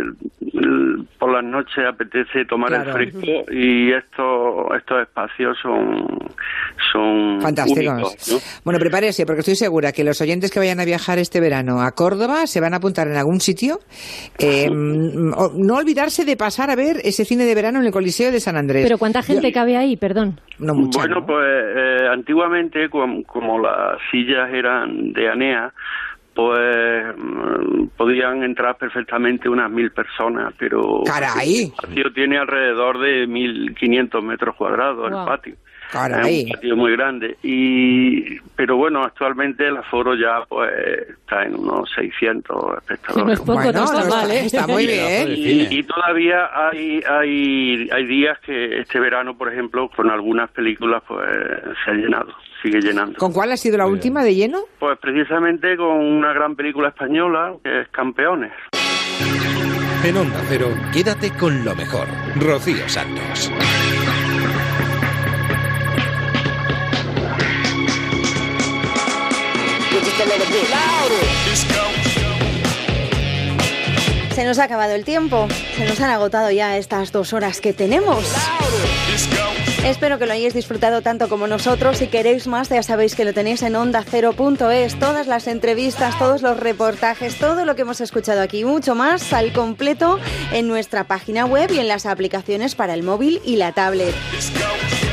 por las noches apetece tomar Claro. el fresco y estos estos espacios son son Fantásticos. únicos, ¿no? Bueno, prepárese, porque estoy segura que los oyentes que vayan a viajar este verano a Córdoba se van a apuntar en algún sitio. Eh, mm, no olvidarse de pasar a ver ese cine de verano en el Coliseo de San Andrés. Pero ¿cuánta gente cabe ahí? Perdón. No mucha, Bueno, pues eh, antiguamente, com- como las sillas eran de ANEA, pues mm, podían entrar perfectamente unas mil personas, pero ¡Caray! el patio tiene alrededor de 1.500 metros cuadrados Guau. el patio. Caray. Es un patio muy grande. y Pero bueno, actualmente el aforo ya pues está en unos 600 espectadores. No es poco, no está mal, ¿eh? está muy bien. Y, y todavía hay, hay, hay días que este verano, por ejemplo, con algunas películas, pues se ha llenado, sigue llenando. ¿Con cuál ha sido la última de lleno? Pues precisamente con una gran película española, que es Campeones. En Onda Cero, quédate con lo mejor. Rocío Santos. Se nos ha acabado el tiempo. Se nos han agotado ya estas dos horas que tenemos. Espero que lo hayáis disfrutado tanto como nosotros. Si queréis más, ya sabéis que lo tenéis en ondacero.es. Todas las entrevistas, todos los reportajes, todo lo que hemos escuchado aquí, mucho más al completo en nuestra página web y en las aplicaciones para el móvil y la tablet.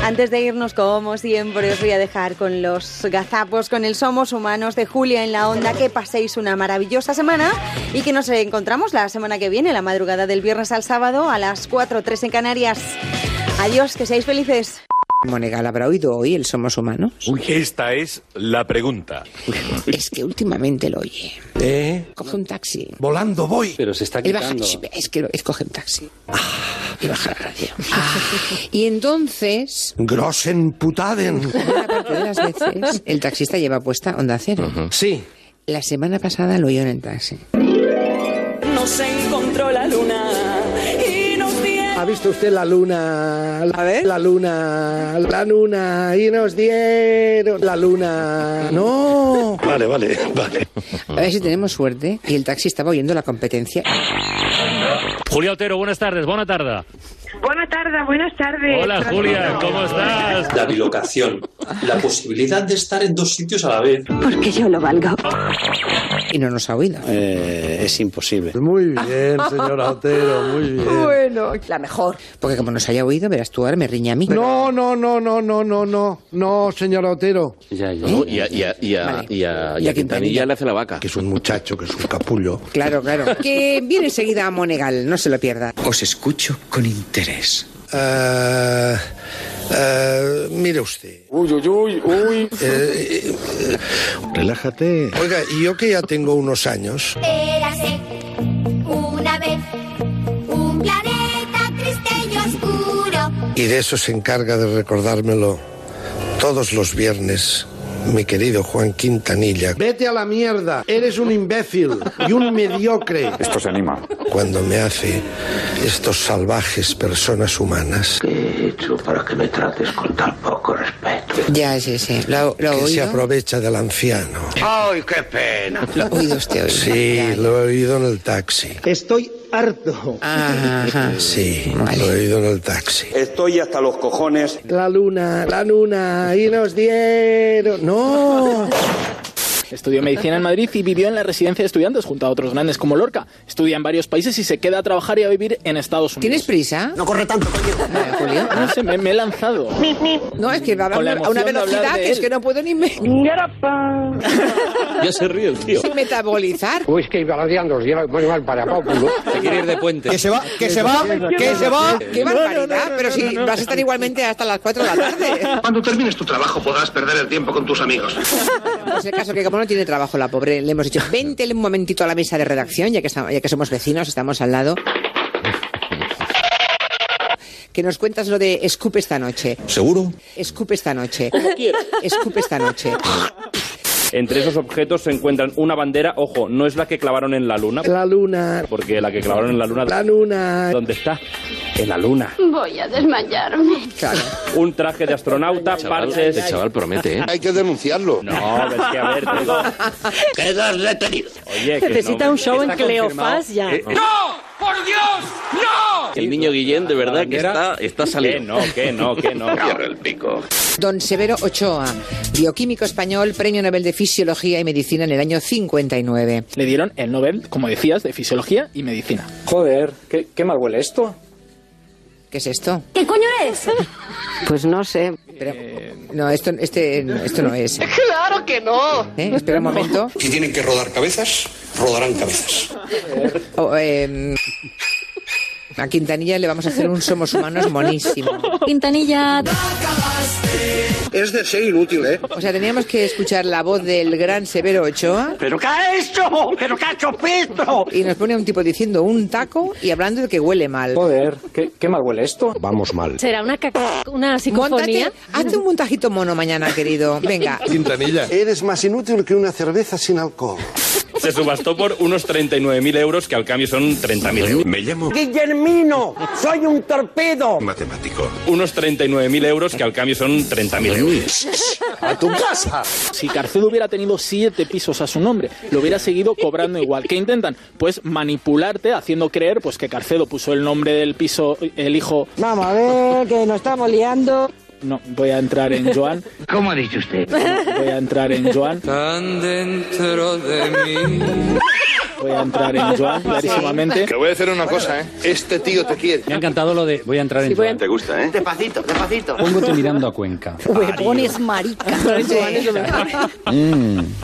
Antes de irnos, como siempre, os voy a dejar con los gazapos, con el Somos Humanos de Julia en la Onda. Que paséis una maravillosa semana y que nos encontramos la semana que viene, la madrugada del viernes al sábado, a las 4 3 en Canarias. Adiós, que seáis felices. Monegal habrá oído hoy el Somos Humanos. Esta es la pregunta. Es que últimamente lo oye. ¿Eh? Coge un taxi. Volando voy. Pero se está Él baja- quitando. es que lo- es coge un taxi. Y baja la radio. Ah, y entonces, Grossen putaden. parte de las veces, el taxista lleva puesta onda cero. Sí. La semana pasada lo oyó en el taxi. Nos encontró la luna. ¿Ha visto usted la luna? La, la luna, la luna, y nos dieron la luna. No. Vale, vale, vale. A ver si tenemos suerte. Y el taxi estaba oyendo la competencia. Julia Otero, buenas tardes, buena tarde. Buenas tardes, buenas tardes. Hola Julia, ¿cómo estás? La bilocación, la posibilidad de estar en dos sitios a la vez. Porque yo lo valgo. Y no nos ha oído. es imposible. Muy bien, señora Otero, muy bien. Bueno, la mejor. Porque como nos haya oído, verás tú, ahora me riña a mí. No, no, no, no, no, no, no, no, señora Otero. Ya, ya. ¿Eh? Y a, y a- y a- Vale. y a- y a. Quintanilla le hace la vaca. Que es un muchacho, que es un capullo. Claro, claro. Que viene enseguida a Monegal, no se lo pierda. Os escucho con interés. Ah, ah, mire usted. Uy, uy, uy, uy. Eh, eh, Relájate. oiga, y yo que ya tengo unos años, Érase una vez un planeta triste y oscuro. y de eso se encarga de recordármelo todos los viernes, mi querido Juan Quintanilla. Vete a la mierda, eres un imbécil y un mediocre. Esto se anima. Cuando me hace estos salvajes personas humanas. ¿Qué he hecho para que me trates con tan poco respeto? Ya, sí, sí. Lo, lo ha que se oído. aprovecha del anciano. ¡Ay, qué pena! Lo ha oído usted hoy. Sí, lo he oído en el taxi. Estoy harto. Ajá. Sí, lo he oído en el taxi. Estoy hasta los cojones. La luna, la luna, y nos dieron. ¡No! Estudió medicina en Madrid y vivió en la residencia de estudiantes junto a otros grandes como Lorca. Estudia en varios países y se queda a trabajar y a vivir en Estados Unidos. ¿Tienes prisa? No corre tanto, Eh, Julio. No sé, me, me he lanzado. No, es que va a una hablar velocidad de que es que no puedo ni, me... Ya se ríe el tío. sin metabolizar. Uy, es que iba radiando, lleva muy mal para Paulo. Se quiere ir de puente. Que se va, que se va, que se va. ¡Qué barbaridad! Pero si vas a estar igualmente hasta las 4 de la tarde. Cuando termines tu trabajo podrás perder el tiempo con tus amigos. Pues el caso que como no tiene trabajo la pobre, le hemos dicho, vente un momentito a la mesa de redacción, ya que, estamos, ya que somos vecinos, estamos al lado. que nos cuentas lo de Scoop esta noche. ¿Seguro? Scoop esta noche. Como quieras. Scoop esta noche. Entre esos objetos se encuentran una bandera, ojo, no es la que clavaron en la luna. La luna. Porque la que clavaron en la luna. La luna. ¿Dónde está? En la luna. Voy a desmayarme. Claro. Un traje de astronauta, parches. El chaval promete, ¿eh? Hay que denunciarlo. No, es que a ver, digo. Quedas detenido. Oye, que Necesita no, un show en Cleofás ya. Eh, eh, ¡No! ¡Por Dios! ¡No! El niño Guillén, de verdad, que está, está Que saliendo. no, que no, que no. Cierra el pico. Don Severo Ochoa, bioquímico español, premio Nobel de Fisiología y Medicina en el año 59. Le dieron el Nobel, como decías, de Fisiología y Medicina. Joder, qué, qué mal huele esto. ¿Qué es esto? ¿Qué coño es? Pues no sé. Pero, no, esto, este, esto no es. ¡Claro que no! ¿Eh? Espera un momento. Si tienen que rodar cabezas, rodarán cabezas. Oh, em, a Quintanilla le vamos a hacer un Somos Humanos monísimo. Quintanilla. Es de ser inútil, ¿eh? O sea, teníamos que escuchar la voz del gran Severo Ochoa ¿Pero qué ha hecho? ¿Pero qué ha hecho Pedro? y nos pone un tipo diciendo un taco y hablando de que huele mal. Joder, qué, qué mal huele esto. Vamos mal. ¿Será una, caca- una psicofonía? Hazte un montajito mono mañana, querido. Venga. Quintanilla. Eres más inútil que una cerveza sin alcohol. Se subastó por unos 39.000 euros, que al cambio son 30.000 euros. Me llamo ¡Guillermino! ¡Soy un torpedo! matemático. Unos 39.000 euros, que al cambio son 30.000 euros. ¡A tu casa! Si Carcedo hubiera tenido siete pisos a su nombre, lo hubiera seguido cobrando igual. ¿Qué intentan? Pues manipularte, haciendo creer pues que Carcedo puso el nombre del piso, el hijo. Vamos a ver, que nos estamos liando. No, voy a entrar en Joan. ¿Cómo ha dicho usted? Voy a entrar en Joan. Tan dentro de mí. Voy a entrar en Joan, clarísimamente. Te voy a decir una cosa, ¿eh? Este tío te quiere. Me ha encantado lo de voy a entrar en Joan. ¿Te gusta, eh? Despacito, despacito. Póngote mirando a Cuenca. Huevones marica.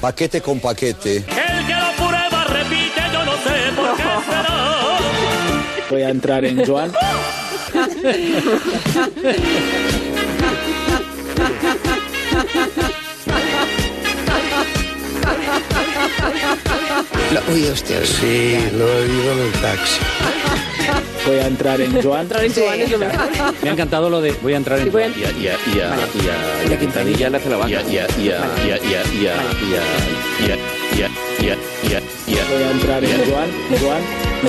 Paquete con paquete. El que lo prueba repite, yo no sé por qué será. Voy a entrar en Joan. Lo, uy, hostia. Sí, lo he oído en el taxi. Voy a entrar en Joan. Entrar en Joan es lo mejor. Me ha encantado lo de voy a entrar en voy a- Joan. Y a, y a, y a, y a, y a Quintanilla le hace la vaca. Y a, y a, y a, y a, y a, y a, y a, y a, y a, y a, y a, y a, Voy a entrar en Joan. Joan.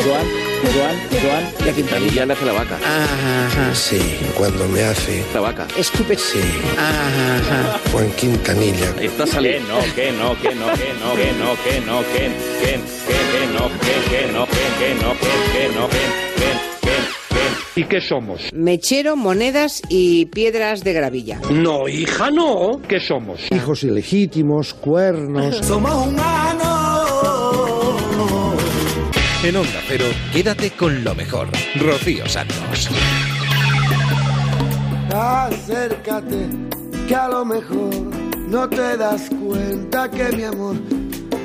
Joan. Joan. Joan. y a Quintanilla le hace la vaca. Ajá, sí, cuando me hace. La vaca. Escupe. Sí. Ajá. Juan Quintanilla. Está Que saliendo. no, que no, que no, que no, que no, que no, que, que, que, que no, que, que no, que, que no, que, que no, que, que, que, que. ¿Y qué somos? Mechero, monedas y piedras de gravilla. No, hija, no. ¿Qué somos? Hijos ilegítimos, cuernos. Somos humanos. En Onda Cero, quédate con lo mejor. Rocío Santos. Acércate, que a lo mejor no te das cuenta que mi amor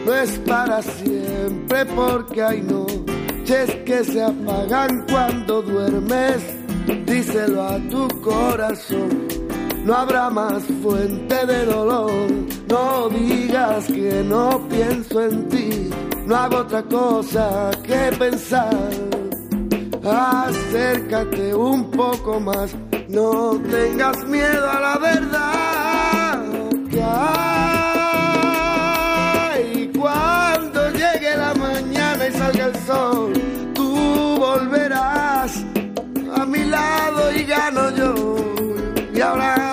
no es para siempre, porque hay noches que se apagan cuando duermes. Díselo a tu corazón, no habrá más fuente de dolor. No digas que no pienso en ti, no hago otra cosa que pensar. Acércate un poco más, no tengas miedo a la verdad. Que hay cuando llegue la mañana y salga el sol, tú volverás a mi lado y gano yo. Y ahora